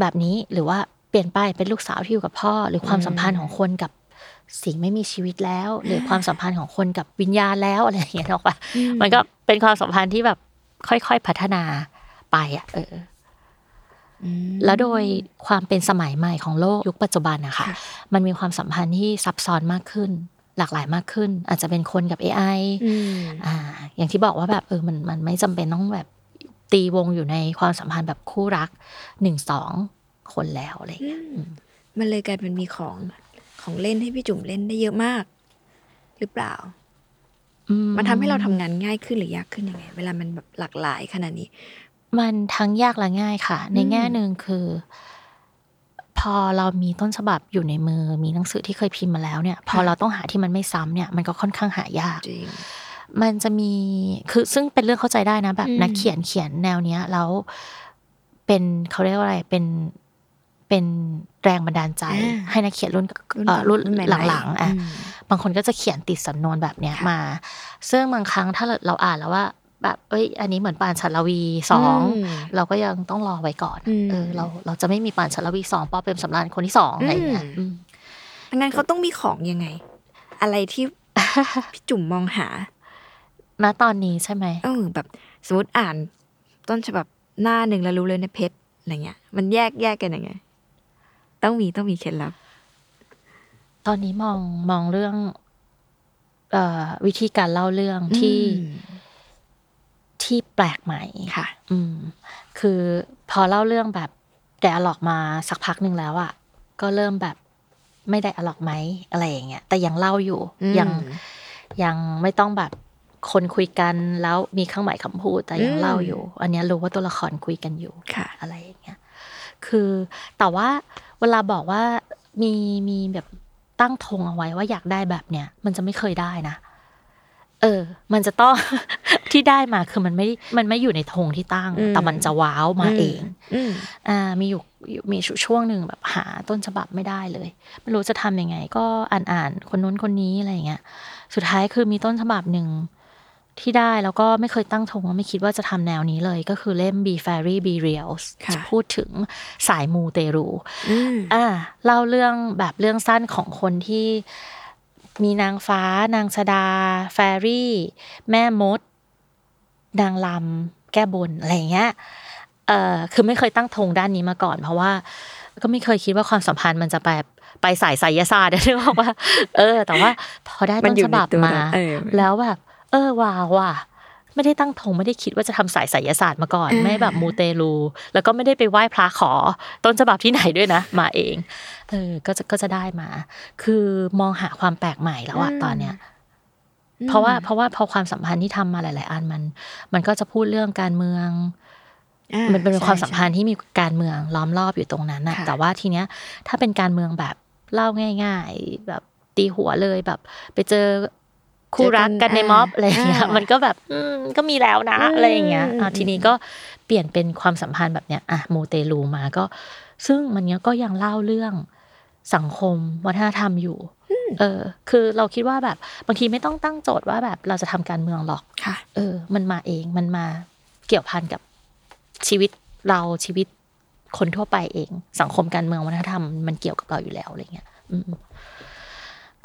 [SPEAKER 2] แบบนี้หรือว่าเปลี่ยนไปเป็นลูกสาวที่อยู่กับพ่อ หรือความสัมพันธ์ของคนกับสิ่งไม่มีชีวิตแล้ว หรือความสัมพันธ์ของคนกับวิญญาณแล้วอะไรอย่างเงี้ยหรอกปะมันก็เป็นความสัมพันธ์ที่แบบค่อยๆพัฒนาไปอะเอออแล้วโดยความเป็นสมัยใหม่ของโลกยุคปัจจุบันนะคะ
[SPEAKER 1] ค่ะ
[SPEAKER 2] มันมีความสัมพันธ์ที่ซับซ้อนมากขึ้น หลากหลายมากขึ้น อาจจะเป็นคนกับ AI
[SPEAKER 1] อืม
[SPEAKER 2] อ่า อย่างที่บอกว่าแบบเออมันมันไม่จำเป็นต้องแบบ ตีวงอยู่ในความสัมพันธ์แบบคู่รักหนึ่งสองคนแล้วอะไรอย่างเงี้ย
[SPEAKER 1] มันเลยกลายเป็นมีของของเล่นให้พี่จุ๋มเล่นได้เยอะมาก หรือเปล่า
[SPEAKER 2] อื
[SPEAKER 1] มันทำให้เราทำงานง่ายขึ้นหรือยากขึ้นยังไง เวลามันแบบหลากหลายขนาดนี้
[SPEAKER 2] มันทั้งยากและง่ายค่ะ ในแง่หนึ่งคือ พอเรามีต้นฉบับอยู่ในมือ มีหนังสือที่เคยพิมพ์มาแล้วเนี่ย พอเราต้องหาที่มันไม่ซ้ำเนี่ย มันก็ค่อนข้างหายาก
[SPEAKER 1] จริง
[SPEAKER 2] มันจะมีคือซึ่งเป็นเรื่องเข้าใจได้นะแบบ
[SPEAKER 1] อืม
[SPEAKER 2] นักเขียนเขียนแนวเนี้ยแล้วเป็นเขาเรียกว่าอะไรเป็นเป็นแรงบันดาลใจ ให้นักเขียนรุ่นเอ่อรุ่น
[SPEAKER 1] ใม่ๆ
[SPEAKER 2] หลังๆอะ
[SPEAKER 1] ม
[SPEAKER 2] บางคนก็จะเขียนติดสำนวนแบบเนี้ย
[SPEAKER 1] ค่ะ
[SPEAKER 2] มา ซึ่งบางครั้งถ้าเราเราอ่านแล้วว่า แบบเอ้ย อันนี้เหมือนปานชันลวีสอง
[SPEAKER 1] อืม
[SPEAKER 2] เราก็ยังต้องรอไว้ก่อน
[SPEAKER 1] อืม
[SPEAKER 2] เออเราเราจะไม่มีปานชันลวีสองปอเป็นสำรานคนที่สองอะไรอย่างเงี้ย
[SPEAKER 1] อืม
[SPEAKER 2] อืม
[SPEAKER 1] งั้นเขาต้องมีของยังไง อะไรที่พี่จุ๋มมองหา
[SPEAKER 2] ณตอนนี้ใช่ไหม
[SPEAKER 1] เออแบบ สมมติอ่านต้นฉบับหน้าหนึ่งแล้วรู้เลยนะเพชรอะไรเงี้ย มันแยกแยกกันยังไง ต้องมีต้องมีเคล็ดลับ
[SPEAKER 2] ตอนนี้มองมองเรื่อง เอ่อ วิธีการเล่าเรื่องที่
[SPEAKER 1] อืม
[SPEAKER 2] ที่แปลกใหม่
[SPEAKER 1] ค่ะ
[SPEAKER 2] อืม คือพอเล่าเรื่องแบบไดอะล็อกมาสักพักหนึ่งแล้วอะก็เริ่มแบบไม่ไดอะล็อกไหมอะไรอย่างเงี้ยแต่ยังเล่าอยู่
[SPEAKER 1] อืม
[SPEAKER 2] ยังยังไม่ต้องแบบ คนคุยกันแล้วมีเครื่องหมายคำพูดแต่ยัง
[SPEAKER 1] อืม
[SPEAKER 2] เล่าอยู่ อันเนี้ยรู้ว่าตัวละครคุยกันอยู่
[SPEAKER 1] ค่ะ
[SPEAKER 2] อะไรอย่างเงี้ยคือแต่ว่าเวลาบอกว่ามีมีแบบตั้งธงเอาไว้ว่าอยากได้แบบเนี้ยมันจะไม่เคยได้นะ เออ มันจะต้องที่ได้มาคือมันไม่ มันไม่อยู่ในธงที่ตั้ง
[SPEAKER 1] อืม
[SPEAKER 2] แต่มันจะว้าวมาเอง
[SPEAKER 1] อืม
[SPEAKER 2] อ่า มีอยู่อยู่มีช่วงหนึ่งแบบหาต้นฉบับไม่ได้เลยไม่รู้จะทำยังไง ก็อ่านอ่านคนนู้นคนนี้อะไรอย่างเงี้ย สุดท้ายคือมีต้นฉบับหนึ่ง ที่ได้แล้วก็ไม่เคยตั้งธงว่าไม่คิดว่าจะทำแนวนี้เลย ก็คือเล่ม Be Fairy Be Reals
[SPEAKER 1] ค่ะ
[SPEAKER 2] จะพูดถึงสายมูเตรู
[SPEAKER 1] อืม
[SPEAKER 2] อ่าเล่าเรื่องแบบเรื่องสั้นของคนที่มีนางฟ้า นางสดา แฟรี่ แม่มด นางลำแก้บน อะไรอย่างเงี้ยเออคือไม่เคยตั้งธงด้านนี้มาก่อน เพราะว่า ก็ไม่เคยคิดว่าความสัมพันธ์มันจะไปไปสายไสยศาสตร์นึกออกว่า เออ แต่ว่า พอได้
[SPEAKER 1] มั
[SPEAKER 2] ต้
[SPEAKER 1] น
[SPEAKER 2] น
[SPEAKER 1] อยู่
[SPEAKER 2] ฉบับ
[SPEAKER 1] ในตัว
[SPEAKER 2] มา
[SPEAKER 1] เราเออ
[SPEAKER 2] แล้วแบบ เออว้าวว่ะไม่ได้ตั้งธงไม่ได้คิดว่าจะทำสายไสยศาสตร์มาก่อน ไม่แบบมูเตลู แล้วก็ไม่ได้ไปไหว้พระขอ ต้นฉบับที่ไหนด้วยนะ มาเองเออก็จะก็จะได้มา คือมองหาความแปลกใหม่แล้วอะตอนเนี้ยเพราะว่าเพราะว่าพอความสัมพันธ์ที่ทำมาหลาย ๆ อันมัน มันก็จะพูดเรื่องการเมือง
[SPEAKER 1] อ่า
[SPEAKER 2] มันเป็น
[SPEAKER 1] ใช่
[SPEAKER 2] ความสัมพัน
[SPEAKER 1] ใช่
[SPEAKER 2] ธ์ที่มีการเมืองล้อมรอบอยู่ตรงนั้นนะ
[SPEAKER 1] ค่ะ
[SPEAKER 2] แต่ว่าทีเนี้ย ถ้าเป็นการเมืองแบบเล่าง่าย ๆ แบบตีหัวเลยแบบ ไปเจอ คู่รักกันในม็อบอะไรอย่างเงี้ยมันก็แบบอืมก็มีแล้วนะอะไรอย่างเงี้ยอะทีนี้ก็เปลี่ยนเป็นความสัมพันธ์แบบเนี้ยอะมูเตลูมาก็ ซึ่งมันเนี้ยก็ยังเล่าเรื่องสังคมวัฒนธรรมอยู่เออ คือเราคิดว่าแบบบางทีไม่ต้องตั้งโจทย์ว่าแบบเราจะทำการเมืองหรอก
[SPEAKER 1] ค่ะ
[SPEAKER 2] เออ มันมาเองมันมาเกี่ยวพันกับชีวิตเราชีวิตคนทั่วไปเอง สังคมการเมืองวัฒนธรรมมันเกี่ยวกับเราอยู่แล้วอะไรเงี้ยอืม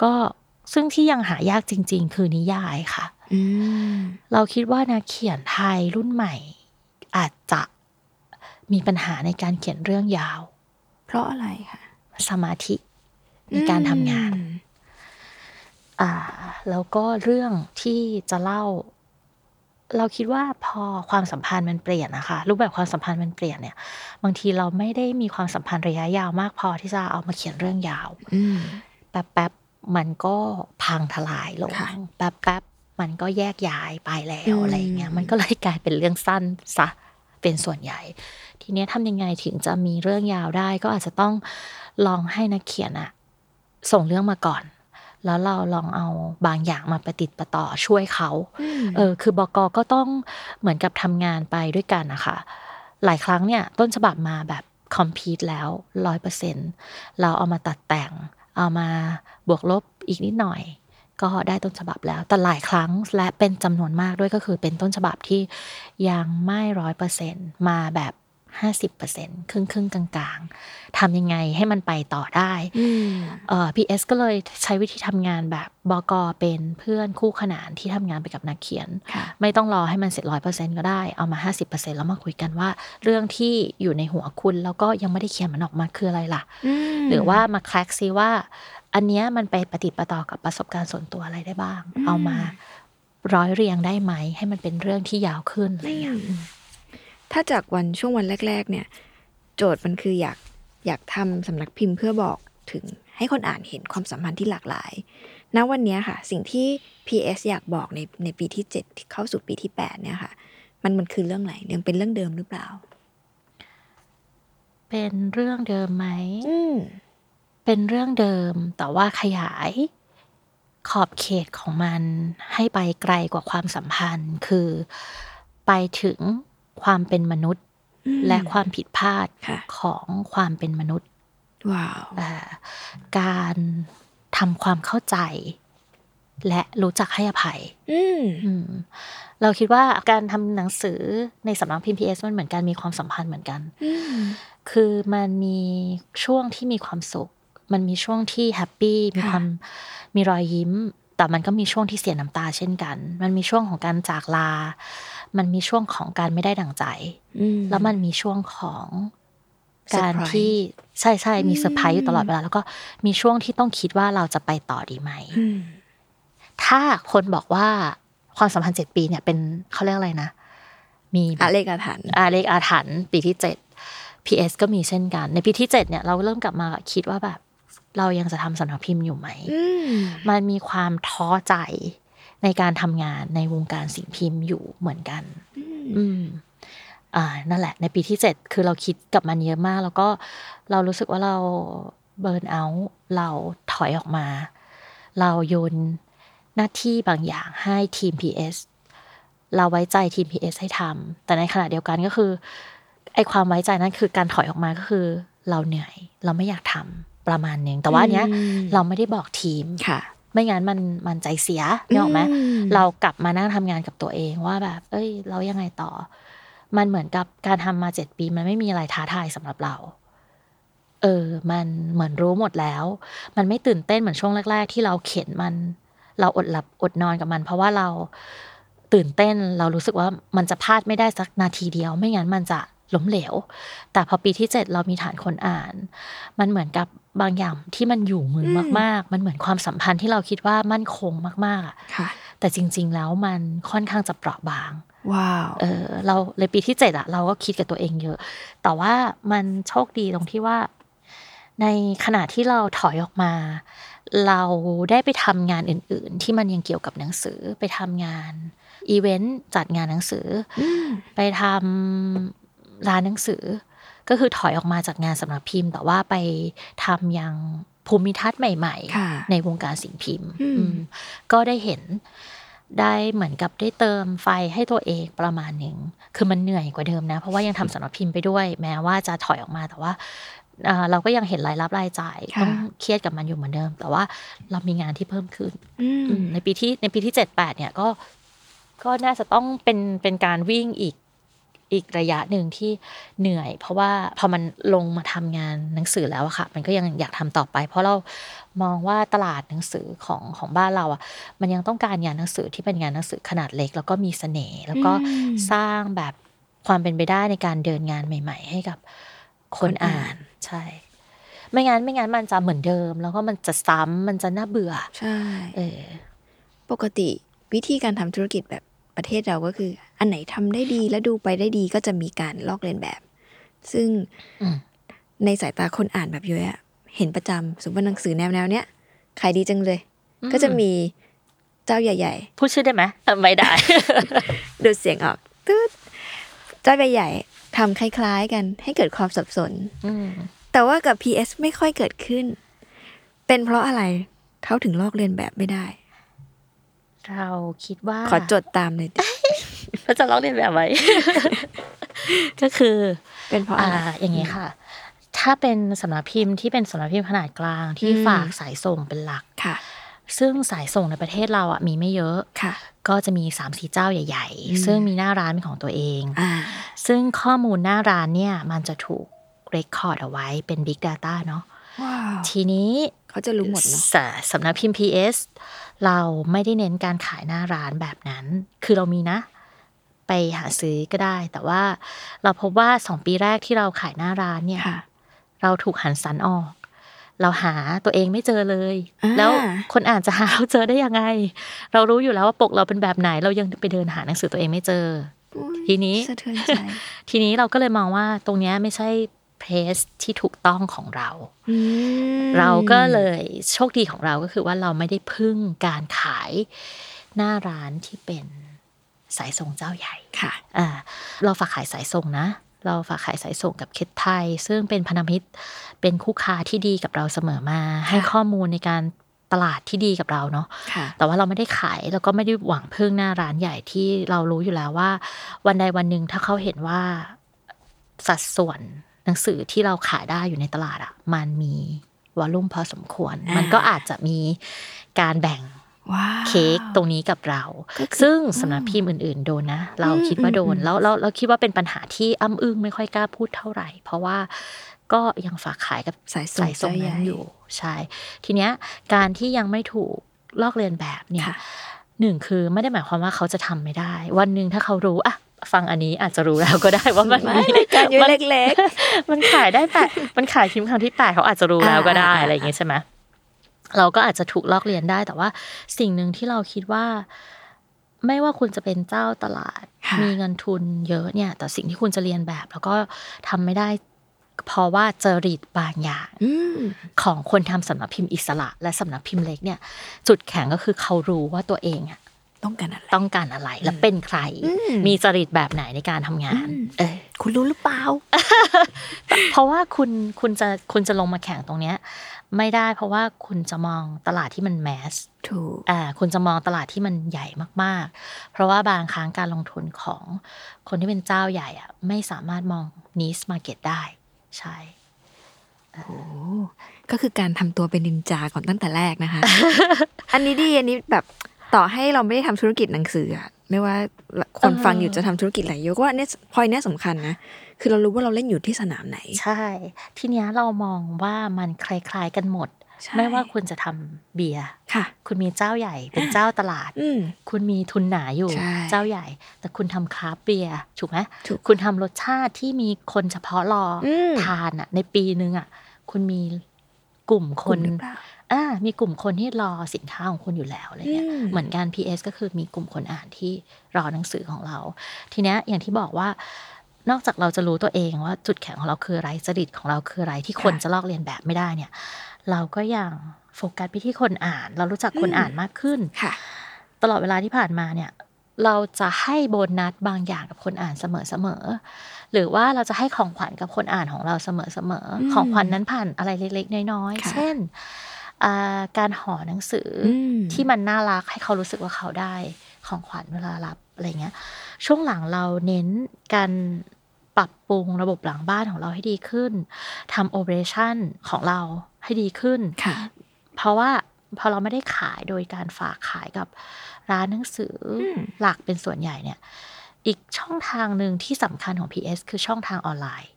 [SPEAKER 2] ก็ ซึ่งที่ยังหายากจริง ๆ คือนิยายค่ะ
[SPEAKER 1] อืม
[SPEAKER 2] เราคิดว่านักเขียนไทยรุ่นใหม่ อาจจะมีปัญหาในการเขียนเรื่องยาว
[SPEAKER 1] เพราะอะไรคะ
[SPEAKER 2] สมาธิในการทำงาน
[SPEAKER 1] อืม
[SPEAKER 2] อ่า แล้วก็เรื่องที่จะเล่า เราคิดว่าพอความสัมพันธ์มันเปลี่ยนนะคะ รูปแบบความสัมพันธ์มันเปลี่ยนเนี่ย บางทีเราไม่ได้มีความสัมพันธ์ระยะยาวมากพอที่จะเอามาเขียนเรื่องยาว
[SPEAKER 1] อืม
[SPEAKER 2] แป๊บแป๊บๆ มันก็พังทลายลง
[SPEAKER 1] ค่ะ
[SPEAKER 2] แป๊บแป๊บๆมันก็แยกย้ายไปแล้
[SPEAKER 1] อื
[SPEAKER 2] ว
[SPEAKER 1] ม
[SPEAKER 2] อะไรอย่างเงี้ยมันก็เลยกลายเป็นเรื่องสั้นซะเป็นส่วนใหญ่ ทีเนี้ยทำยังไงถึงจะมีเรื่องยาวได้ ก็อาจจะต้องลองให้นักเขียนอะส่งเรื่องมาก่อน แล้วเราลองเอาบางอย่างมาประติดประต่อช่วยเขาเออคือบอกก็ต้องเหมือนกับทำงานไปด้วยกันนะคะหลายครั้งเนี่ยต้นฉบับมาแบบcomplete แล้วร้อยเปอร์เซ็นต์เราเอามาตัดแต่ง เอามาบวกลบอีกนิดหน่อย ก็ได้ต้นฉบับแล้ว แต่หลายครั้งและเป็นจำนวนมากด้วยก็คือเป็นต้นฉบับที่ยังไม่ร้อยเปอร์เซ็นต์มาแบบ ห้าสิบเปอร์เซ็นต์ครึ่งครึ่งๆกลางๆทำยังไงให้มันไปต่อได้
[SPEAKER 1] อืม
[SPEAKER 2] เอ่อ PS ก็เลยใช้วิธีทำงานแบบบกเป็นเพื่อนคู่ขนานที่ทำงานไปกับนักเขียน
[SPEAKER 1] ค่ะ
[SPEAKER 2] ไม่ต้องรอให้มันเสร็จร้อยเปอร์เซ็นต์ก็ได้เอามาห้าสิบเปอร์เซ็นต์แล้วมาคุยกันว่า เรื่องที่อยู่ในหัวคุณแล้วก็ยังไม่ได้เขียนมันออกมาคืออะไรล่ะ หรือว่ามาแคลกซิว่า อันเนี้ยมันไปปฏิดประต่อกับประสบการณ์ส่วนตัวอะไรได้บ้าง เอามาร้อยเรียงได้ไหม ให้มันเป็นเรื่องที่ยาวขึ้นอะไรเงี้ย
[SPEAKER 1] ถ้าจากวันช่วงวันแรก ๆ เนี่ย โจทย์มันคืออยากอยากทำสำนักพิมพ์เพื่อบอกถึงให้คนอ่านเห็นความสัมพันธ์ที่หลากหลาย ณ วันเนี้ยค่ะ สิ่งที่ PS อยากบอกในในปีที่7ที่เข้าสู่ปีที่ 8 เนี่ยค่ะ มันมันคือเรื่องไหนยังเป็นเรื่องเดิมหรือเปล่า
[SPEAKER 2] เป็นเรื่องเดิมไหม
[SPEAKER 1] อืม
[SPEAKER 2] เป็นเรื่องเดิม แต่ว่าขยายขอบเขตของมันให้ไปไกลกว่าความสัมพันธ์ คือไปถึง ความเป็นมนุษย์
[SPEAKER 1] อืม
[SPEAKER 2] และความผิดพลาด
[SPEAKER 1] ค่ะ
[SPEAKER 2] ของความเป็นมนุษย์
[SPEAKER 1] ว้าว
[SPEAKER 2] เอ่อการทำความเข้าใจ และรู้จักให้อภัย
[SPEAKER 1] อืม
[SPEAKER 2] อืมเราคิดว่าการทำหนังสือในสำนักพิมพ์ PS มันเหมือนการมีความสัมพันธ์เหมือนกัน
[SPEAKER 1] อืม
[SPEAKER 2] คือมันมีช่วงที่มีความสุข มันมีช่วงที่ happy มี
[SPEAKER 1] ค่ะ
[SPEAKER 2] ความมีรอยยิ้ม แต่มันก็มีช่วงที่เสียน้ำตาเช่นกัน มันมีช่วงของการจากลา มันมีช่วงของการไม่ได้ดั่งใจ
[SPEAKER 1] อืม
[SPEAKER 2] แล้วมันมีช่วงของการ
[SPEAKER 1] Surprise
[SPEAKER 2] ที่ใช่ใช่มีเซอร์ไพรส์อยู่ตลอดเวลา แล้วก็มีช่วงที่ต้องคิดว่าเราจะไปต่อดีไหม
[SPEAKER 1] อืม
[SPEAKER 2] ถ้าคนบอกว่าความสัมพันธ์เจ็ดปีเนี่ยเป็นเขาเรียกอะไรนะ มี
[SPEAKER 1] อะเลขอาถรรพ์
[SPEAKER 2] อาเลขอาถรรพ์ปีที่เจ็ด PS ก็มีเช่นกัน ในปีที่เจ็ดเนี่ยเราเริ่มกลับมาคิดว่าแบบ เรายังจะทำสำนักพิมพ์อยู่ไหม
[SPEAKER 1] อืม
[SPEAKER 2] มันมีความท้อใจ ในการทำงานในวงการสิ่งพิมพ์อยู่เหมือนกัน อืมอ่านั่นแหละ ในปีที่เจ็ดคือเราคิดกับมันเยอะมาก แล้วก็เรารู้สึกว่าเราเบิร์นเอาท์เราถอยออกมา เราโยนหน้าที่บางอย่างให้ทีม PS เราไว้ใจทีม PS ให้ทำแต่ในขณะเดียวกันก็คือไอ้ความไว้ใจนั้นคือการถอยออกมาก็คือ เราเหนื่อย เราไม่อยากทำประมาณหนึงแต่ว่าอันเนี้ย
[SPEAKER 1] อืม
[SPEAKER 2] เราไม่ได้บอกทีม
[SPEAKER 1] ค่ะ
[SPEAKER 2] ไม่งั้นมันมันใจเสียนึกออกไหม
[SPEAKER 1] อืม
[SPEAKER 2] เรากลับมานั่งทำงานกับตัวเองว่าแบบ เอ้ย เรายังไงต่อ มันเหมือนกับการทำมาเจ็ดปี มันไม่มีอะไรท้าทายสำหรับเรา เออ มันเหมือนรู้หมดแล้ว มันไม่ตื่นเต้นเหมือนช่วงแรก ๆ ที่เราเข็นมัน เราอดหลับอดนอนกับมัน เพราะว่าเราตื่นเต้นเรารู้สึกว่ามันจะพลาดไม่ได้สักนาทีเดียว ไม่งั้นมันจะล้มเหลว แต่พอปีที่เจ็ดเรามีฐานคนอ่าน มันเหมือนกับ บางอย่างที่มันอยู่มืออ
[SPEAKER 1] ม
[SPEAKER 2] มาก ๆ มันเหมือนความสัมพันธ์ที่เราคิดว่ามั่นคงมาก ๆอะ
[SPEAKER 1] ค่ะ
[SPEAKER 2] แต่จริง ๆ แล้วมันค่อนข้างจะเปราะบาง
[SPEAKER 1] ว้าว
[SPEAKER 2] เออ เราในปีที่เจ็ดอะเราก็คิดกับตัวเองเยอะ แต่ว่ามันโชคดีตรงที่ว่า ในขณะที่เราถอยออกมา เราได้ไปทำงานอื่น ๆ ที่มันยังเกี่ยวกับหนังสือไปทำงานอีเวนต์จัดงานหนังสืออไปทำร้านหนังสือ ก็คือถอยออกมาจากงานสำนักพิมพ์ แต่ว่าไปทำยังภูมิทัศน์ใหม่
[SPEAKER 1] ค่ะ
[SPEAKER 2] ๆในวงการสิ่งพิมพ์
[SPEAKER 1] อืม
[SPEAKER 2] อืมก็ได้เห็นได้เหมือนกับได้เติมไฟให้ตัวเองประมาณหนึ่ง คือมันเหนื่อยกว่าเดิมนะ เพราะว่ายังทำสำนักพิมพ์ไปด้วย แม้ว่าจะถอยออกมาแต่ว่าเอ่อเราก็ยังเห็นรายรับรายจ่าย
[SPEAKER 1] ค่ะ
[SPEAKER 2] ต้องเครียดกับมันอยู่เหมือนเดิม แต่ว่าเรามีงานที่เพิ่มขึ้น
[SPEAKER 1] อืม
[SPEAKER 2] อืมในปีที่ในปีที่เจ็ดแปดเนี่ยก็ก็น่าจะต้องเป็นเป็นการวิ่งอีก อีกระยะหนึ่งที่เหนื่อย เพราะว่าพอมันลงมาทำงานหนังสือแล้วอะค่ะ มันก็ยังอยากทำต่อไป เพราะเรามองว่าตลาดหนังสือของของบ้านเราอะมันยังต้องการงานหนังสือที่เป็นงานหนังสือขนาดเล็ก แล้วก็มีเสน่ห์แล้วก็
[SPEAKER 1] อืม
[SPEAKER 2] สร้างแบบความเป็นไปได้ในการเดินงานใหม่ ๆ ให้กับคน
[SPEAKER 1] คนอ่า
[SPEAKER 2] อ่านนใช่ไม่งั้นไม่งั้นมันจะเหมือนเดิม แล้วก็มันจะซ้ำมันจะน่าเบื่อ
[SPEAKER 1] ใช่
[SPEAKER 2] เออ
[SPEAKER 1] ปกติวิธีการทำธุรกิจแบบประเทศเราก็คือ อันไหนทำได้ดีและดูไปได้ดีก็จะมีการลอกเลียนแบบ ซึ่ง
[SPEAKER 2] อืม
[SPEAKER 1] ในสายตาคนอ่านแบบย้อยอะเห็นประจำสมมติว่าหนังสือแนวแนวๆเนี้ยขายดีจังเลย ก็จะมีเจ้าใหญ่
[SPEAKER 2] พูดชื่อได้ไหมเออไม่ได้
[SPEAKER 1] ๆดูดเสียงออกตืดเจ้าใหญ่ๆทำคล้าย ๆ กัน ให้เกิดความสับสน
[SPEAKER 2] อืม
[SPEAKER 1] แต่ว่ากับ PS ไม่ค่อยเกิดขึ้น เป็นเพราะอะไรเขาถึงลอกเลียนแบบไม่ได้
[SPEAKER 2] เราคิดว่า
[SPEAKER 1] ขอจดตามเลย ดิ
[SPEAKER 2] เราจะลอกเรียนแบบไว้ ก็คือ
[SPEAKER 1] เป็นเพราะ
[SPEAKER 2] อ่า
[SPEAKER 1] อะไร
[SPEAKER 2] อย่างนี้ค่ะ ถ้าเป็นสำนักพิมพ์ที่เป็นสำนักพิมพ์ขนาดกลางที่
[SPEAKER 1] อืม
[SPEAKER 2] ฝากสายส่งเป็นหลัก
[SPEAKER 1] ค่ะ
[SPEAKER 2] ซึ่งสายส่งในประเทศเราอะมีไม่เยอะ
[SPEAKER 1] ค่ะ
[SPEAKER 2] ก็จะมีสามสี่เจ้าใหญ่
[SPEAKER 1] อืม
[SPEAKER 2] ๆซึ่งมีหน้าร้านเป็นของตัวเอง
[SPEAKER 1] อ่า
[SPEAKER 2] ซึ่งข้อมูลหน้าร้านเนี่ย มันจะถูกเรคคอร์ดเอาไว้เป็น Big Data เนาะ
[SPEAKER 1] ว้าว
[SPEAKER 2] ทีนี้
[SPEAKER 1] เขาจะรู้หมดเนาะ
[SPEAKER 2] สสำนักพิมพ์ PS เราไม่ได้เน้นการขายหน้าร้านแบบนั้น คือเรามีนะ ไปหาซื้อก็ได้ แต่ว่าเราพบว่าสองปีแรกที่เราขายหน้าร้านเนี่ย
[SPEAKER 1] ค่ะ
[SPEAKER 2] เราถูกหันสันออก เราหาตัวเองไม่เจอเลย
[SPEAKER 1] อ่า
[SPEAKER 2] แล้วคนอ่านจะหาเราเจอได้ยังไง เรารู้อยู่แล้วว่าปกเราเป็นแบบไหน เรายังไปเดินหาหนังสือตัวเองไม่เจอ
[SPEAKER 1] อุ๊ย
[SPEAKER 2] ทีนี้
[SPEAKER 1] สะเทือนใจ
[SPEAKER 2] ทีนี้เราก็เลยมองว่าตรงเนี้ยไม่ใช่เพสที่ถูกต้องของเรา
[SPEAKER 1] อืม
[SPEAKER 2] เราก็เลยโชคดีของเราก็คือว่าเราไม่ได้พึ่งการขายหน้าร้านที่เป็น สายส่งเจ้าใหญ่
[SPEAKER 1] ค่ะ
[SPEAKER 2] อ่าเราฝากขายสายส่งนะ เราฝากขายสายส่งกับเคสไทย ซึ่งเป็นพันธมิตรเป็นคู่ค้าที่ดีกับเราเสมอมา ให้ข้อมูลในการตลาดที่ดีกับเราเนาะ
[SPEAKER 1] ค่ะ
[SPEAKER 2] แต่ว่าเราไม่ได้ขายแล้วก็ไม่ได้หวังพึ่งหน้าร้านใหญ่ที่เรารู้อยู่แล้วว่า วันใดวันหนึ่งถ้าเขาเห็นว่าสัดส่วนหนังสือที่เราขายได้อยู่ในตลาดอะมันมีวอลลุ่มพอสมควร
[SPEAKER 1] อ่ามั
[SPEAKER 2] มันก็อาจจะมีการแบ่ง
[SPEAKER 1] ว้าว
[SPEAKER 2] เค้กตรงนี้กับเรา
[SPEAKER 1] ก็คือ
[SPEAKER 2] ซึ่งสำนักพิมพ์อื่น ๆ โดนนะ เรา
[SPEAKER 1] อืม
[SPEAKER 2] คิดว่าโดน
[SPEAKER 1] อืม
[SPEAKER 2] แล้วเราเราคิดว่าเป็นปัญหาที่อ้ำอึ้งไม่ค่อยกล้าพูดเท่าไหร่ เพราะว่าก็ยังฝากขายกับ
[SPEAKER 1] สายส่ง
[SPEAKER 2] สายส่ง
[SPEAKER 1] เจ้าใหญ่
[SPEAKER 2] นั้นอยู่ใช่ทีเนี้ยการที่ยังไม่ถูกลอกเลียนแบบเนี่ย
[SPEAKER 1] ค่ะ
[SPEAKER 2] หนึ่งคือไม่ได้หมายความว่าเขาจะทำไม่ได้ วันหนึ่งถ้าเขารู้อะฟังอันนี้อาจจะรู้แล้วก็ได้ว่ามัน
[SPEAKER 1] ไม่รายการอยู่
[SPEAKER 2] มัน
[SPEAKER 1] เล็ก
[SPEAKER 2] มันขายได้แปดมันขายพิมพ์ครั้งที่แปดเขาอาจจะรู้แล้วก็ได้
[SPEAKER 1] อ่า
[SPEAKER 2] อะไรอย่างเงี้ยใช่ไหม เราก็อาจจะถูกลอกเลียนได้ แต่ว่าสิ่งหนึ่งที่เราคิดว่า ไม่ว่าคุณจะเป็นเจ้าตลาด
[SPEAKER 1] ค่ะ
[SPEAKER 2] มีเงินทุนเยอะเนี่ย แต่สิ่งที่คุณจะเรียนแบบ แล้วก็ทำไม่ได้เพราะว่าจริตบางอย่าง
[SPEAKER 1] ๆอืม
[SPEAKER 2] ของคนทำสำนักพิมพ์อิสระ และสำนักพิมพ์เล็กเนี่ย จุดแข็งก็คือเขารู้ว่าตัวเองอะ
[SPEAKER 1] ต้องการอะไร
[SPEAKER 2] ต้องการอะไร และเป็นใคร
[SPEAKER 1] อืม
[SPEAKER 2] มีจริตแบบไหนในการทำงาน
[SPEAKER 1] อืม
[SPEAKER 2] เออ
[SPEAKER 1] คุณรู้หรือเปล่า
[SPEAKER 2] เพราะว่าคุณคุณจะคุณจะลงมาแข่งตรงเนี้ย ไม่ได้เพราะว่าคุณจะมองตลาดที่มันแมส
[SPEAKER 1] ถูก
[SPEAKER 2] อ่าคุณจะมองตลาดที่มันใหญ่มากๆ เพราะว่าบางครั้งการลงทุนของคนที่เป็นเจ้าใหญ่อะไม่สามารถมองนิสมาเก็ตได้ใช่
[SPEAKER 1] โอ้ก็คือการทำตัวเป็นนินจาก่อนตั้งแต่แรกนะคะ อันนี้ดีอันนี้แบบ ต่อให้เราไม่ได้ทำธุรกิจหนังสืออะไม่ว่าคนฟังอยู่จะทำธุรกิจอะไรเยอะก็ว่าเนี่ยพอยเนี้ยสำคัญนะ คือเรารู้ว่าเราเล่นอยู่ที่สนามไหน
[SPEAKER 2] ใช่ ทีเนี้ยเรามองว่ามันคล้ายๆกันหมด
[SPEAKER 1] ใช่
[SPEAKER 2] ไม่ว่าคุณจะทำเบียร์
[SPEAKER 1] ค่ะ
[SPEAKER 2] คุณมีเจ้าใหญ่เป็นเจ้าตลาด
[SPEAKER 1] อืม
[SPEAKER 2] คุณมีทุนหนาอยู่
[SPEAKER 1] ใช่
[SPEAKER 2] เจ้าใหญ่ แต่คุณทำคราฟต์เบียร์ถูกไหม
[SPEAKER 1] ถูก
[SPEAKER 2] คุณทำรสชาติที่มีคนเฉพาะรออ
[SPEAKER 1] ม
[SPEAKER 2] ทานอะ ในปีนึงอะ คุณมีกลุ่มค
[SPEAKER 1] กลุ่
[SPEAKER 2] น
[SPEAKER 1] มหรื อเปล่า
[SPEAKER 2] อ่ามีกลุ่มคนที่รอสินค้าของคุณอยู่แล้วอะไรเงี้ย
[SPEAKER 1] อืม
[SPEAKER 2] เหมือนกัน PS ก็คือมีกลุ่มคนอ่านที่รอหนังสือของเรา ทีเนี้ยอย่างที่บอกว่านอกจากเราจะรู้ตัวเองว่าจุดแข็งของเราคืออะไรจริตของเราคืออะไรที่คนจะลอกเลียนแบบไม่ได้เนี่ย เราก็ยังโฟกัสไปที่คนอ่าน เรารู้จักคนอ่านมากขึ้น
[SPEAKER 1] ค่ะ
[SPEAKER 2] ตลอดเวลาที่ผ่านมาเนี่ย เราจะให้โบนัสบางอย่างกับคนอ่านเสมอๆหรือว่าเราจะให้ของขวัญกับคนอ่านของเราเสมอ
[SPEAKER 1] อืม
[SPEAKER 2] ๆของขวัญนั้นผ่านอะไรเล็ก ๆ น้อยๆ
[SPEAKER 1] ค่ะ
[SPEAKER 2] เช่นอ่า การห่อหนังสืออ
[SPEAKER 1] ม
[SPEAKER 2] ที่มันน่ารักให้เขารู้สึกว่าเขาได้ของขวัญเวลารับอะไรเงี้ย ช่วงหลังเราเน้นการปรับปรุงระบบหลังบ้านของเราให้ดีขึ้นทำโอเปอเรชั่นของเราให้ดีขึ้น
[SPEAKER 1] ค่ะ
[SPEAKER 2] เพราะว่าพอเราไม่ได้ขายโดยการฝากขายกับร้านหนังสืออ
[SPEAKER 1] ม
[SPEAKER 2] หลักเป็นส่วนใหญ่เนี่ย อีกช่องทางหนึ่งที่สำคัญของ PS คือช่องทางออนไลน์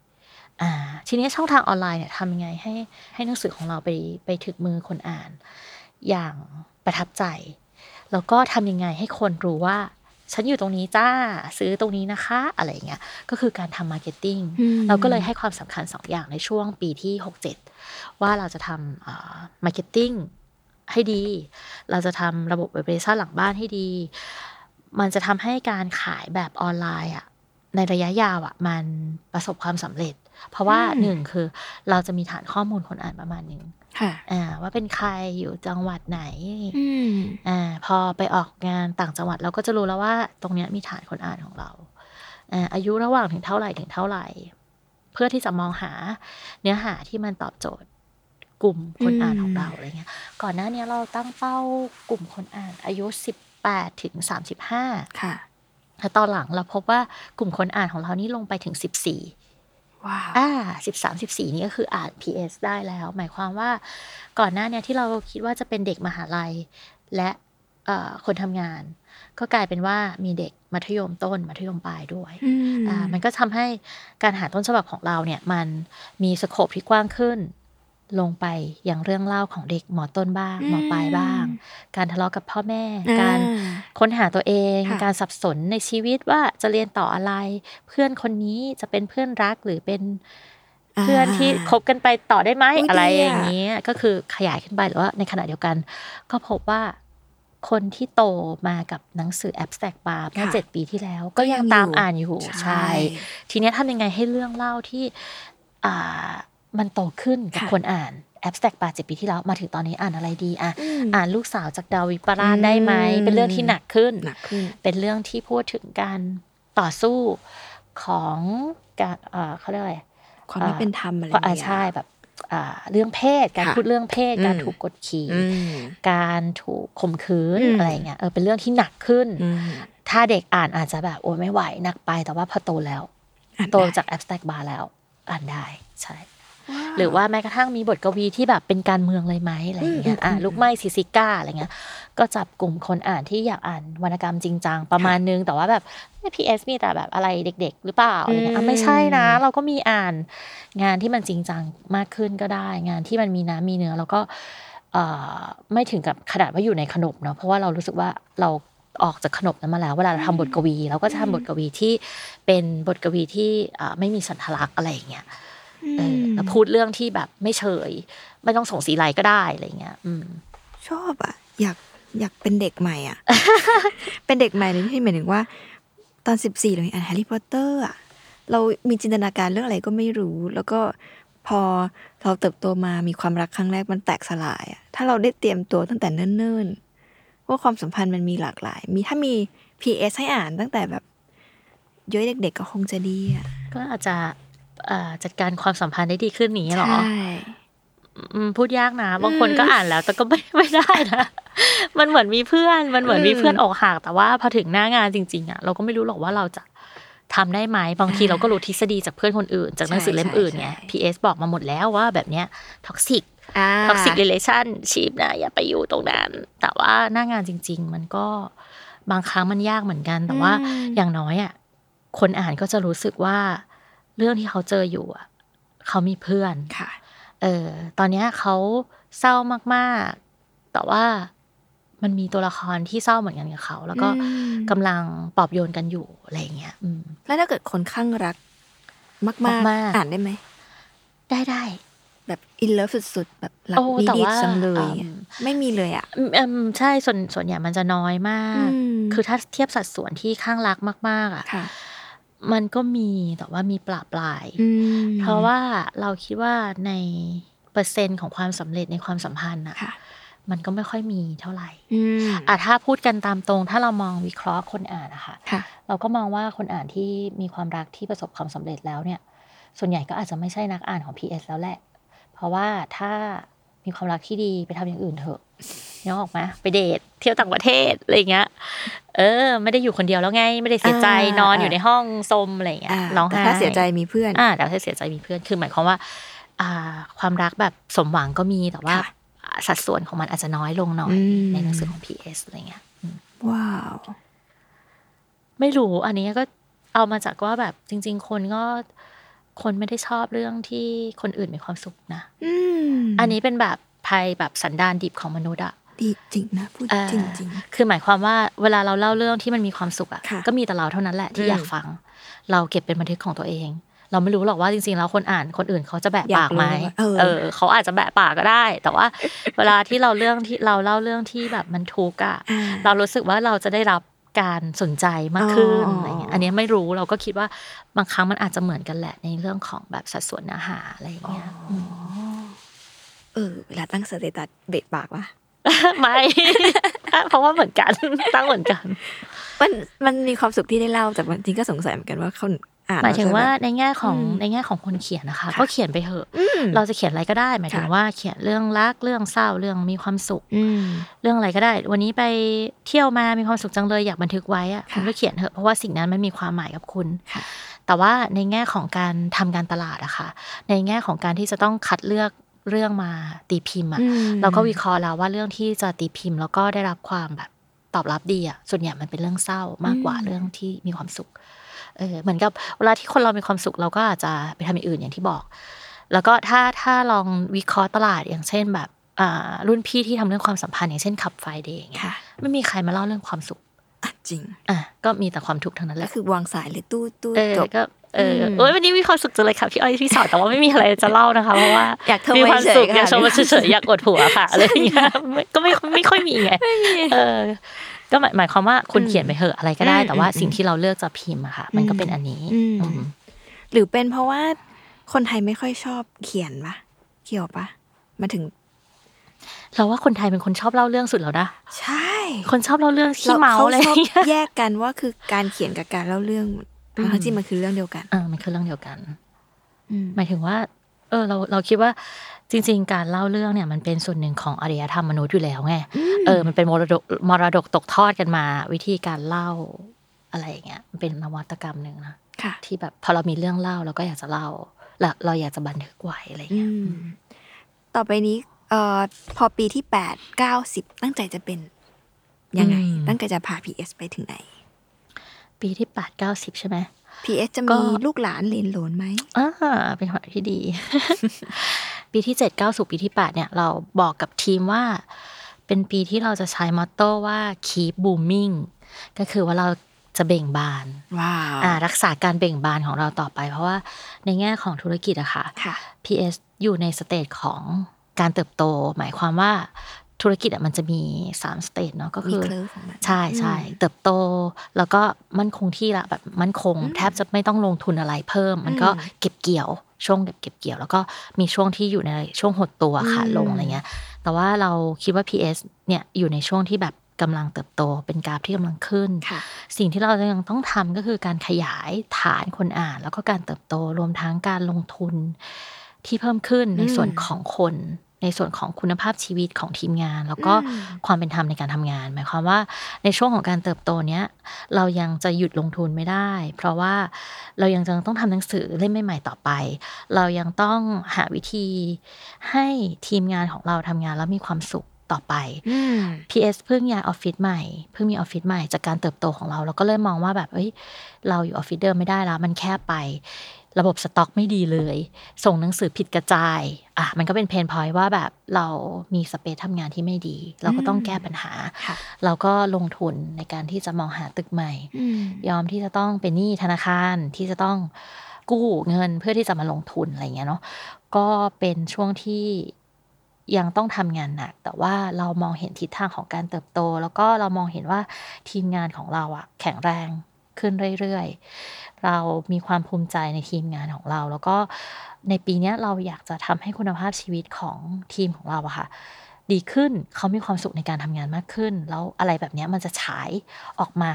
[SPEAKER 2] อ่าทีนี้ช่องทางออนไลน์เนี่ยทำยังไงให้ให้หนังสือของเราไปไปถึงมือคนอ่าน อย่างประทับใจ แล้วก็ทำยังไงให้คนรู้ว่า ฉันอยู่ตรงนี้จ้าซื้อตรงนี้นะคะ อะไรอย่างเงี้ยก็คือการทำ marketing
[SPEAKER 1] อืม
[SPEAKER 2] เราก็เลยให้ความสำคัญสองอย่างในช่วงปีที่ 67 ว่าเราจะทำ marketing ให้ดี เราจะทำระบบเว็บเบชั่นหลังบ้านให้ดี มันจะทำให้การขายแบบออนไลน์อะในระยะยาวอะมันประสบความสำเร็จ เพราะว่า
[SPEAKER 1] อืม
[SPEAKER 2] หนึ่งคือเราจะมีฐานข้อมูลคนอ่านประมาณหนึ่ง
[SPEAKER 1] ค่ะ
[SPEAKER 2] อ่า ว่าเป็นใครอยู่จังหวัดไหน
[SPEAKER 1] อืม
[SPEAKER 2] อ่า พอไปออกงานต่างจังหวัดเราก็จะรู้แล้วว่า ตรงเนี้ยมีฐานคนอ่านของเราอ่าอายุระหว่างถึงเท่าไหร่ถึงเท่าไหร่ เพื่อที่จะมองหาเนื้อหาที่มันตอบโจทย์กลุ่มคนอ่านของเราอะไรเงี้ย ก่อนหน้าเนี้ยเราตั้งเป้ากลุ่มคนอ่าน อายุ18ถึง35
[SPEAKER 1] ค่ะ
[SPEAKER 2] แต่ตอนหลังเราพบว่ากลุ่มคนอ่านของเรานี่ลงไปถึง14
[SPEAKER 1] ว้าว
[SPEAKER 2] อ่าสิบสามสิบสี่นี่ก็คืออ่าน PS ได้แล้ว หมายความว่าก่อนหน้าเนี้ยที่เราคิดว่าจะเป็นเด็กมหาลัย และเอ่อคนทำงาน ก็กลายเป็นว่ามีเด็กมัธยมต้นมัธยมปลายด้วย
[SPEAKER 1] อืม
[SPEAKER 2] อ่ามันก็ทำให้การหาต้นฉบับของเราเนี่ยมันมีสโคปที่กว้างขึ้น ลงไปอย่างเรื่องเล่าของเด็กหมอต้นบ้าง หมอปลายบ้าง การทะเลาะกับพ่อแม่
[SPEAKER 1] อ่
[SPEAKER 2] การค้นหาตัวเอง
[SPEAKER 1] ค่ะ
[SPEAKER 2] การสับสนในชีวิตว่าจะเรียนต่ออะไร เพื่อนคนนี้จะเป็นเพื่อนรักหรือเป็นเพื่อนที่คบกันไปต่อได้ไหม
[SPEAKER 1] อุ๊ย
[SPEAKER 2] อะไร
[SPEAKER 1] ดี
[SPEAKER 2] อ
[SPEAKER 1] อะ
[SPEAKER 2] ย่างนี้ก็คือขยายขึ้นไปหรือว่าในขณะเดียวกัน ก็พบว่าคนที่โตมากับหนังสือ abstract bar เมื่อ
[SPEAKER 1] ค่ะ
[SPEAKER 2] เจ็ดปีที่แล้ว ก็ยังตามอ่านอยู่
[SPEAKER 1] ใช่
[SPEAKER 2] ใช่ทีเนี้ยทำยังไงให้เรื่องเล่าที่อ่า มันโตขึ้นกับ
[SPEAKER 1] ค่ะ
[SPEAKER 2] คนอ่าน abstract bar เจ็ดปีที่แล้วมาถึงตอนนี้อ่านอะไรดีอะ
[SPEAKER 1] อืม
[SPEAKER 2] อ่านลูกสาวจากดาวิปราชได้ไหม
[SPEAKER 1] อืม
[SPEAKER 2] เป็นเรื่องที่หนักขึ้น
[SPEAKER 1] หนักขึ้น
[SPEAKER 2] เป็นเรื่องที่พูดถึงการต่อสู้ของการเอ่อเขาเรียกอะไร
[SPEAKER 1] ความไม่เป็นธรรมอะไร
[SPEAKER 2] อ่า
[SPEAKER 1] อย่างเงี้ย
[SPEAKER 2] ใช่แบบอ่าเรื่องเพศการ
[SPEAKER 1] ค่ะ
[SPEAKER 2] พูดเรื่องเพศ
[SPEAKER 1] อืม
[SPEAKER 2] การถูกกดขี่
[SPEAKER 1] อืม
[SPEAKER 2] การถูกข่มขืน
[SPEAKER 1] อืม
[SPEAKER 2] อะไรเงี้ยเออเป็นเรื่องที่หนักขึ้น
[SPEAKER 1] อืม
[SPEAKER 2] ถ้าเด็กอ่านอาจจะแบบโอ้ยไม่ไหวหนักไปแต่ว่าพอโตแล้ว
[SPEAKER 1] อ่าน
[SPEAKER 2] โต
[SPEAKER 1] ได้
[SPEAKER 2] จาก abstract bar แล้ว อ่านได้ใช่
[SPEAKER 1] ว้าว
[SPEAKER 2] หรือว่าแม้กระทั่งมีบทกวีที่แบบเป็นการเมืองเลยไหมอะไรอย่างเงี้ย
[SPEAKER 1] อืม
[SPEAKER 2] อะ
[SPEAKER 1] อืม
[SPEAKER 2] ลูกไม้ซิซิก้าอะไรเงี้ยก็จับกลุ่มคนอ่านที่อยากอ่านวรรณกรรมจริงจังประมาณนึง แต่ว่าแบบพีเอสมีแต่แบบอะไรเด็ก ๆ หรือเปล่าอะไรเงี้ยอะไม่ใช่นะ เราก็มีอ่านงานที่มันจริงจังมากขึ้นก็ได้ งานที่มันมีน้ำมีเนื้อแล้วก็เอ่อไม่ถึงกับขนาดว่าอยู่ในขนบเนาะเพราะว่าเรารู้สึกว่าเราออกจากขนบนั้นมาแล้วเวลาเราทำบทกวี เราก็จะทำบทกวีที่เป็นบทกวีที่อ่าไม่มีสันทลักษณ์อะไรอย่างเงี้ยเออแล้ว พูดเรื่องที่แบบไม่เฉย ไม่ต้องส่งสีไลก็ได้อะไรเงี้ยอืม
[SPEAKER 1] ชอบอะ อยากอยากเป็นเด็กใหม่อะ เป็นเด็กใหม่ในที่หมายถึงว่า ตอนสิบสี่เราอ่านแฮร์รี่พอตเตอร์อะเรามีจินตนาการเรื่องอะไรก็ไม่รู้ แล้วก็พอเราเติบโตมามีความรักครั้งแรกมันแตกสลายอะถ้าเราได้เตรียมตัวตั้งแต่เนิ่นๆว่าความสัมพันธ์มันมีหลากหลาย มีถ้ามี PS ให้อ่านตั้งแต่แบบย้อยเด็กๆก็คงจะดีอะ
[SPEAKER 2] ก็อาจจะเอ่อ จัดการความสัมพันธ์ได้ดีขึ้นอย่างนี้เหรอ
[SPEAKER 1] ใช่
[SPEAKER 2] อืมพูดยากนะบางคนก็อ่านแล้ว แต่ก็ไม่ไม่ได้นะมันเหมือนมีเพื่อน มันเหมือนมีเพื่อนอกหักแต่ว่าพอถึงหน้างานจริง ๆอะเราก็ไม่รู้หรอกว่าเราจะทำได้ไหมบางทีเราก็รู้ทฤษฎีจากเพื่อนคนอื่น จากหนังสือเล่มอื่นไง PS บอกมาหมดแล้วว่าแบบเนี้ย toxic อ่า toxic relationship นะอย่าไปอยู่ตรงนั้น แต่ว่าหน้างานจริง ๆ มันก็บางครั้งมันยากเหมือนกัน แต่ว่า
[SPEAKER 1] อืม
[SPEAKER 2] อย่างน้อยอะคนอ่านก็จะรู้สึกว่า เรื่องที่เขาเจออยู่อะเขามีเพื่อน
[SPEAKER 1] ค่ะ
[SPEAKER 2] เออ ตอนเนี้ยเขาเศร้ามากๆ แต่ว่ามันมีตัวละครที่เศร้าเหมือนกันกับเขา แล้วก็
[SPEAKER 1] อืม
[SPEAKER 2] กำลังปลอบโยนกันอยู่อะไรอย่างเงี้ยอืม
[SPEAKER 1] แล้วถ้าเกิดคนข้างรัก มาก
[SPEAKER 2] มาก
[SPEAKER 1] ๆ
[SPEAKER 2] ๆ
[SPEAKER 1] อ่านได้ไหม
[SPEAKER 2] ได้ได้
[SPEAKER 1] แบบอินเลิฟสุดๆแบบรัก
[SPEAKER 2] โอ้
[SPEAKER 1] นี้
[SPEAKER 2] แต่
[SPEAKER 1] ดี
[SPEAKER 2] ว่า
[SPEAKER 1] จังเลย
[SPEAKER 2] อืม
[SPEAKER 1] ไม่มีเลยอะ
[SPEAKER 2] อืมอืมใช่ส่วนส่วนใหญ่มันจะน้อยมาก
[SPEAKER 1] อืม
[SPEAKER 2] คือถ้าเทียบสัดส่วนที่ข้างรักมาก ๆ อะ
[SPEAKER 1] ค่ะ
[SPEAKER 2] มันก็มีแต่ว่ามีปลาปลาย
[SPEAKER 1] อืม
[SPEAKER 2] เพราะว่าเราคิดว่าในเปอร์เซ็นต์ของความสำเร็จในความสัมพันธ์อะ
[SPEAKER 1] ค่ะ
[SPEAKER 2] มันก็ไม่ค่อยมีเท่าไหร่
[SPEAKER 1] อืม
[SPEAKER 2] อะถ้าพูดกันตามตรง ถ้าเรามองวิเคราะห์คนอ่านนะคะ
[SPEAKER 1] ค่ะ
[SPEAKER 2] เราก็มองว่าคนอ่านที่มีความรักที่ประสบความสำเร็จแล้วเนี่ย ส่วนใหญ่ก็อาจจะไม่ใช่นักอ่านของ PS แล้วแหละ เพราะว่าถ้ามีความรักที่ดีไปทำอย่างอื่นเถอะ นึกออกไหมไปเดทเที่ยวต่างประเทศอะไรเงี้ย เออ ไม่ได้อยู่คนเดียวแล้วไง ไม่ได้เสียใจ
[SPEAKER 1] อ่าน
[SPEAKER 2] อนอยู่ในห้องซมอะไรเงี้ย
[SPEAKER 1] อ่า
[SPEAKER 2] ร้อง
[SPEAKER 1] แต่
[SPEAKER 2] ไห้
[SPEAKER 1] ถ้าเสียใจมีเพื่อน
[SPEAKER 2] อ่าแต่ถ้าเสียใจมีเพื่อนคือหมายความว่า อ่า ความรักแบบสมหวังก็มีแต่ว่า
[SPEAKER 1] ค่ะ
[SPEAKER 2] อ่าสัดส่วนของมันอาจจะน้อยลงหน่อย
[SPEAKER 1] อืม
[SPEAKER 2] ในหนังสือของ PS อะไรเงี้ย
[SPEAKER 1] ว้าว
[SPEAKER 2] ไม่รู้ อันนี้ก็เอามาจากว่าแบบจริง ๆ คนก็คนไม่ได้ชอบเรื่องที่คนอื่นมีความสุขนะ
[SPEAKER 1] อืม
[SPEAKER 2] อันนี้เป็นแบบ ภัยแบบสันดานดิบของมนุษย์อะ
[SPEAKER 1] ดีจริงนะพูด
[SPEAKER 2] เอ่อ
[SPEAKER 1] จริงจริง
[SPEAKER 2] คือหมายความว่าเวลาเราเล่าเรื่องที่มันมีความสุขอะ
[SPEAKER 1] ค่ะ
[SPEAKER 2] ก็มีแต่เราเท่านั้นแหละที่
[SPEAKER 1] อืม
[SPEAKER 2] อยากฟัง เราเก็บเป็นบันทึกของตัวเอง เราไม่รู้หรอกว่าจริงๆแล้วคนอ่านคนอื่นเขาจะแบะปากไหม
[SPEAKER 1] อยากรู้ว่าเออ
[SPEAKER 2] เออเขาอาจจะแบะปากก็ได้ แต่ว่า เวลาที่เราเรื่องที่เราเล่าเรื่องที่แบบมันทุกข์อะ
[SPEAKER 1] อ่า
[SPEAKER 2] เรารู้สึกว่าเราจะได้รับการสนใจมากขึ้น
[SPEAKER 1] อ๋ออ
[SPEAKER 2] อะไรเงี้ย อันเนี้ยไม่รู้เราก็คิดว่าบางครั้งมันอาจจะเหมือนกันแหละในเรื่องของแบบสัดส่วนเนื้อหาอะไรอย่างเงี้ยม
[SPEAKER 1] เออเวลาตั้งสเตตัสเบ็ดปากวะ
[SPEAKER 2] ไม่เพราะว่าเหมือนกันตั้งเหมือนกัน
[SPEAKER 1] มันมันมีความสุขที่ได้เล่าแต่บางทีก็สงสัยเหมือนกันว่าเขาอ่าน
[SPEAKER 2] หมายถึงว่า
[SPEAKER 1] แล้จะแบบ
[SPEAKER 2] ในแง่ของ
[SPEAKER 1] อืม
[SPEAKER 2] ในแง่ของคนเขียนนะคะ
[SPEAKER 1] ค่ะ
[SPEAKER 2] ก็เขียนไปเถอะ
[SPEAKER 1] อืม
[SPEAKER 2] เราจะเขียนอะไรก็ได้หมายถึง
[SPEAKER 1] ค่ะ
[SPEAKER 2] ว่าเขียนเรื่องรักเรื่องเศร้าเรื่องมีความสุข
[SPEAKER 1] อืม
[SPEAKER 2] เรื่องอะไรก็ได้ วันนี้ไปเที่ยวมามีความสุขจังเลยอยากบันทึกไว้อะ
[SPEAKER 1] ค่ะ
[SPEAKER 2] คุณก็เขียนเถอะเพราะว่าสิ่งนั้นมันมีความหมายกับคุณ
[SPEAKER 1] ค่ะ
[SPEAKER 2] แต่ว่าในแง่ของการทำการตลาดอะค่ะ ในแง่ของการที่จะต้องคัดเลือก เรื่องมาตีพิมพ์อะ
[SPEAKER 1] อืม
[SPEAKER 2] เราก็วิเคราะห์แล้วว่าเรื่องที่จะตีพิมพ์แล้วก็ได้รับความแบบตอบรับดีอะส่วนใหญ่มันเป็นเรื่องเศร้ามากกว่าเรื่องที่มีความสุขเออเหมือนกับเวลาที่คนเรามีความสุขเราก็อาจจะไปทำอย่างอื่นอย่างที่บอก แล้วก็ถ้าถ้าลองวิเคราะห์ตลาดอย่างเช่นแบบอ่ารุ่นพี่ที่ทำเรื่องความสัมพันธ์อย่างเช่นขับไฟเดย์อย่างเงี้ย
[SPEAKER 1] ค่ะ
[SPEAKER 2] ไม่มีใครมาเล่าเรื่องความสุข
[SPEAKER 1] อะจริง
[SPEAKER 2] อะก็มีแต่ความทุกข์ทั้งนั้นแห
[SPEAKER 1] ก็
[SPEAKER 2] ละ
[SPEAKER 1] คือวางสายเลยตู้ตู้
[SPEAKER 2] เออ
[SPEAKER 1] จบ
[SPEAKER 2] ก็ เอออ
[SPEAKER 1] ม
[SPEAKER 2] โอ้ยวันนี้มีความสุขจังเลยค่ะพี่อ้อยพี่สอนแต่ว่าไม่มีอะไรจะเล่านะคะเพราะว่า
[SPEAKER 1] อยากโทร
[SPEAKER 2] มีความสุข
[SPEAKER 1] เฉยๆ
[SPEAKER 2] อยาก
[SPEAKER 1] ค่ะ
[SPEAKER 2] ชมมาเฉยๆอยากกดหัวค่ะอะไรอย่างเงี้ยไม่ก็ไม่ไม่ค่อยมีไงเออก็หมายหมายความว่าคุณเขียนไปเหอะอะไรก็ได้
[SPEAKER 1] อืม
[SPEAKER 2] แต่ว่า
[SPEAKER 1] อืม
[SPEAKER 2] สิ่งที่เราเลือกจะพิมพ์อะค่ะ มันก็เป็นอันนี้
[SPEAKER 1] อืม
[SPEAKER 2] อืม
[SPEAKER 1] หรือเป็นเพราะว่าคนไทยไม่ค่อยชอบเขียนปะเกี่ยวปะมาถึง
[SPEAKER 2] เราว่าคนไทยเป็นคนชอบเล่าเรื่องสุดแล้วนะ
[SPEAKER 1] ใช่
[SPEAKER 2] คนชอบเล่าเรื่องขี้เมา
[SPEAKER 1] ข
[SPEAKER 2] อะไรอ
[SPEAKER 1] ชอบ
[SPEAKER 2] ย่างเงี้ย
[SPEAKER 1] แยกกันว่าคือการเขียนกับการเล่าเรื่อง
[SPEAKER 2] อืม
[SPEAKER 1] ทั้งที่มันคือเรื่องเดียวกัน
[SPEAKER 2] เออมันคือเรื่องเดียวกัน
[SPEAKER 1] อืม
[SPEAKER 2] หมายถึงว่า เออ เราเราคิดว่าจริง ๆ การเล่าเรื่องเนี่ยมันเป็นส่วนหนึ่งของอารยธรรมมนุษย์อยู่แล้วไงเออมันเป็นมรดกมรดกตกทอดกันมา วิธีการเล่าอะไรอย่างเงี้ยมันเป็นนวัตกรรมหนึ่งนะ
[SPEAKER 1] ค่ะ
[SPEAKER 2] ที่แบบพอเรามีเรื่องเล่าเราก็อยากจะเล่าแล้วเราอยากจะบันทึกไว้อะไรอย่าง
[SPEAKER 1] อื
[SPEAKER 2] เงี้ย
[SPEAKER 1] มต่อไปนี้เอ่อพอปีที่แปดเก้าสิบตั้งใจจะเป็นยังไง ตั้งใจจะพา PS ไปถึงไหน
[SPEAKER 2] ปีที่แปดเก้าสิบใช่ไหม
[SPEAKER 1] PS จะ
[SPEAKER 2] ก็
[SPEAKER 1] มีลูกหลานเหลนโหลนไหม
[SPEAKER 2] อ่าเป็นคำตอบที่ดี ปีที่เจ็ดเก้าสู่ปีที่แปดเนี่ยเราบอกกับทีมว่า เป็นปีที่เราจะใช้มอตโต้ว่า keep booming ก็คือว่าเราจะเบ่งบาน
[SPEAKER 1] ว้าว
[SPEAKER 2] อ่ารักษาการเบ่งบานของเราต่อไป เพราะว่าในแง่ของธุรกิจอะค่ะ
[SPEAKER 1] ค่ะ
[SPEAKER 2] PS อยู่ใน stage ของการเติบโต หมายความว่า ธุรกิจอะมันจะมีสาม stage เนาะก็
[SPEAKER 1] มี
[SPEAKER 2] คือ
[SPEAKER 1] curve ของมัน
[SPEAKER 2] ใช่ใช่เติบโต แล้วก็มั่นคงที่ละแบบมั่นคง แทบจะไม่ต้องลงทุนอะไรเพิ่ม มันก็เก็บเกี่ยวช่วงเก็บเก็บเกี่ยว แล้วก็มีช่วงที่อยู่ในช่วงหดตัวขาลงอะไรเงี้ย แต่ว่าเราคิดว่า PS เนี่ยอยู่ในช่วงที่แบบกำลังเติบโตเป็นกราฟที่กำลังขึ้น
[SPEAKER 1] ค่ะ
[SPEAKER 2] สิ่งที่เรายังต้องทำก็คือการขยายฐานคนอ่าน แล้วก็การเติบโตรวมทั้งการลงทุนที่เพิ่มขึ้นในส่วนของคน ในส่วนของคุณภาพชีวิตของทีมงาน แล้วก็ความเป็นธรรมในการทำงาน หมายความว่าในช่วงของการเติบโตเนี้ยเรายังจะหยุดลงทุนไม่ได้ เพราะว่าเรายังจะต้องทำหนังสือเล่มใหม่ๆต่อไป เรายังต้องหาวิธีให้ทีมงานของเราทำงานแล้วมีความสุขต่อไป
[SPEAKER 1] อืม
[SPEAKER 2] PS เพิ่งย้ายออฟฟิศใหม่ เพิ่งมีออฟฟิศใหม่จากการเติบโตของเรา เราก็เริ่มมองว่าแบบ เอ้ย เราอยู่ออฟฟิศเดิมไม่ได้แล้ว มันแคบไป ระบบสต็อกไม่ดีเลย ส่งหนังสือผิดกระจายอะมันก็เป็น pain point ว่าแบบเรามี space ทำงานที่ไม่ดี เราก็ต้องแก้ปัญหา
[SPEAKER 1] ค่ะ
[SPEAKER 2] เราก็ลงทุนในการที่จะมองหาตึกใหม่
[SPEAKER 1] อืม
[SPEAKER 2] ยอมที่จะต้องเป็นหนี้ธนาคารที่จะต้องกู้เงินเพื่อที่จะมาลงทุนอะไรเงี้ยเนาะก็เป็นช่วงที่ยังต้องทำงานหนัก แต่ว่าเรามองเห็นทิศทางของการเติบโต แล้วก็เรามองเห็นว่าทีมงานของเราอะแข็งแรงขึ้นเรื่อยๆ เรามีความภูมิใจในทีมงานของเรา แล้วก็ในปีนี้เราอยากจะทำให้คุณภาพชีวิตของทีมของเราอะค่ะดีขึ้นเขามีความสุขในการทำงานมากขึ้น แล้วอะไรแบบนี้มันจะฉายออกมา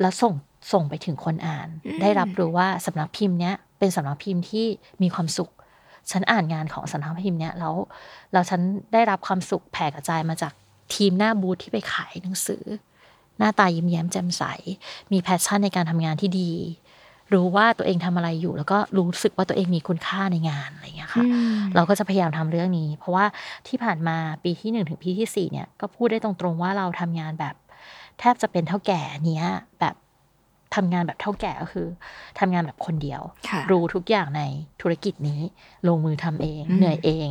[SPEAKER 2] แล้วส่งส่งไปถึงคนอ่าน ได้รับรู้ว่าสำนักพิมพ์เนี้ยเป็นสำนักพิมพ์ที่มีความสุข ฉันอ่านงานของสำนักพิมพ์เนี้ยแล้วแล้วฉันได้รับความสุขแผ่กระจายมาจากทีมหน้าบูธที่ไปขายหนังสือ หน้าตายิ้มแย้มแจ่มใส มีแพชชั่นในการทำงานที่ดี รู้ว่าตัวเองทำอะไรอยู่ แล้วก็รู้สึกว่าตัวเองมีคุณค่าในงานอะไรอย่างเงี้ยค่ะ เราก็จะพยายามทำเรื่องนี้ เพราะว่าที่ผ่านมาปีที่หนึ่งถึงปีที่สี่เนี่ยก็พูดได้ตรงๆว่าเราทำงานแบบ แทบจะเป็นเท่าแก่เนี้ยแบบทำงานแบบเท่าแก่ก็คือทำงานแบบคนเดียว
[SPEAKER 1] ค่ะ
[SPEAKER 2] รู้ทุกอย่างในธุรกิจนี้ ลงมือทำเอง
[SPEAKER 1] อืม
[SPEAKER 2] เหนื่อยเอง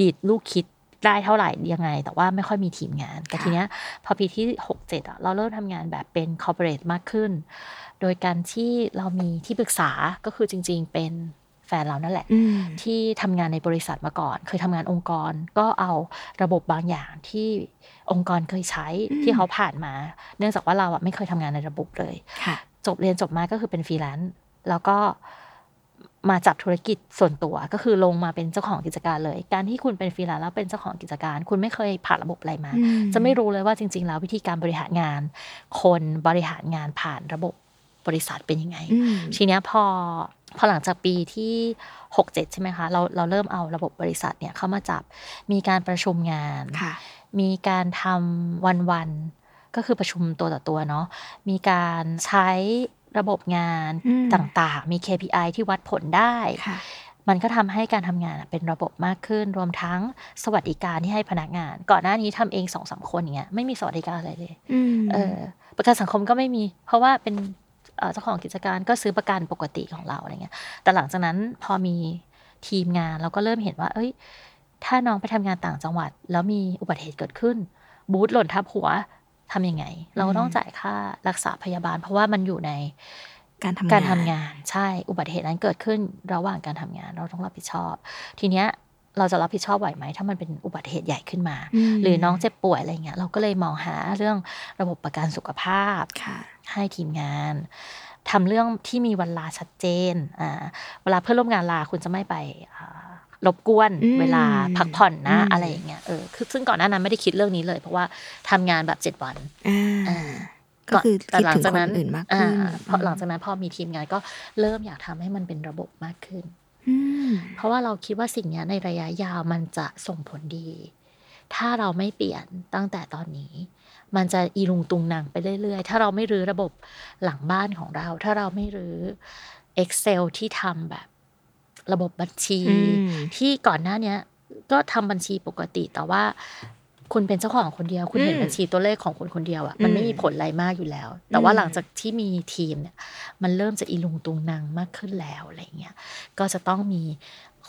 [SPEAKER 2] ดีดลูกคิดได้เท่าไหร่ยังไง แต่ว่าไม่ค่อยมีทีมงาน แต่
[SPEAKER 1] ค่ะ
[SPEAKER 2] ทีเนี้ยพอปีที่หกเจ็ดอะเราเริ่มทำงานแบบเป็นคอร์เปอเรทมากขึ้น โดยการที่เรามีที่ปรึกษาก็คือจริง ๆ เป็นแฟนเรานั่นแหละ
[SPEAKER 1] อืม
[SPEAKER 2] ที่ทำงานในบริษัทมาก่อน เคยทำงานองค์กรก็เอาระบบบางอย่างที่องค์กรเคยใช้
[SPEAKER 1] อืม
[SPEAKER 2] ที่เขาผ่านมา เนื่องจากว่าเราอะไม่เคยทำงานในระบบเลย
[SPEAKER 1] ค่ะ
[SPEAKER 2] จบเรียนจบมาก็คือเป็นฟรีแลนซ์แล้วก็มาจับธุรกิจส่วนตัวก็คือลงมาเป็นเจ้าของกิจการเลย การที่คุณเป็นฟรีแลนซ์แล้วเป็นเจ้าของกิจการ คุณไม่เคยผ่านระบบอะไรมา
[SPEAKER 1] อืม
[SPEAKER 2] จะไม่รู้เลยว่าจริง ๆ แล้ววิธีการบริหารงาน คนบริหารงานผ่านระบบ บริษัทเป็นยังไง
[SPEAKER 1] อืม
[SPEAKER 2] ทีเนี้ยพอพอหลังจากปีที่หกเจ็ดใช่ไหมคะ เราเราเริ่มเอาระบบบริษัทเนี่ยเข้ามาจับมีการประชุมงาน
[SPEAKER 1] ค่ะ
[SPEAKER 2] มีการทำวันวันๆก็คือประชุมตัวต่อตัวเนาะมีการใช้ระบบงาน
[SPEAKER 1] อืม
[SPEAKER 2] ต่างๆ มี KPI ที่วัดผลได้
[SPEAKER 1] ค่ะ
[SPEAKER 2] มันก็ทำให้การทำงานอะเป็นระบบมากขึ้น รวมทั้งสวัสดิการที่ให้พนักงาน ก่อนหน้านี้ทำเองสองสามคนอย่างเงี้ยไม่มีสวัสดิการอะไรเลย
[SPEAKER 1] อืม
[SPEAKER 2] เออประกันสังคมก็ไม่มี เพราะว่าเป็น เอ่อเจ้าของกิจการก็ซื้อประกันปกติของเราอะไรเงี้ย แต่หลังจากนั้นพอมีทีมงานเราก็เริ่มเห็นว่า เอ้ย ถ้าน้องไปทำงานต่างจังหวัด แล้วมีอุบัติเหตุเกิดขึ้น บูธหล่นทับหัวทำยังไง เราก็ต้องจ่ายค่ารักษาพยาบาล เพราะว่ามันอยู่ใน
[SPEAKER 1] การทำงาน
[SPEAKER 2] การทำงาน ใช่อุบัติเหตุนั้นเกิดขึ้นระหว่างการทำงานเราต้องรับผิดชอบ ทีเนี้ย เราจะรับผิดชอบไหวไหม ถ้ามันเป็นอุบัติเหตุใหญ่ขึ้นมา
[SPEAKER 1] ม
[SPEAKER 2] หรือน้องเจ็บป่วยอะไรเงี้ยเราก็เลยมองหาเรื่องระบบประกันสุขภาพ
[SPEAKER 1] ค่ะ
[SPEAKER 2] ให้ทีมงานทำเรื่องที่มีวันลาชัดเจนอ่าเวลาเพื่อนร่วมงานลาคุณจะไม่ไปอ่ารบกวน
[SPEAKER 1] อืม
[SPEAKER 2] เวลาพักผ่อนนะ
[SPEAKER 1] อืม
[SPEAKER 2] อะไรอย่างเงี้ยเออคือซึ่งก่อนหน้านั้นไม่ได้คิดเรื่องนี้เลย เพราะว่าทำงานแบบเจ็ดวัน
[SPEAKER 1] อ่า
[SPEAKER 2] อ่า
[SPEAKER 1] ก็คือ
[SPEAKER 2] แต่
[SPEAKER 1] คิด
[SPEAKER 2] หลั
[SPEAKER 1] ถึง
[SPEAKER 2] จาก
[SPEAKER 1] คนอื่นมากขึ้น
[SPEAKER 2] อ่พอหลังจากนั้นพอมีทีมงานก็เริ่มอยากทำให้มันเป็นระบบมากขึ้น
[SPEAKER 1] อืม
[SPEAKER 2] เพราะว่าเราคิดว่าสิ่งเนี้ยในระยะยาวมันจะส่งผลดี ถ้าเราไม่เปลี่ยนตั้งแต่ตอนนี้ มันจะอีลุงตุงนางไปเรื่อย ๆ ถ้าเราไม่รื้อระบบหลังบ้านของเรา ถ้าเราไม่รื้อ Excel ที่ทำแบบระบบบัญชี
[SPEAKER 1] อืม
[SPEAKER 2] ที่ก่อนหน้าเนี้ยก็ทำบัญชีปกติแต่ว่า คุณเป็นเจ้าของคนเดียว คุณเห็น
[SPEAKER 1] อืม
[SPEAKER 2] บัญชีตัวเลขของคนคนเดียวอะมันไม่
[SPEAKER 1] อืม
[SPEAKER 2] มีผลอะไรมากอยู่แล้ว แต่ว่า
[SPEAKER 1] อืม
[SPEAKER 2] หลังจากที่มีทีมเนี่ย มันเริ่มจะอีลุงตุงนางมากขึ้นแล้วอะไรเงี้ยก็จะต้องมี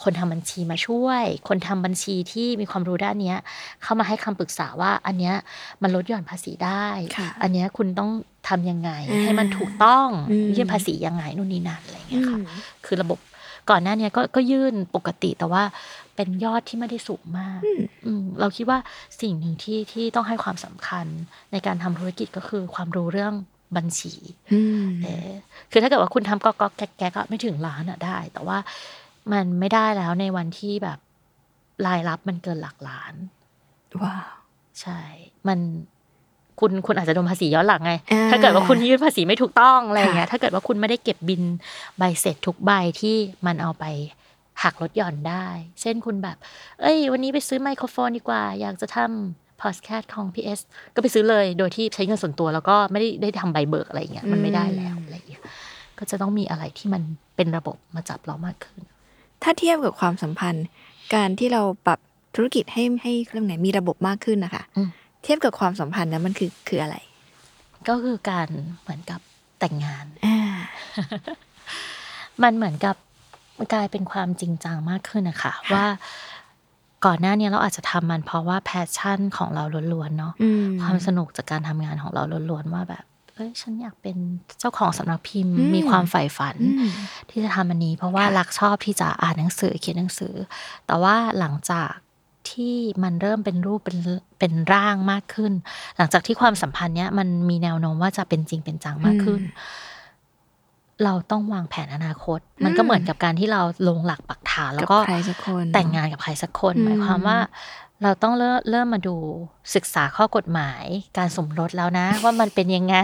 [SPEAKER 2] คนทำบัญชีมาช่วย คนทำบัญชีที่มีความรู้ด้านเนี้ยเข้ามาให้คำปรึกษาว่า อันเนี้ยมันลดหย่อนภาษีได้
[SPEAKER 1] ค่ะ
[SPEAKER 2] อันเนี้ยคุณต้องทำยังไง
[SPEAKER 1] อ่า
[SPEAKER 2] ให้มันถูกต้อง
[SPEAKER 1] อืม
[SPEAKER 2] ยื่นภาษียังไงนู่นนี่นั่นอะไรเงี้ยค่ะ
[SPEAKER 1] อืม
[SPEAKER 2] คือระบบ ก่อนหน้าเนี้ยก็ก็ยื่นปกติแต่ว่าเป็นยอดที่ไม่ได้สูงมาก
[SPEAKER 1] อืม
[SPEAKER 2] อืมเราคิดว่าสิ่งหนึ่งที่ที่ต้องให้ความสำคัญในการทำธุรกิจก็คือความรู้เรื่องบัญชี
[SPEAKER 1] อืม
[SPEAKER 2] เออคือถ้าเกิดว่าคุณทำก็ก็แก๊กแก๊กอะไม่ถึงล้านอะได้ แต่ว่ามันไม่ได้แล้วในวันที่แบบรายรับมันเกินหลักล้าน
[SPEAKER 1] ว้าว
[SPEAKER 2] ใช่ มัน คุณคุณอาจจะโดนภาษีย้อนหลังไง
[SPEAKER 1] อ่า
[SPEAKER 2] ถ้าเกิดว่าคุณยื่นภาษีไม่ถูกต้องอะไรอย่างเงี้ย
[SPEAKER 1] ค่ะ
[SPEAKER 2] ถ้าเกิดว่าคุณไม่ได้เก็บบินใบเสร็จทุกใบที่มันเอาไปหักลดหย่อนได้ เช่นคุณแบบ เอ้ย วันนี้ไปซื้อไมโครโฟนดีกว่า อยากจะทำพอดแคสต์ของ PS ก็ไปซื้อเลย โดยที่ใช้เงินส่วนตัวแล้วก็ไม่ได้ได้ทำใบเบิกอะไรอย่างเงี้ย มันไม่ได้แล้วอะไรอย่างเงี้ย ก็จะต้องมีอะไรที่มันเป็นระบบมาจับเรามากขึ้น
[SPEAKER 1] ถ้าเทียบกับความสัมพันธ์ การที่เราปรับธุรกิจให้ให้เรื่องไหนมีระบบมากขึ้นนะคะ
[SPEAKER 2] อืม
[SPEAKER 1] เทียบกับความสัมพันธ์แล้วมันคือคืออะไร
[SPEAKER 2] ก็คือการเหมือนกับแต่งงาน
[SPEAKER 1] อ่า
[SPEAKER 2] มันเหมือนกับกลายเป็นความจริงจังมากขึ้นนะคะว่าก่อนหน้าเนี้ยเราอาจจะทำมันเพราะว่าแพชชั่นของเราล้วนๆเนาะ
[SPEAKER 1] อืม
[SPEAKER 2] ความสนุกจากการทำงานของเราล้วนๆว่าแบบเอ้ยฉันอยากเป็นเจ้าของสำนักพิมพ์
[SPEAKER 1] อืม
[SPEAKER 2] มีความใฝ่ฝัน
[SPEAKER 1] อืม
[SPEAKER 2] ที่จะทำอันนี้ เพราะว่า
[SPEAKER 1] ค่ะ
[SPEAKER 2] รักชอบที่จะอ่านหนังสือเขียนหนังสือ แต่ว่าหลังจาก ที่มันเริ่มเป็นรูปเป็นเป็นร่างมากขึ้น หลังจากที่ความสัมพันธ์เนี้ยมันมีแนวโน้มว่าจะเป็นจริงเป็นจังมากขึ้น เราต้องวางแผนอนาคต มันก็เหมือนกับการที่เราลงหลักปักฐานแล้วก็
[SPEAKER 1] กับใครสักคน
[SPEAKER 2] แต่งงานกับใครสักคน
[SPEAKER 1] อืม
[SPEAKER 2] หมายความว่าเราต้องเริ่มเริ่มมาดูศึกษาข้อกฎหมาย การสมรสแล้วนะ ว่ามันเป็นยังไง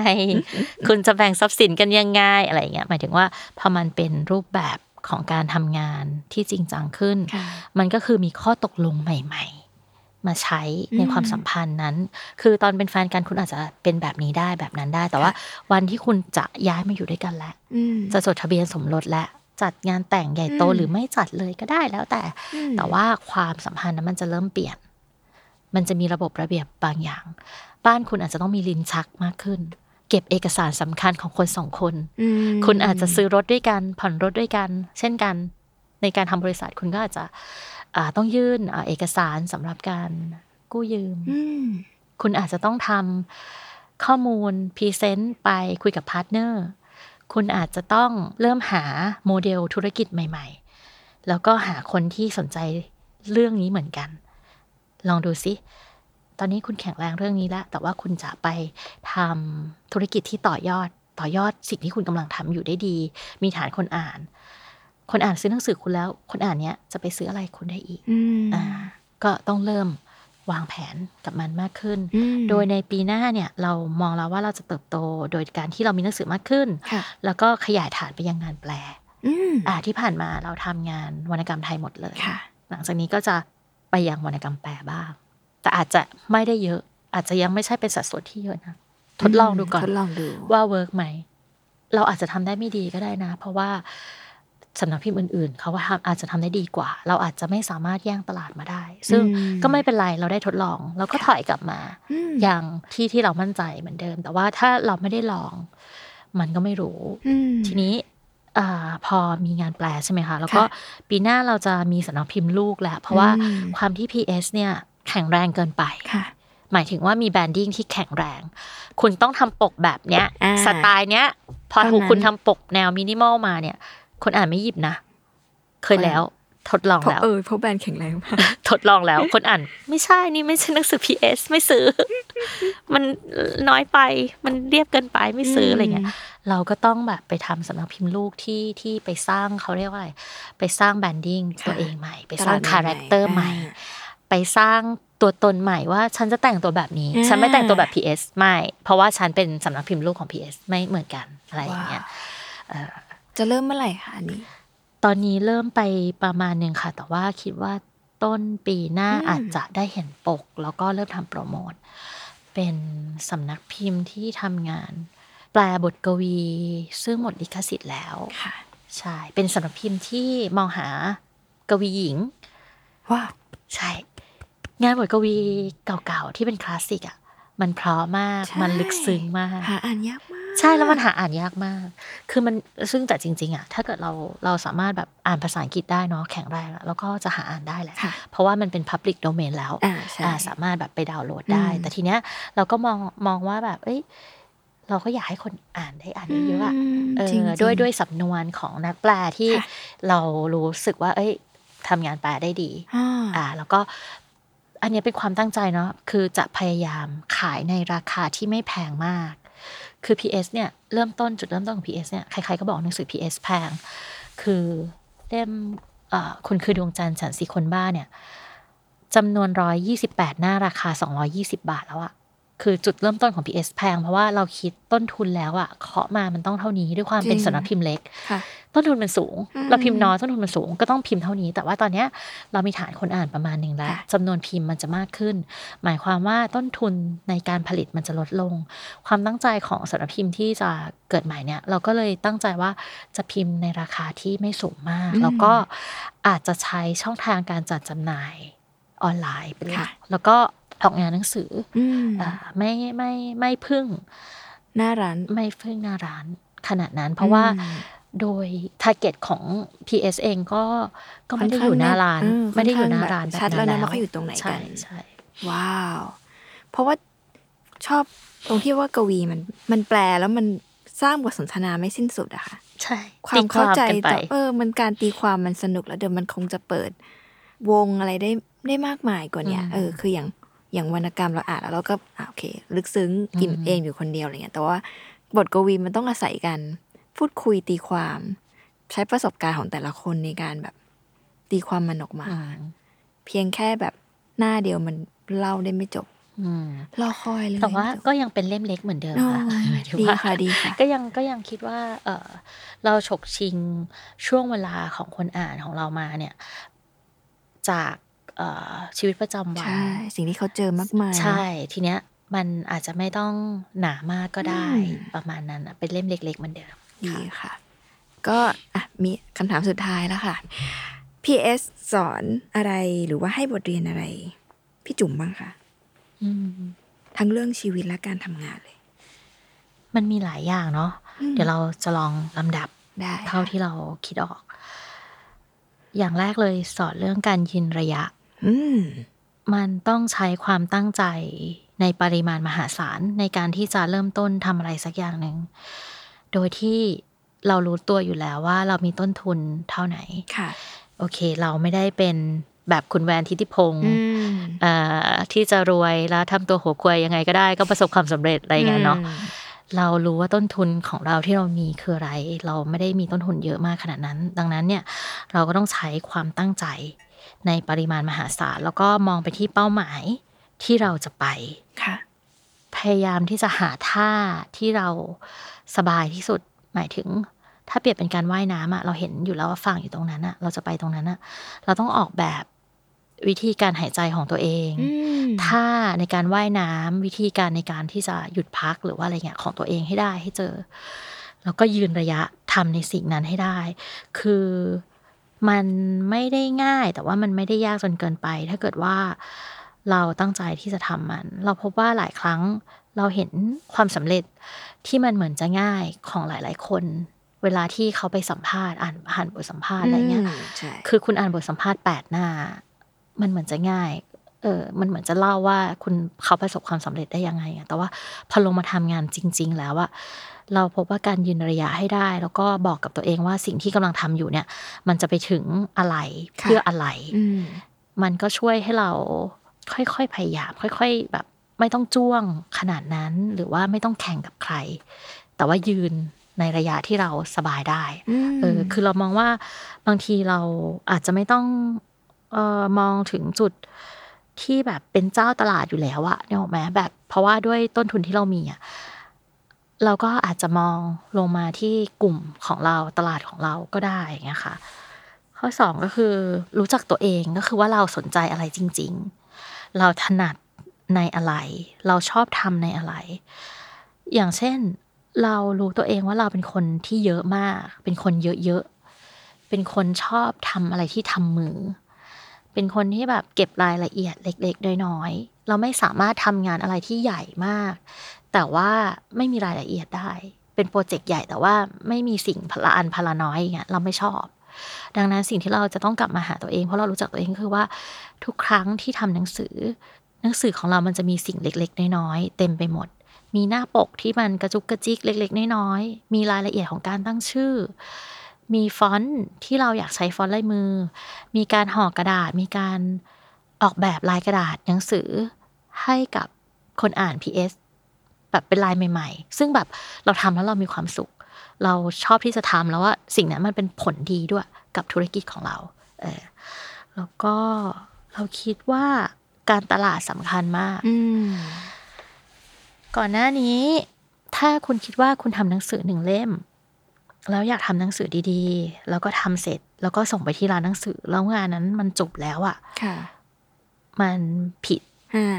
[SPEAKER 2] คุณจะแบ่งทรัพย์สินกันยังไงอะไรเงี้ยหมายถึงว่าพอมันเป็นรูปแบบ ของการทำงานที่จริงจังขึ้น
[SPEAKER 1] ค่ะ
[SPEAKER 2] มันก็คือมีข้อตกลงใหม่ ๆ มาใช้ใน
[SPEAKER 1] อืม
[SPEAKER 2] ความสัมพันธ์นั้น คือตอนเป็นแฟนกันคุณอาจจะเป็นแบบนี้ได้แบบนั้นได้ แต่ว่าวันที่คุณจะย้ายมาอยู่ด้วยกันแล้ว
[SPEAKER 1] อืม
[SPEAKER 2] จะจดทะเบียนสมรสและจัดงานแต่งใหญ่โต
[SPEAKER 1] อืม
[SPEAKER 2] หรือไม่จัดเลยก็ได้แล้วแต่
[SPEAKER 1] อืม
[SPEAKER 2] แต่ว่าความสัมพันธ์นั้นมันจะเริ่มเปลี่ยน มันจะมีระบบระเบียบ บางอย่าง บ้านคุณอาจจะต้องมีลิ้นชักมากขึ้น เก็บเอกสารสำคัญของคนสองคน
[SPEAKER 1] อืม
[SPEAKER 2] คุณอาจจะซื้อรถด้วยกัน ผ่อนรถด้วยกัน เช่นกัน ในการทำบริษัทคุณก็อาจจะอ่าต้องยื่นอ่าเอกสารสำหรับการกู้ยืม
[SPEAKER 1] อืม
[SPEAKER 2] คุณอาจจะต้องทำข้อมูล present ไปคุยกับ partner คุณอาจจะต้องเริ่มหาโมเดลธุรกิจใหม่ ๆ แล้วก็หาคนที่สนใจเรื่องนี้เหมือนกัน ลองดูซิต อนนี้คุณแข็งแรงเรื่องนี้แล้วแต่ว่าคุณจะไปทำธุรกิจที่ต่อยอดต่อยอดสิ่งที่คุณกำลังทำอยู่ได้ดี มีฐานคนอ่าน คนอ่านซื้อหนังสือคุณแล้ว คนอ่านเนี้ยจะไปซื้ออะไรคุณได้อีก
[SPEAKER 1] อืม
[SPEAKER 2] อ่าก็ต้องเริ่มวางแผนกับมันมากขึ้น
[SPEAKER 1] อืม
[SPEAKER 2] โดยในปีหน้าเนี่ยเรามองแล้วว่าเราจะเติบโต โดยการที่เรามีหนังสือมากขึ้น
[SPEAKER 1] ค่ะ
[SPEAKER 2] แล้วก็ขยายฐานไปยังงานแปล
[SPEAKER 1] อืม
[SPEAKER 2] อ่าที่ผ่านมาเราทำงานวรรณกรรมไทยหมดเลย
[SPEAKER 1] ค่ะ
[SPEAKER 2] หลังจากนี้ก็จะไปยังวรรณกรรมแปลบ้าง แต่อาจจะไม่ได้เยอะ อาจจะยังไม่ใช่เป็นสัดส่วนที่เยอะนะทดลองดูก่อน
[SPEAKER 1] ทดลองดู
[SPEAKER 2] ว่า work ไหม เราอาจจะทำได้ไม่ดีก็ได้นะ เพราะว่าสำนักพิมพ์อื่นๆ เขาว่าทำอาจจะทำได้ดีกว่า เราอาจจะไม่สามารถแย่งตลาดมาได้ ซึ่ง
[SPEAKER 1] อืม
[SPEAKER 2] ก็ไม่เป็นไรเราได้ทดลอง เราก็ถอยกลับมา
[SPEAKER 1] อืม
[SPEAKER 2] อย่างที่ที่เรามั่นใจเหมือนเดิม แต่ว่าถ้าเราไม่ได้ลอง มันก็ไม่รู้
[SPEAKER 1] อืม
[SPEAKER 2] ทีนี้อาพอมีงานแปลใช่ไหมคะ แล้วก็
[SPEAKER 1] ค่ะ
[SPEAKER 2] ปีหน้าเราจะมีสำนักพิมพ์ลูกแหละเพราะว่า
[SPEAKER 1] อืม
[SPEAKER 2] ความที่ PS เนี่ย แข็งแรงเกินไป
[SPEAKER 1] ค่ะ
[SPEAKER 2] หมายถึงว่ามีแบรนดิ้งที่แข็งแรง คุณต้องทำปกแบบเนี้ย
[SPEAKER 1] อ่า
[SPEAKER 2] สไตล์เนี้ย พอ
[SPEAKER 1] เท่านั้น
[SPEAKER 2] ถูกคุณทำปกแนวมินิมอลมาเนี่ย คนอ่านไม่หยิบนะ เคยแล้ว ทดลอง
[SPEAKER 1] เพราะ
[SPEAKER 2] แล้ว
[SPEAKER 1] เออเพราะแบรนด์แข็งแรงมาก
[SPEAKER 2] ทดลองแล้ว คนอ่านไม่ใช่นี่ไม่ใช่หนังสือ PS ไม่ซื้อ มันน้อยไป มันเรียบเกินไปไม่ซื้ออะไรเงี้ย เราก็ต้องแบบไปทำสำนักพิมพ์ลูกที่ที่ไปสร้างเขาเรียกว่าอะไร ไปสร้าง branding
[SPEAKER 1] ค่ะ
[SPEAKER 2] ตัวเองใหม่ ไปสร้าง
[SPEAKER 1] ตลาด
[SPEAKER 2] character
[SPEAKER 1] ใหม่
[SPEAKER 2] ไปสร้างตัวตนใหม่ว่าฉันจะแต่งตัวแบบนี้
[SPEAKER 1] อ่า
[SPEAKER 2] ฉันไม่แต่งตัวแบบ PS ไม่ เพราะว่าฉันเป็นสำนักพิมพ์ลูกของ PS ไม่เหมือนกันอะไรอย่างเงี้ย
[SPEAKER 1] จะเริ่มเมื่อไหร่คะอันนี้
[SPEAKER 2] ตอนนี้เริ่มไปประมาณหนึ่งค่ะ แต่ว่าคิดว่าต้นปีหน้า
[SPEAKER 1] อืม
[SPEAKER 2] อาจจะได้เห็นปก แล้วก็เริ่มทำโปรโมทเป็นสำนักพิมพ์ที่ทำงาน แปลบทกวี ซึ่งหมดลิขสิทธิ์แล้ว
[SPEAKER 1] ค่ะ
[SPEAKER 2] ใช่ เป็นสำนักพิมพ์ที่มองหากวีหญิง
[SPEAKER 1] ว้าว
[SPEAKER 2] ใช่ งานบทกวีเก่าๆที่เป็นคลาสสิกอะมันเพราะมาก
[SPEAKER 1] ใช่
[SPEAKER 2] มันลึกซึ้งมาก
[SPEAKER 1] หาอ่านยากมาก
[SPEAKER 2] ใช่แล้วมันหาอ่านยากมาก คือมันซึ่งแต่จริง ๆ อะ ถ้าเกิดเราเราสามารถแบบอ่านภาษาอังกฤษได้เนาะแข็งแรงอะแล้วก็จะหาอ่านได้แหละ
[SPEAKER 1] ค่ะ
[SPEAKER 2] เพราะว่ามันเป็น Public Domain แล้ว
[SPEAKER 1] อ่าใช่
[SPEAKER 2] อ่าสามารถแบบไปดาวน์โหลดได้
[SPEAKER 1] อืม
[SPEAKER 2] แต่ทีเนี้ยเราก็มองมองว่าแบบ เอ้ยเราก็อยากให้คนอ่านได้อ่านเยอะๆอะ
[SPEAKER 1] ม
[SPEAKER 2] เอ
[SPEAKER 1] จริง
[SPEAKER 2] อ
[SPEAKER 1] ๆ
[SPEAKER 2] ด้วยด้วยสำนวนของนักแปลที่
[SPEAKER 1] ค่ะ
[SPEAKER 2] เรารู้สึกว่า เอ้ยทำงานแปลได้ดี
[SPEAKER 1] อ่า
[SPEAKER 2] อ่าแล้วก็ อันนี้เป็นความตั้งใจเนาะคือจะพยายามขายในราคาที่ไม่แพงมาก คือ PS เนี่ยเริ่มต้นจุดเริ่มต้นของ PS เนี่ยใครๆก็บอกหนังสือ PS แพง คือเล่มคุณคือดวงจันทร์ฉันสีคนบ้าเนี่ยจำนวน128หน้าราคา220บาทแล้วอะ คือจุดเริ่มต้นของ PS แพง เพราะว่าเราคิดต้นทุนแล้วอะเคาะมามันต้องเท่านี้ด้วยความเป็น
[SPEAKER 1] จริง
[SPEAKER 2] สำนักพิมพ์เล็ก
[SPEAKER 1] ค่ะ
[SPEAKER 2] ต้นทุนมันสูง
[SPEAKER 1] อืม
[SPEAKER 2] เราพิมพ์น้อยต้นทุนมันสูงก็ต้องพิมพ์เท่านี้ แต่ว่าตอนเนี้ยเรามีฐานคนอ่านประมาณหนึ่งแล้ว
[SPEAKER 1] ค่ะ
[SPEAKER 2] จำนวนพิมพ์มันจะมากขึ้น หมายความว่าต้นทุนในการผลิตมันจะลดลง ความตั้งใจของสำนักพิมพ์ที่จะเกิดใหม่เนี่ย เราก็เลยตั้งใจว่าจะพิมพ์ในราคาที่ไม่สูงมาก
[SPEAKER 1] อืม
[SPEAKER 2] แล้วก็อาจจะใช้ช่องทางการจัดจำหน่ายออนไลน์เป็นหลั
[SPEAKER 1] ค่ะ
[SPEAKER 2] กแล้วก็ ออกงานหนังสือ
[SPEAKER 1] อืม
[SPEAKER 2] อ่าไม่ไม่ไม่พึ่ง
[SPEAKER 1] หน้าร้าน
[SPEAKER 2] ไม่พึ่งหน้าร้านขนาดนั้น เพราะว่า
[SPEAKER 1] อืม
[SPEAKER 2] โดยทาร์เก็ตของ PS เองก็ก็ไม่ได้อยู่หน้าร้าน
[SPEAKER 1] เออ
[SPEAKER 2] ไม่ได้อยู่หน้า
[SPEAKER 1] ค่อนข้าง
[SPEAKER 2] ร้านแบบ
[SPEAKER 1] ชัดแล้วนะ
[SPEAKER 2] นั้น
[SPEAKER 1] ว่าเขาอยู่ตรงไหนกัน
[SPEAKER 2] ใช่ใช่
[SPEAKER 1] ว้าว เพราะว่าชอบตรงที่ว่ากวีมันมันแปลแล้วมันสร้างบทสนทนาไม่สิ้นสุดอะค่ะ
[SPEAKER 2] ใช่
[SPEAKER 1] ความเข้าใจ
[SPEAKER 2] ตีกันไป
[SPEAKER 1] ต่อเออ มันการตีความมันสนุกแล้วเดี๋ยวมันคงจะเปิดวงอะไรได้ได้มากมายกว่าเนี้ยเออ คืออย่าง อย่างวรรณกรรมเราอ่านแล้วเราก็อ่าโอเค ลึกซึ้งกินเองอยู่คนเดียวอะไรเงี้ยแต่ว่าบทกวีมันต้องอาศัยกัน พูดคุยตีความ ใช้ประสบการณ์ของแต่ละคนในการแบบ ตีความมันออกมา เพียงแค่แบบหน้าเดียวมันเล่าได้ไม่จบ
[SPEAKER 2] อืม
[SPEAKER 1] รอคอยเลย
[SPEAKER 2] แต่ว่า
[SPEAKER 1] ไม่จบ
[SPEAKER 2] ก็ยังเป็นเล่มเล็กเหมือนเดิม
[SPEAKER 1] อ๋อ
[SPEAKER 2] ค่ะหมายถึง
[SPEAKER 1] ดี
[SPEAKER 2] ว่า
[SPEAKER 1] ค่ะดีค่ะ
[SPEAKER 2] ก็ยังก็ยังคิดว่า เออเราฉกชิงช่วงเวลาของคนอ่านของเรามาเนี่ย จากเอ่อ ชีวิตประจำวัน
[SPEAKER 1] ใช่สิ่งที่เขาเจอมากมาย
[SPEAKER 2] ใช่ ทีเนี้ยมันอาจจะไม่ต้องหนามากก็ได้
[SPEAKER 1] อืม
[SPEAKER 2] ประมาณนั้นอะเป็นเล่มเล็กๆเหมือนเดิม
[SPEAKER 1] ดีค่ะ ก็อะมีคำถามสุดท้ายแล้วค่ะ PS สอนอะไรหรือว่าให้บทเรียนอะไร พี่จุ๋มบ้างคะ
[SPEAKER 2] อืม
[SPEAKER 1] ทั้งเรื่องชีวิตและการทำงานเลย
[SPEAKER 2] มันมีหลายอย่างเนาะเดี๋ยวเราจะลองลำดับ
[SPEAKER 1] ได้
[SPEAKER 2] เท่าที่เราคิดออก อย่างแรกเลยสอนเรื่องการยืนระยะ
[SPEAKER 1] อื ม
[SPEAKER 2] มันต้องใช้ความตั้งใจในปริมาณมหาศาล ในการที่จะเริ่มต้นทำอะไรสักอย่างหนึ่ง โดยที่เรารู้ตัวอยู่แล้วว่าเรามีต้นทุนเท่าไหน
[SPEAKER 1] ค่ะ
[SPEAKER 2] โอเค เราไม่ได้เป็นแบบคุณแวนทิติพงศ์
[SPEAKER 1] อืม
[SPEAKER 2] เอ่อที่จะรวยแล้วทำตัวหัวควยยังไงก็ได้ ก็ประสบความสำเร็จอะไรอย่างเงี้ยเนาะเรารู้ว่าต้นทุนของเราที่เรามีคืออะไร เราไม่ได้มีต้นทุนเยอะมากขนาดนั้น ดังนั้นเนี่ย เราก็ต้องใช้ความตั้งใจ ในปริมาณมหาศาล แล้วก็มองไปที่เป้าหมายที่เราจะไป
[SPEAKER 1] ค่ะ
[SPEAKER 2] พยายามที่จะหาท่าที่เราสบายที่สุดหมายถึง ถ้าเปรียบเป็นการว่ายน้ำอะเราเห็นอยู่แล้วว่าฝั่งอยู่ตรงนั้นอะเราจะไปตรงนั้นอะเราต้องออกแบบวิธีการหายใจของตัวเอง
[SPEAKER 1] อืม
[SPEAKER 2] ท่าในการว่ายน้ำวิธีการในการที่จะหยุดพักหรือว่าอะไรเงี้ยของตัวเองให้ได้ให้เจอ แล้วก็ยืนระยะทำในสิ่งนั้นให้ได้ คือ มันไม่ได้ง่าย แต่ว่ามันไม่ได้ยากจนเกินไป ถ้าเกิดว่าเราตั้งใจที่จะทำมัน เราพบว่าหลายครั้งเราเห็นความสำเร็จที่มันเหมือนจะง่ายของหลาย ๆ คน เวลาที่เขาไปสัมภาษณ์อ่านอ่านบทสัมภาษณ์อะไรเงี้ย
[SPEAKER 1] มใช่
[SPEAKER 2] คือคุณอ่านบทสัมภาษณ์แปดหน้า มันเหมือนจะง่ายเออ มันเหมือนจะเล่าว่าคุณเขาประสบความสำเร็จได้ยังไงอะแต่ว่าพอลงมาทำงานจริง ๆ แล้วอะ เราพบว่าการยืนระยะให้ได้ แล้วก็บอกกับตัวเองว่าสิ่งที่กำลังทำอยู่เนี่ย มันจะไปถึงอะไรเพื่ออะไร
[SPEAKER 1] อืม
[SPEAKER 2] มันก็ช่วยให้เราค่อยๆพยายาม ค่อย ๆ แบบ ไม่ต้องจ้วงขนาดนั้น หรือว่าไม่ต้องแข่งกับใคร แต่ว่ายืนในระยะที่เราสบายได้
[SPEAKER 1] ม
[SPEAKER 2] เออคือเรามองว่าบางทีเราอาจจะไม่ต้องเออมองถึงจุดที่แบบเป็นเจ้าตลาดอยู่แล้วอะเนี่ยหรอกไหมแบบ เพราะว่าด้วยต้นทุนที่เรามีอะ เราก็อาจจะมองลงมาที่กลุ่มของเราตลาดของเราก็ได้อย่างเงี้ยค่ะข้อสองก็คือรู้จักตัวเองก็คือว่าเราสนใจอะไรจริง ๆ เราถนัดในอะไร เราชอบทำในอะไร อย่างเช่นเรารู้ตัวเองว่าเราเป็นคนที่เยอะมาก เป็นคนเยอะๆ เป็นคนชอบทำอะไรที่ทำมือ เป็นคนที่แบบเก็บรายละเอียดเล็ก ๆ น้อยๆ เราไม่สามารถทำงานอะไรที่ใหญ่มาก แต่ว่าไม่มีรายละเอียดได้ เป็นโปรเจกต์ใหญ่แต่ว่าไม่มีสิ่งพละอันพละน้อยอย่างเงี้ยเราไม่ชอบ ดังนั้นสิ่งที่เราจะต้องกลับมาหาตัวเองเพราะเรารู้จักตัวเองคือว่าทุกครั้งที่ทำหนังสือ หนังสือของเรามันจะมีสิ่งเล็ก ๆ น้อยๆเต็มไปหมด มีหน้าปกที่มันกระจุกกระจิกเล็ก ๆ น้อยๆมีรายละเอียดของการตั้งชื่อมีฟอนต์ที่เราอยากใช้ฟอนต์ลายมือ มีการห่อกระดาษ มีการออกแบบลายกระดาษหนังสือให้กับคนอ่าน PS แบบเป็นลายใหม่ ๆ ซึ่งแบบเราทำแล้วเรามีความสุข เราชอบที่จะทำแล้วว่าสิ่งนั้นมันเป็นผลดีด้วยกับธุรกิจของเราเออแล้วก็เราคิดว่าการตลาดสำคัญมาก
[SPEAKER 1] อืม
[SPEAKER 2] ก่อนหน้านี้ ถ้าคุณคิดว่าคุณทำหนังสือหนึ่งเล่ม แล้วอยากทำหนังสือดีๆ แล้วก็ทำเสร็จ แล้วก็ส่งไปที่ร้านหนังสือ แล้วงานนั้นมันจบแล้วอะ่ะ
[SPEAKER 1] ค่ะ
[SPEAKER 2] มันผิด
[SPEAKER 1] อ่า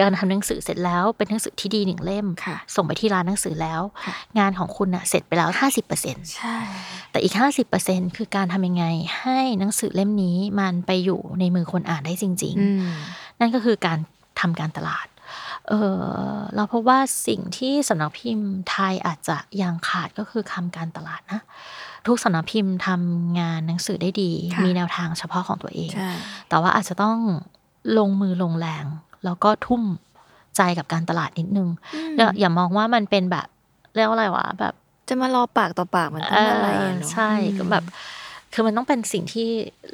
[SPEAKER 2] การทำหนังสือเสร็จแล้วเป็นหนังสือที่ดีหนึ่งเล่ม
[SPEAKER 1] ค่ะ
[SPEAKER 2] ส่งไปที่ร้านหนังสือแล้ว
[SPEAKER 1] ค่ะ
[SPEAKER 2] งานของคุณอะเสร็จไปแล้วห้าสิบเปอร์เซ็น
[SPEAKER 1] ใช่
[SPEAKER 2] แต่อีก 50%คือการทำยังไง ให้หนังสือเล่มนี้มันไปอยู่ในมือคนอ่านได้จริง
[SPEAKER 1] อืม
[SPEAKER 2] ๆนั่นก็คือการทำการตลาดเออเราพบว่าสิ่งที่สำนักพิมพ์ไทยอาจจะยังขาดก็คือคำการตลาดนะ ทุกสำนักพิมพ์ทำงานหนังสือได้ดี
[SPEAKER 1] ค่ะ
[SPEAKER 2] มีแนวทางเฉพาะของตัวเอง
[SPEAKER 1] ใช่
[SPEAKER 2] แต่ว่าอาจจะต้องลงมือลงแรง แล้วก็ทุ่มใจกับการตลาดนิดนึงอย่าอย่ามองว่ามันเป็นแบบเรียกว่าอะไรวะแบบ
[SPEAKER 1] จะมารอปากต่อปากมันต้องอะไรอะเนาะ
[SPEAKER 2] ใช่ก็แบบคือมันต้องเป็นสิ่งที่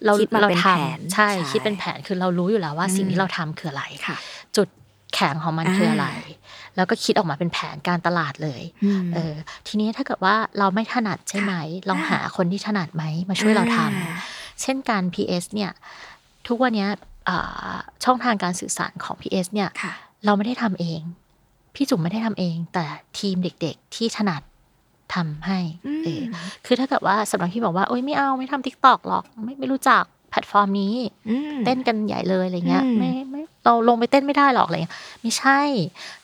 [SPEAKER 2] เรา
[SPEAKER 1] คิดมา
[SPEAKER 2] เรา
[SPEAKER 1] เป็น
[SPEAKER 2] ท
[SPEAKER 1] แผนำ
[SPEAKER 2] ใช่
[SPEAKER 1] ใช่
[SPEAKER 2] คิดเป็นแผนคือเรารู้อยู่แล้วว่าสิ่งที่เราทำคืออะไร
[SPEAKER 1] ค่ะ
[SPEAKER 2] จุดแข็งของมัน
[SPEAKER 1] อ่า
[SPEAKER 2] คืออะไร แล้วก็คิดออกมาเป็นแผนการตลาดเลย
[SPEAKER 1] อืม
[SPEAKER 2] เออทีนี้ถ้าเกิดว่าเราไม่ถนัดใช่ไหมลองหาคนที่ถนัดไหมมาช่วยเราทำ
[SPEAKER 1] อ่า
[SPEAKER 2] เช่นการ PS เนี่ย ทุกวันเนี้ยอ่า ช่องทางการสื่อสารของ PS เนี่ย
[SPEAKER 1] ค่ะ
[SPEAKER 2] เราไม่ได้ทำเอง พี่จุ๋มไม่ได้ทำเอง แต่ทีมเด็กๆที่ถนัดทำให้เออคือถ้าเกิดว่าสำหรับพี่บอกว่าโอ๊ยไม่เอาไม่ทำ TikTok หรอกไม่ไม่รู้จักแพลตฟอร์มนี้
[SPEAKER 1] อืม
[SPEAKER 2] เต้นกันใหญ่เลยอะไรเงี้ย
[SPEAKER 1] อืม
[SPEAKER 2] ไม่ไม่เราลงไปเต้นไม่ได้หรอกอะไรเงี้ยไม่ใช่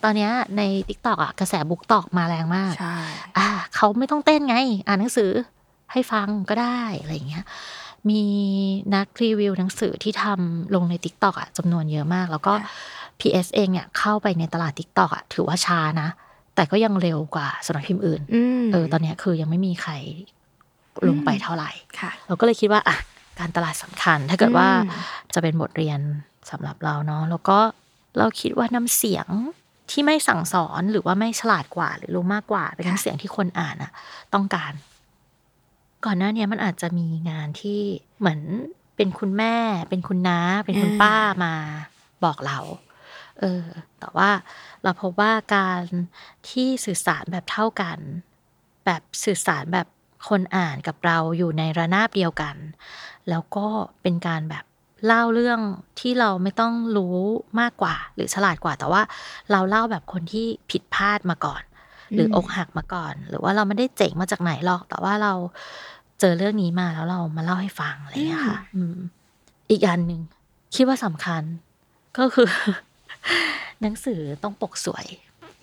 [SPEAKER 2] ตอนเนี้ยในTikTok อะกระแส BookTok มาแรงมาก
[SPEAKER 1] ใช่
[SPEAKER 2] อ่าเขาไม่ต้องเต้นไง อ่านหนังสือให้ฟังก็ได้อะไรอย่างเงี้ย มีนักรีวิวหนังสือที่ทำลงใน TikTok อะจำนวนเยอะมาก แล้วก็ PS เองเนี่ยเข้าไปในตลาด TikTok อะถือว่าช้านะ แต่ก็ยังเร็วกว่าสำนักพิมพ์อื่น
[SPEAKER 1] อืม
[SPEAKER 2] เออตอนเนี้ยคือยังไม่มีใครลงไปเท่าไหร่
[SPEAKER 1] ค่ะ
[SPEAKER 2] เราก็เลยคิดว่าอะการตลาดสำคัญ ถ้าเกิดว่า
[SPEAKER 1] อืม
[SPEAKER 2] จะเป็นบทเรียนสำหรับเราเนาะแล้วก็เราคิดว่าน้ำเสียงที่ไม่สั่งสอนหรือว่าไม่ฉลาดกว่า หรือรู้มากกว่า เป็นน้ำเสียงที่คนอ่านอะต้องการ ก่อนหน้าเนี้ยมันอาจจะมีงานที่เหมือนเป็นคุณแม่ เป็นคุณน้า เป็นคุณป้ามาบอกเรา เออ แต่ว่าเราพบว่าการที่สื่อสารแบบเท่ากัน แบบสื่อสารแบบคนอ่านกับเราอยู่ในระนาบเดียวกัน แล้วก็เป็นการแบบเล่าเรื่องที่เราไม่ต้องรู้มากกว่า หรือฉลาดกว่าแต่ว่าเราเล่าแบบคนที่ผิดพลาดมาก่อน หรืออกหักมาก่อน หรือว่าเราไม่ได้เจ๋งมาจากไหนหรอก แต่ว่าเราเจอเรื่องนี้มาแล้วเรามาเล่าให้ฟังอะไรอย่างเงี้ยค่ะอืมอีกอันหนึ่งคิดว่าสำคัญ ก็คือ หนังสือต้องปกสวย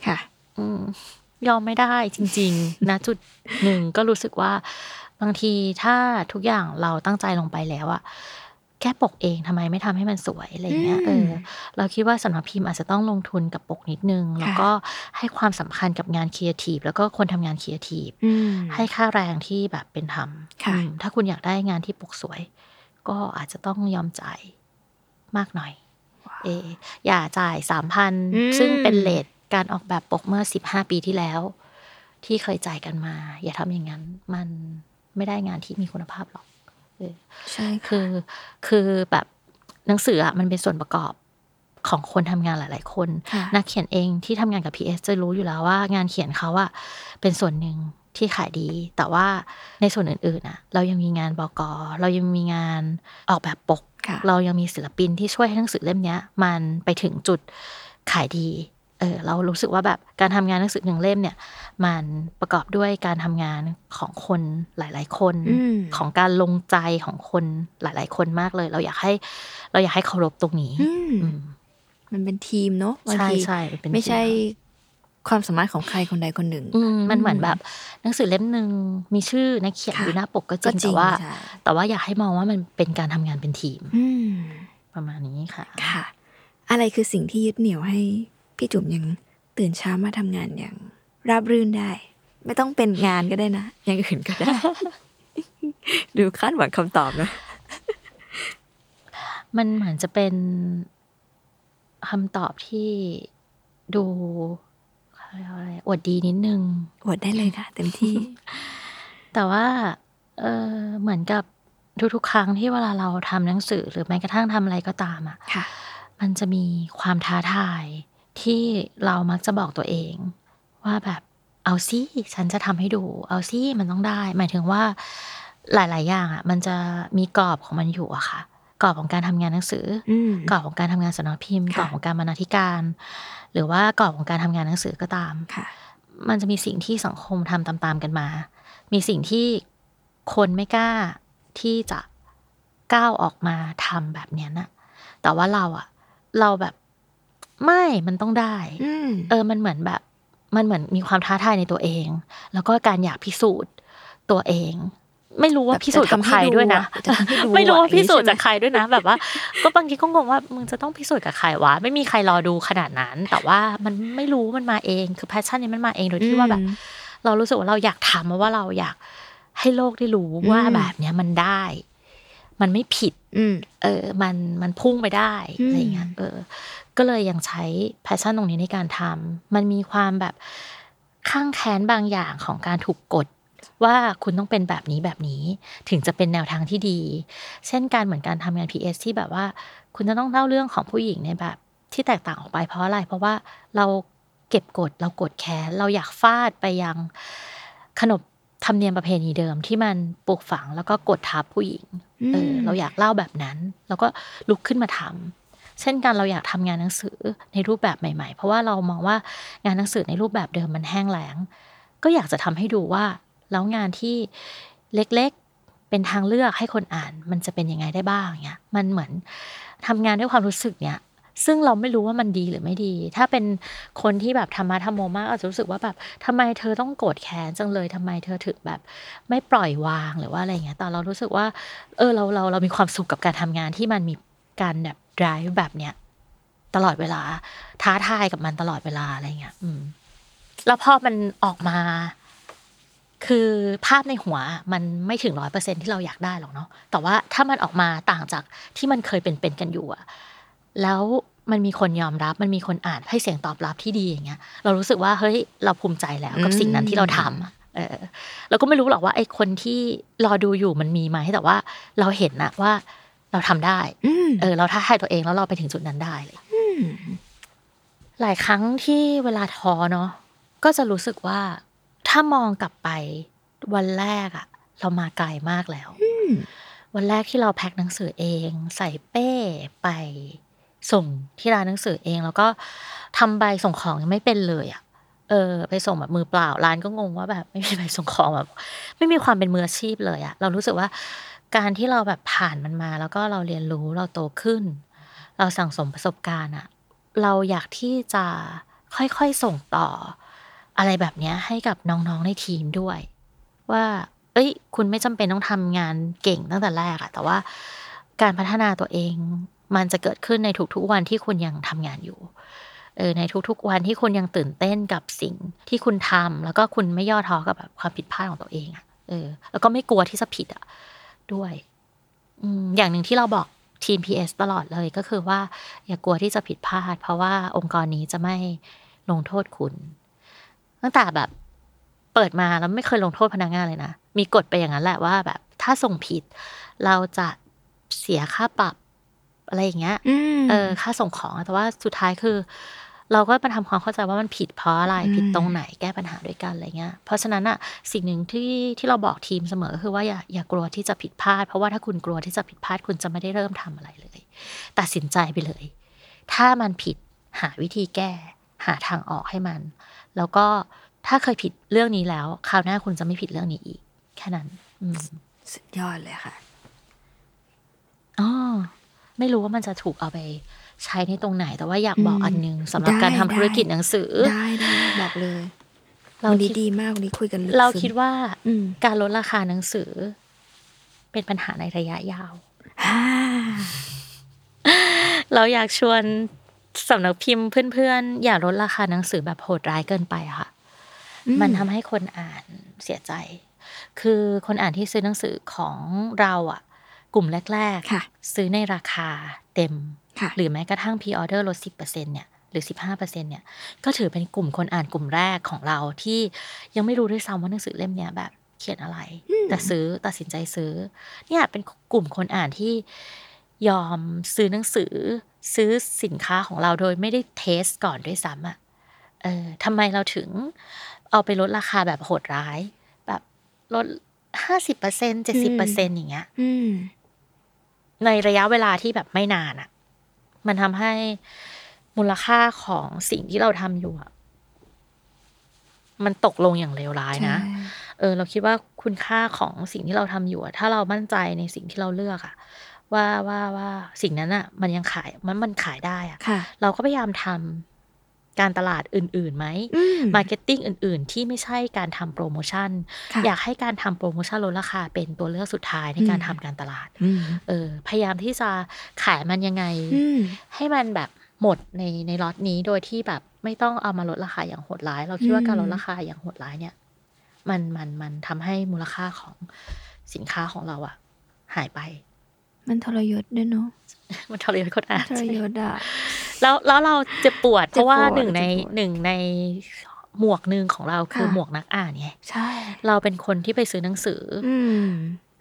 [SPEAKER 1] ค่ะ
[SPEAKER 2] อืมยอมไม่ได้จริง ๆ นะจุดหนึ่งก็รู้สึกว่า บางทีถ้าทุกอย่างเราตั้งใจลงไปแล้วอะ แค่ปกเองทำไมไม่ทำให้มันสวยอะไรเงี้ย
[SPEAKER 1] อื
[SPEAKER 2] เอ
[SPEAKER 1] ม
[SPEAKER 2] อเราคิดว่าสำนักพิมพ์อาจจะต้องลงทุนกับปกนิดนึง แล้วก็ให้ความสำคัญกับงานครีเอทีฟแล้วก็คนทำงานครีเอทีฟ
[SPEAKER 1] อืม
[SPEAKER 2] ให้ค่าแรงที่แบบเป็นธรรม
[SPEAKER 1] ค่ะ
[SPEAKER 2] อืมถ้าคุณอยากได้งานที่ปกสวย ก็อาจจะต้องยอมจ่ายมากหน่อย เอออย่าจ่ายสามพัน
[SPEAKER 1] อืม
[SPEAKER 2] ซึ่งเป็น rateการออกแบบปกเมื่อสิบห้าปีที่แล้ว ที่เคยจ่ายกันมา อย่าทำอย่างนั้น มันไม่ได้งานที่มีคุณภาพหรอกเออ
[SPEAKER 1] ใช่ค่ะ
[SPEAKER 2] คือคือแบบหนังสืออะมันเป็นส่วนประกอบของคนทำงานหลาย ๆ คน
[SPEAKER 1] ค่ะ
[SPEAKER 2] นักเขียนเองที่ทำงานกับ PS จะรู้อยู่แล้วว่างานเขียนเขาอะเป็นส่วนหนึ่งที่ขายดี แต่ว่าในส่วนอื่นๆอะเรายังมีงานบกเรายังมีงานออกแบบปก
[SPEAKER 1] ค่ะ
[SPEAKER 2] เรายังมีศิลปินที่ช่วยให้หนังสือเล่มเนี้ยมันไปถึงจุดขายดี เออเรารู้สึกว่าแบบการทำงานหนังสือหนึ่งเล่มเนี่ย มันประกอบด้วยการทำงานของคนหลาย ๆ คน
[SPEAKER 1] อืม
[SPEAKER 2] ของการลงใจของคนหลาย ๆ คนมากเลย เราอยากให้ เราอยากให้เคารพตรงนี้
[SPEAKER 1] อืม
[SPEAKER 2] อืม
[SPEAKER 1] มันเป็นทีมเนาะบาง
[SPEAKER 2] ใช่
[SPEAKER 1] ที
[SPEAKER 2] ใช่เป็น
[SPEAKER 1] ไม่ใช่
[SPEAKER 2] ที
[SPEAKER 1] ความสามารถของใครคนใดคนหนึ่ง
[SPEAKER 2] อืมมันเหมือนแบบหนังสือเล่มหนึ่งมีชื่อนักเขียน
[SPEAKER 1] ค่ะ
[SPEAKER 2] อยู่หน้าปกก็จ
[SPEAKER 1] ก็
[SPEAKER 2] ริง
[SPEAKER 1] จริ
[SPEAKER 2] แต่
[SPEAKER 1] ง
[SPEAKER 2] ว่า
[SPEAKER 1] ใช่
[SPEAKER 2] แต่ว่าอยากให้มองว่ามันเป็นการทำงานเป็นทีม
[SPEAKER 1] อืม
[SPEAKER 2] ประมาณนี้ค่ะ
[SPEAKER 1] ค่ะ อะไรคือสิ่งที่ยึดเหนี่ยวให้ พี่จุ๋มยังตื่นเช้ามาทำงานอย่างราบรื่นได้ ไม่ต้องเป็นงานก็ได้นะ อย่างอื่นก็ได้ ดูคาดหวังคำตอบนะ
[SPEAKER 2] มันเหมือนจะเป็นคำตอบที่ดูเขาเรียกว่าอะไรอวดดีนิดนึง
[SPEAKER 1] อวดได้เลยค่ะ เต็มที่
[SPEAKER 2] แต่ว่า เออเหมือนกับทุกๆครั้งที่เวลาเราทำหนังสือ หรือแม้กระทั่งทำอะไรก็ตามอะ
[SPEAKER 1] ค่ะ
[SPEAKER 2] มันจะมีความท้าทาย ที่เรามักจะบอกตัวเอง ว่าแบบเอาซิฉันจะทำให้ดู เอาซิมันต้องได้ หมายถึงว่าหลาย ๆ อย่างอะ มันจะมีกรอบของมันอยู่อะค่ะ กรอบของการทำงานหนังสืออ
[SPEAKER 1] อืม
[SPEAKER 2] กรอบของการทำงานสำนักพิมพ์
[SPEAKER 1] ค่ะ
[SPEAKER 2] กรอบของการบรรณาธิการ หรือว่ากรอบของการทำงานหนังสือก็ตาม
[SPEAKER 1] ค่ะ
[SPEAKER 2] มันจะมีสิ่งที่สังคมทำตาม ๆ กันมา มีสิ่งที่คนไม่กล้าที่จะก้าวออกมาทำแบบเนี้ยนะแต่ว่าเราอะเราแบบ ไม่มันต้องได้
[SPEAKER 1] อืม
[SPEAKER 2] เออมันเหมือนแบบ มันเหมือนมีความท้าทายในตัวเอง แล้วก็การอยากพิสูจน์ตัวเอง ไม่รู้ว่า
[SPEAKER 1] แบบ
[SPEAKER 2] พิสูจน์กับ
[SPEAKER 1] จะทำให้
[SPEAKER 2] ใครด้วยนะ
[SPEAKER 1] ดูอะจะทำให้ดู
[SPEAKER 2] ไม่รู้ว่า
[SPEAKER 1] อะ
[SPEAKER 2] พิสูจน์
[SPEAKER 1] ใช่ไหม
[SPEAKER 2] จากใครด้วยนะ แบบว่า ก็บางทีก็งงว่ามึงจะต้องพิสูจน์กับใครวะไม่มีใครรอดูขนาดนั้น แต่ว่ามันไม่รู้มันมาเองคือ passion นี้มันมาเองโดยที่ว่าแบบ
[SPEAKER 1] อืม
[SPEAKER 2] เรารู้สึกว่าเราอยากทำว่าเราอยากให้โลกได้รู้ว่า
[SPEAKER 1] อืม
[SPEAKER 2] แบบเนี้ยมันได้ มันไม่ผิด
[SPEAKER 1] อืม
[SPEAKER 2] เออ มันมันพุ่งไปได้
[SPEAKER 1] อืม
[SPEAKER 2] อะไรเงี้ย เออ ก็เลยยังใช้ passion ตรงนี้ในการทำมันมีความแบบคั่งแค้นบางอย่างของการถูกกดว่าคุณต้องเป็นแบบนี้แบบนี้ถึงจะเป็นแนวทางที่ดี เช่นการเหมือนการทำงาน PS ที่แบบว่า คุณจะต้องเล่าเรื่องของผู้หญิงในแบบ ที่แตกต่างออกไปเพราะอะไร เพราะว่าเราเก็บกดเรากดแค้นเราอยากฟาดไปยังขนบธรรมเนียมประเพณีเดิมที่มันปลูกฝังแล้วก็กดทับผู้หญิงเออเราอยากเล่าแบบนั้น แล้วก็ลุกขึ้นมาทำ เช่นกันเราอยากทำงานหนังสือในรูปแบบใหม่ ๆ เพราะว่าเรามองว่างานหนังสือในรูปแบบเดิมมันแห้งแล้ง ก็อยากจะทำให้ดูว่าแล้วงานที่เล็กๆเป็นทางเลือกให้คนอ่าน มันจะเป็นยังไงได้บ้างเนี่ยมันเหมือนทำงานด้วยความรู้สึกเนี่ยซึ่งเราไม่รู้ว่ามันดีหรือไม่ดี ถ้าเป็นคนที่แบบธรรมะธรรมโมมากอาจจะรู้สึกว่าแบบทำไมเธอต้องโกรธแค้นจังเลยทำไมเธอถึงแบบ ไม่ปล่อยวางหรือว่าอะไรเงี้ยแต่เรารู้สึกว่า เออเราเราเรามีความสุขกับการทำงานที่มันมีการแบบ drive แบบเนี้ยตลอดเวลา ท้าทายกับมันตลอดเวลาอะไรเงี้ย อืม แล้วพอมันออกมา คือภาพในหัวมันไม่ถึงร้อยเปอร์เซ็นที่เราอยากได้หรอกเนาะแต่ว่าถ้ามันออกมาต่างจากที่มันเคยเป็นเป็นกันอยู่อะแล้วมันมีคนยอมรับ มันมีคนอ่านให้เสียงตอบรับที่ดีอย่างเงี้ย เรารู้สึกว่าเฮ้ยเราภูมิใจแล้วกับสิ่งนั้นที่เราทำอะเออเราก็ไม่รู้หรอกว่าไอ้คนที่รอดูอยู่มันมีไหมแต่ว่าเราเห็นนะว่า เราทำได้
[SPEAKER 1] อืม
[SPEAKER 2] เออ เราท้าทายตัวเองแล้วเราไปถึงจุดนั้นได้เลย
[SPEAKER 1] อืม
[SPEAKER 2] หลายครั้งที่เวลาท้อเนาะก็จะรู้สึกว่า ถ้ามองกลับไปวันแรกอะเรามาไกลมากแล้ว
[SPEAKER 1] ม
[SPEAKER 2] วันแรกที่เราแพ็คหนังสือเอง ใส่เป้ไปส่งที่ร้านหนังสือเอง แล้วก็ทำใบส่งของยังไม่เป็นเลยอะเออ ไปส่งแบบมือเปล่าร้านก็งงว่าแบบ ไม่มีใบส่งของแบบ ไม่มีความเป็นมืออาชีพเลยอะเรารู้สึกว่า การที่เราแบบผ่านมันมา แล้วก็เราเรียนรู้เราโตขึ้น เราสั่งสมประสบการณ์อะเราอยากที่จะค่อยๆส่งต่อ อะไรแบบเนี้ยให้กับน้องๆในทีมด้วย ว่า เอ้ย คุณไม่จำเป็นต้องทำงานเก่งตั้งแต่แรกอะแต่ว่าการพัฒนาตัวเองมันจะเกิดขึ้นในทุกๆวันที่คุณยังทำงานอยู่เออในทุกๆวันที่คุณยังตื่นเต้นกับสิ่งที่คุณทำแล้วก็คุณไม่ย่อท้อกับแบบความผิดพลาดของตัวเองอะเออ แล้วก็ไม่กลัวที่จะผิดอะ ด้วยอืมอย่างหนึ่งที่เราบอกทีม PS ตลอดเลยก็คือว่า อย่ากลัวที่จะผิดพลาด เพราะว่าองค์กรนี้จะไม่ลงโทษคุณ ตั้งแต่แบบเปิดมาแล้วไม่เคยลงโทษพนักงานเลยนะ มีกฎไปอย่างนั้นแหละว่าแบบ ถ้าส่งผิด เราจะเสียค่าปรับอะไรอย่างเงี้ย
[SPEAKER 1] อืม
[SPEAKER 2] เออค่าส่งของอะแต่ว่าสุดท้ายคือ เราก็มาทำความเข้าใจว่ามันผิดเพราะอะไร
[SPEAKER 1] อืม
[SPEAKER 2] ผิดตรงไหนแก้ปัญหาด้วยกันอะไรเงี้ย เพราะฉะนั้นอะสิ่งหนึ่งที่ที่เราบอกทีมเสมอคือว่าอย่าอย่ากลัวที่จะผิดพลาด เพราะว่าถ้าคุณกลัวที่จะผิดพลาดคุณจะไม่ได้เริ่มทำอะไรเลย ตัดสินใจไปเลย ถ้ามันผิดหาวิธีแก้ หาทางออกให้มัน แล้วก็ถ้าเคยผิดเรื่องนี้แล้ว คราวหน้าคุณจะไม่ผิดเรื่องนี้อีก แค่นั้นอืม
[SPEAKER 1] สุดยอดเลยค่ะ
[SPEAKER 2] อ๋อไม่รู้ว่ามันจะถูกเอาไป ใช้ในตรงไหน แต่ว่าอยากบอก
[SPEAKER 1] อืม
[SPEAKER 2] อันหนึงสำหรับ
[SPEAKER 1] ได้
[SPEAKER 2] การทำธุรกิจ
[SPEAKER 1] ได้
[SPEAKER 2] หนังสือ
[SPEAKER 1] ได้ได้บอกเลย
[SPEAKER 2] เรา
[SPEAKER 1] วันนี้
[SPEAKER 2] คิด
[SPEAKER 1] ดีมากวันนี้คุยกันลึก
[SPEAKER 2] เรา
[SPEAKER 1] ซึ้ง
[SPEAKER 2] คิดว่า
[SPEAKER 1] อืม
[SPEAKER 2] การลดราคาหนังสือ เป็นปัญหาในระยะยาว
[SPEAKER 1] อ่า
[SPEAKER 2] เราอยากชวนสำนักพิมพ์เพื่อนๆ อย่าลดราคาหนังสือแบบโหดร้ายเกินไปอะค่ะ
[SPEAKER 1] อืม
[SPEAKER 2] มันทำให้คนอ่านเสียใจ คือคนอ่านที่ซื้อหนังสือของเราอะกลุ่มแรก
[SPEAKER 1] ค่ะ
[SPEAKER 2] ซื้อในราคาเต็ม
[SPEAKER 1] ค่ะ
[SPEAKER 2] หรือแม้กระทั่งพ r ออเดอร์ลด 10%เนี่ยหรือ 15%เนี่ยก็ถือเป็นกลุ่มคนอ่านกลุ่มแรกของเราที่ยังไม่รู้ด้วยซ้ำว่าหนังสือเล่มเนี้ยแบบเขียนอะไร แต่ซื้อตัดสินใจซื้อ เนี่ยเป็นกลุ่มคนอ่านที่ยอมซื้อหนังสือ ซื้อสินค้าของเราโดยไม่ได้ test ก่อนด้วยซ้ำอะเออทำไมเราถึงเอาไปลดราคาแบบโหดร้าย แบบลดห้าสิบเปอร์เซ็นต์เจ็ดสิบเปอร์เซ็นต์อย่างเงี้ย
[SPEAKER 1] อืม
[SPEAKER 2] ในระยะเวลาที่แบบไม่นานอะ่ะ มันทำให้มูลค่าของสิ่งที่เราทำอยู่อะมันตกลงอย่างเลวร้ายนะ
[SPEAKER 1] ใช่
[SPEAKER 2] เออ เราคิดว่าคุณค่าของสิ่งที่เราทำอยู่อะถ้าเรามั่นใจในสิ่งที่เราเลือกอะว่าว่าว่าสิ่งนั้นอะมันยังขายมันมันขายได้อะ
[SPEAKER 1] ค่ะ
[SPEAKER 2] เราก็พยายามทำ การตลาดอื่นๆไหม
[SPEAKER 1] อืม
[SPEAKER 2] marketing อื่น ๆ ที่ไม่ใช่การทำโปรโมชั่น
[SPEAKER 1] ค่ะ
[SPEAKER 2] อยากให้การทำโปรโมชั่นลดราคาเป็นตัวเลือกสุดท้ายในการ
[SPEAKER 1] อืม
[SPEAKER 2] ทำการตลาด
[SPEAKER 1] อืม
[SPEAKER 2] เออพยายามที่จะขายมันยังไง
[SPEAKER 1] อืม
[SPEAKER 2] ให้มันแบบหมดในในล็อตนี้โดยที่แบบไม่ต้องเอามาลดราคาอย่างโหดร้าย เราคิดว่า
[SPEAKER 1] อืม
[SPEAKER 2] การลดราคาอย่างโหดร้ายเนี่ย มันมันมันทำให้มูลค่าของสินค้าของเราอะหายไป
[SPEAKER 1] มันทรยศด้วยเนาะ
[SPEAKER 2] มันทรยศคนอ่าน
[SPEAKER 1] ทรยศอะ
[SPEAKER 2] แล้วแล้วเราเจ็บปวด เพ
[SPEAKER 1] เจ็บ
[SPEAKER 2] ราะว่า
[SPEAKER 1] ปวด
[SPEAKER 2] หนึ่งใน
[SPEAKER 1] เจ็บปวด
[SPEAKER 2] หนึ่งในหมวกหนึ่งของเราคือ
[SPEAKER 1] ค่ะ
[SPEAKER 2] หมวกนักอ่านไง
[SPEAKER 1] ใช่
[SPEAKER 2] เราเป็นคนที่ไปซื้อหนังสืออ
[SPEAKER 1] อืม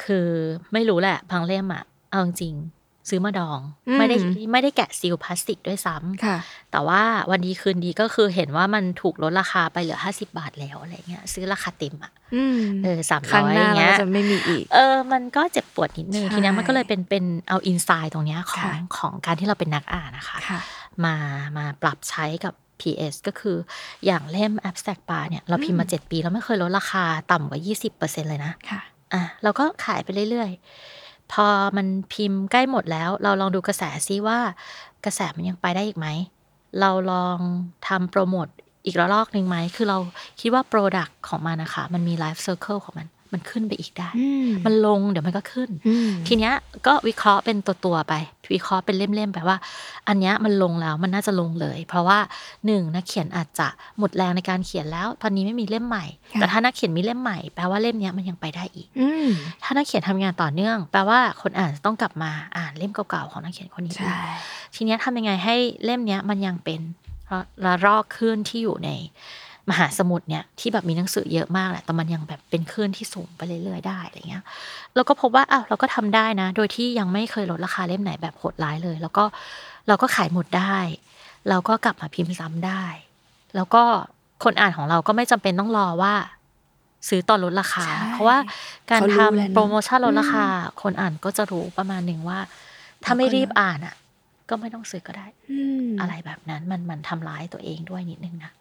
[SPEAKER 2] คือไม่รู้แหละบางเล่มอะเอาจริงๆ ซื้อมาดอง
[SPEAKER 1] อืม
[SPEAKER 2] ไม่ได้ไม่ได้แกะซีลพลาสติกด้วยซ้ำ
[SPEAKER 1] ค่ะ
[SPEAKER 2] แต่ว่าวันดีคืนดีก็คือเห็นว่ามันถูกลดราคาไปเหลือห้าสิบาทแล้วอะไรเงี้ยซื้อราคาเต็มอะ
[SPEAKER 1] อืม
[SPEAKER 2] เออสาม
[SPEAKER 1] ครั้
[SPEAKER 2] ร้
[SPEAKER 1] ง
[SPEAKER 2] อย
[SPEAKER 1] ห
[SPEAKER 2] อ
[SPEAKER 1] น้า
[SPEAKER 2] ย่าง
[SPEAKER 1] เรา
[SPEAKER 2] เงี้ย
[SPEAKER 1] จะไม่มีอีก
[SPEAKER 2] เออ มันก็เจ็บปวดนิดนึง
[SPEAKER 1] ใช่
[SPEAKER 2] ทีเนี้ยมันก็เลยเป็นเป็นเอาอินไซด์ตรงเนี้ยของ
[SPEAKER 1] ค่ะ
[SPEAKER 2] ของการที่เราเป็นนักอ่านนะคะ
[SPEAKER 1] ค่ะ
[SPEAKER 2] มามาปรับใช้กับ PS ก็คืออย่างเล่ม abstract bar เนี่ยเราพิมพ์มา 7 ปี แล้วไม่เคยลดราคาต่ำกว่า 20%เลยนะ
[SPEAKER 1] ค่ะ
[SPEAKER 2] อะ เราก็ขายไปเรื่อยๆ พอมันพิมพ์ใกล้หมดแล้ว เราลองดูกระแสซิว่ากระแสมันยังไปได้อีกไหม เราลองทำโปรโมทอีกระลอกหนึ่งไหม คือเราคิดว่า Product ของมันนะคะ มันมี Life Circle ของมัน มันขึ้นไปอีกได้
[SPEAKER 1] อืม
[SPEAKER 2] มันลงเดี๋ยวมันก็ขึ้น
[SPEAKER 1] อืม
[SPEAKER 2] ทีเนี้ยก็วิเคราะห์เป็นตัวตัวๆไป วิเคราะห์เป็นเล่มๆไปว่า อันเนี้ยมันลงแล้วมันน่าจะลงเลย เพราะว่าหนึ่งนักเขียนอาจจะหมดแรงในการเขียนแล้ว ตอนนี้ไม่มีเล่มใหม่
[SPEAKER 1] ค่ะ
[SPEAKER 2] แต่ถ้านักเขียนมีเล่มใหม่แปลว่าเล่มเนี้ยมันยังไปได้อีก
[SPEAKER 1] อืม
[SPEAKER 2] ถ้านักเขียนทำงานต่อเนื่อง แปลว่าคนอ่านจะต้องกลับมาอ่านเล่มเก่าๆของนักเขียนคนนี้
[SPEAKER 1] ใช่
[SPEAKER 2] ทีเนี้ยทำยังไงให้เล่มเนี้ยมันยังเป็นระลอกคลื่นที่อยู่ใน มหาสมุทรเนี่ยที่แบบมีหนังสือเยอะมากแหละแต่มันยังแบบเป็นคลื่นที่สูงไปเรื่อยๆได้อะไรเงี้ยแล้วก็พบว่าอ้าวเราก็ทำได้นะ โดยที่ยังไม่เคยลดราคาเล่มไหนแบบโหดร้ายเลย แล้วก็เราก็ขายหมดได้ เราก็กลับมาพิมพ์ซ้ำได้ แล้วก็คนอ่านของเราก็ไม่จำเป็นต้องรอว่าซื้อตอนลดราคา
[SPEAKER 1] ใช่
[SPEAKER 2] เพราะว่าการ
[SPEAKER 1] เขารู้
[SPEAKER 2] ทำ
[SPEAKER 1] แล้วเนอะ
[SPEAKER 2] โปรโมชั่นลดราคา คนอ่านก็จะรู้ประมาณหนึ่งว่า ถ้าไม่รีบอ่านอะ ก็ไม่ต้องซื้อก็ได้
[SPEAKER 1] อืม
[SPEAKER 2] อะไรแบบนั้นมันมันทำร้ายตัวเองด้วยนิดนึงนะ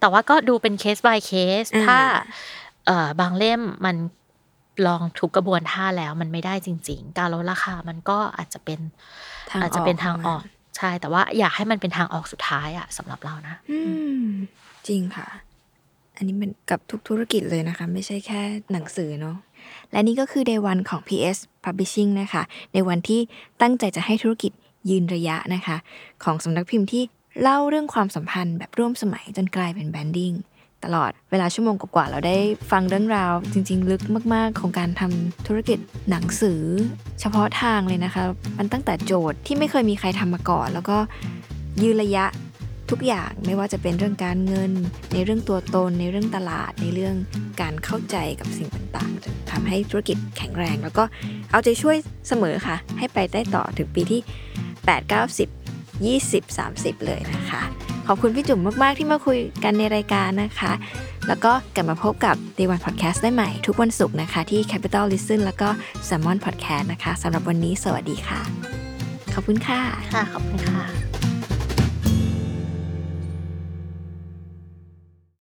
[SPEAKER 2] แต่ว่าก็ดูเป็นเคส by เคส
[SPEAKER 1] อ่า
[SPEAKER 2] ถ้าเอ่อบางเล่มมันลองทุกกระบวนท่าแล้วมันไม่ได้จริง ๆ การลดราคามันก็อาจจะเป็น
[SPEAKER 1] ทาง
[SPEAKER 2] อาจจะเป็นทาง
[SPEAKER 1] ข
[SPEAKER 2] อ
[SPEAKER 1] มั
[SPEAKER 2] อกใช่ แต่ว่าอยากให้มันเป็นทางออกสุดท้ายอะสำหรับเรานะ
[SPEAKER 1] อืมจริงค่ะ อันนี้มันกับทุกธุรกิจเลยนะคะ ไม่ใช่แค่หนังสือเนาะและนี่ก็คือ day one ของ PS Publishing นะคะ ในวันที่ตั้งใจจะให้ธุรกิจยืนระยะนะคะ ของสำนักพิมพ์ที่ เล่าเรื่องความสัมพันธ์แบบร่วมสมัยจนกลายเป็นแบนดิ้งตลอดเวลาชั่วโมงกว่าๆเราได้ฟังเรื่องราว จริง ๆ ลึกมากๆ ของการทำธุรกิจหนังสือ เฉพาะทางเลยนะคะ มันตั้งแต่โจทย์ที่ไม่เคยมีใครทำมาก่อน แล้วก็ยืนระยะทุกอย่างไม่ว่าจะเป็นเรื่องการเงิน ในเรื่องตัวตน ในเรื่องตลาด ในเรื่องการเข้าใจกับสิ่งต่างๆจนทำให้ธุรกิจแข็งแรง แล้วก็เอาใจช่วยเสมอค่ะ ให้ไปได้ต่อถึงปีที่ 8 9 10 20 30 เลยนะคะ ขอบคุณพี่จุ๋มมาก ๆ ที่มาคุยกันในรายการนะคะ แล้วก็กลับมาพบกับ Day One Podcast ได้ใหม่ทุกวันศุกร์นะคะ ที่ Capital Listen แล้วก็ Salmon Podcast นะคะสำหรับวันนี้สวัสดีค่ะ ขอบคุณค่ะ
[SPEAKER 2] ค่ะ ขอบคุณค่ะ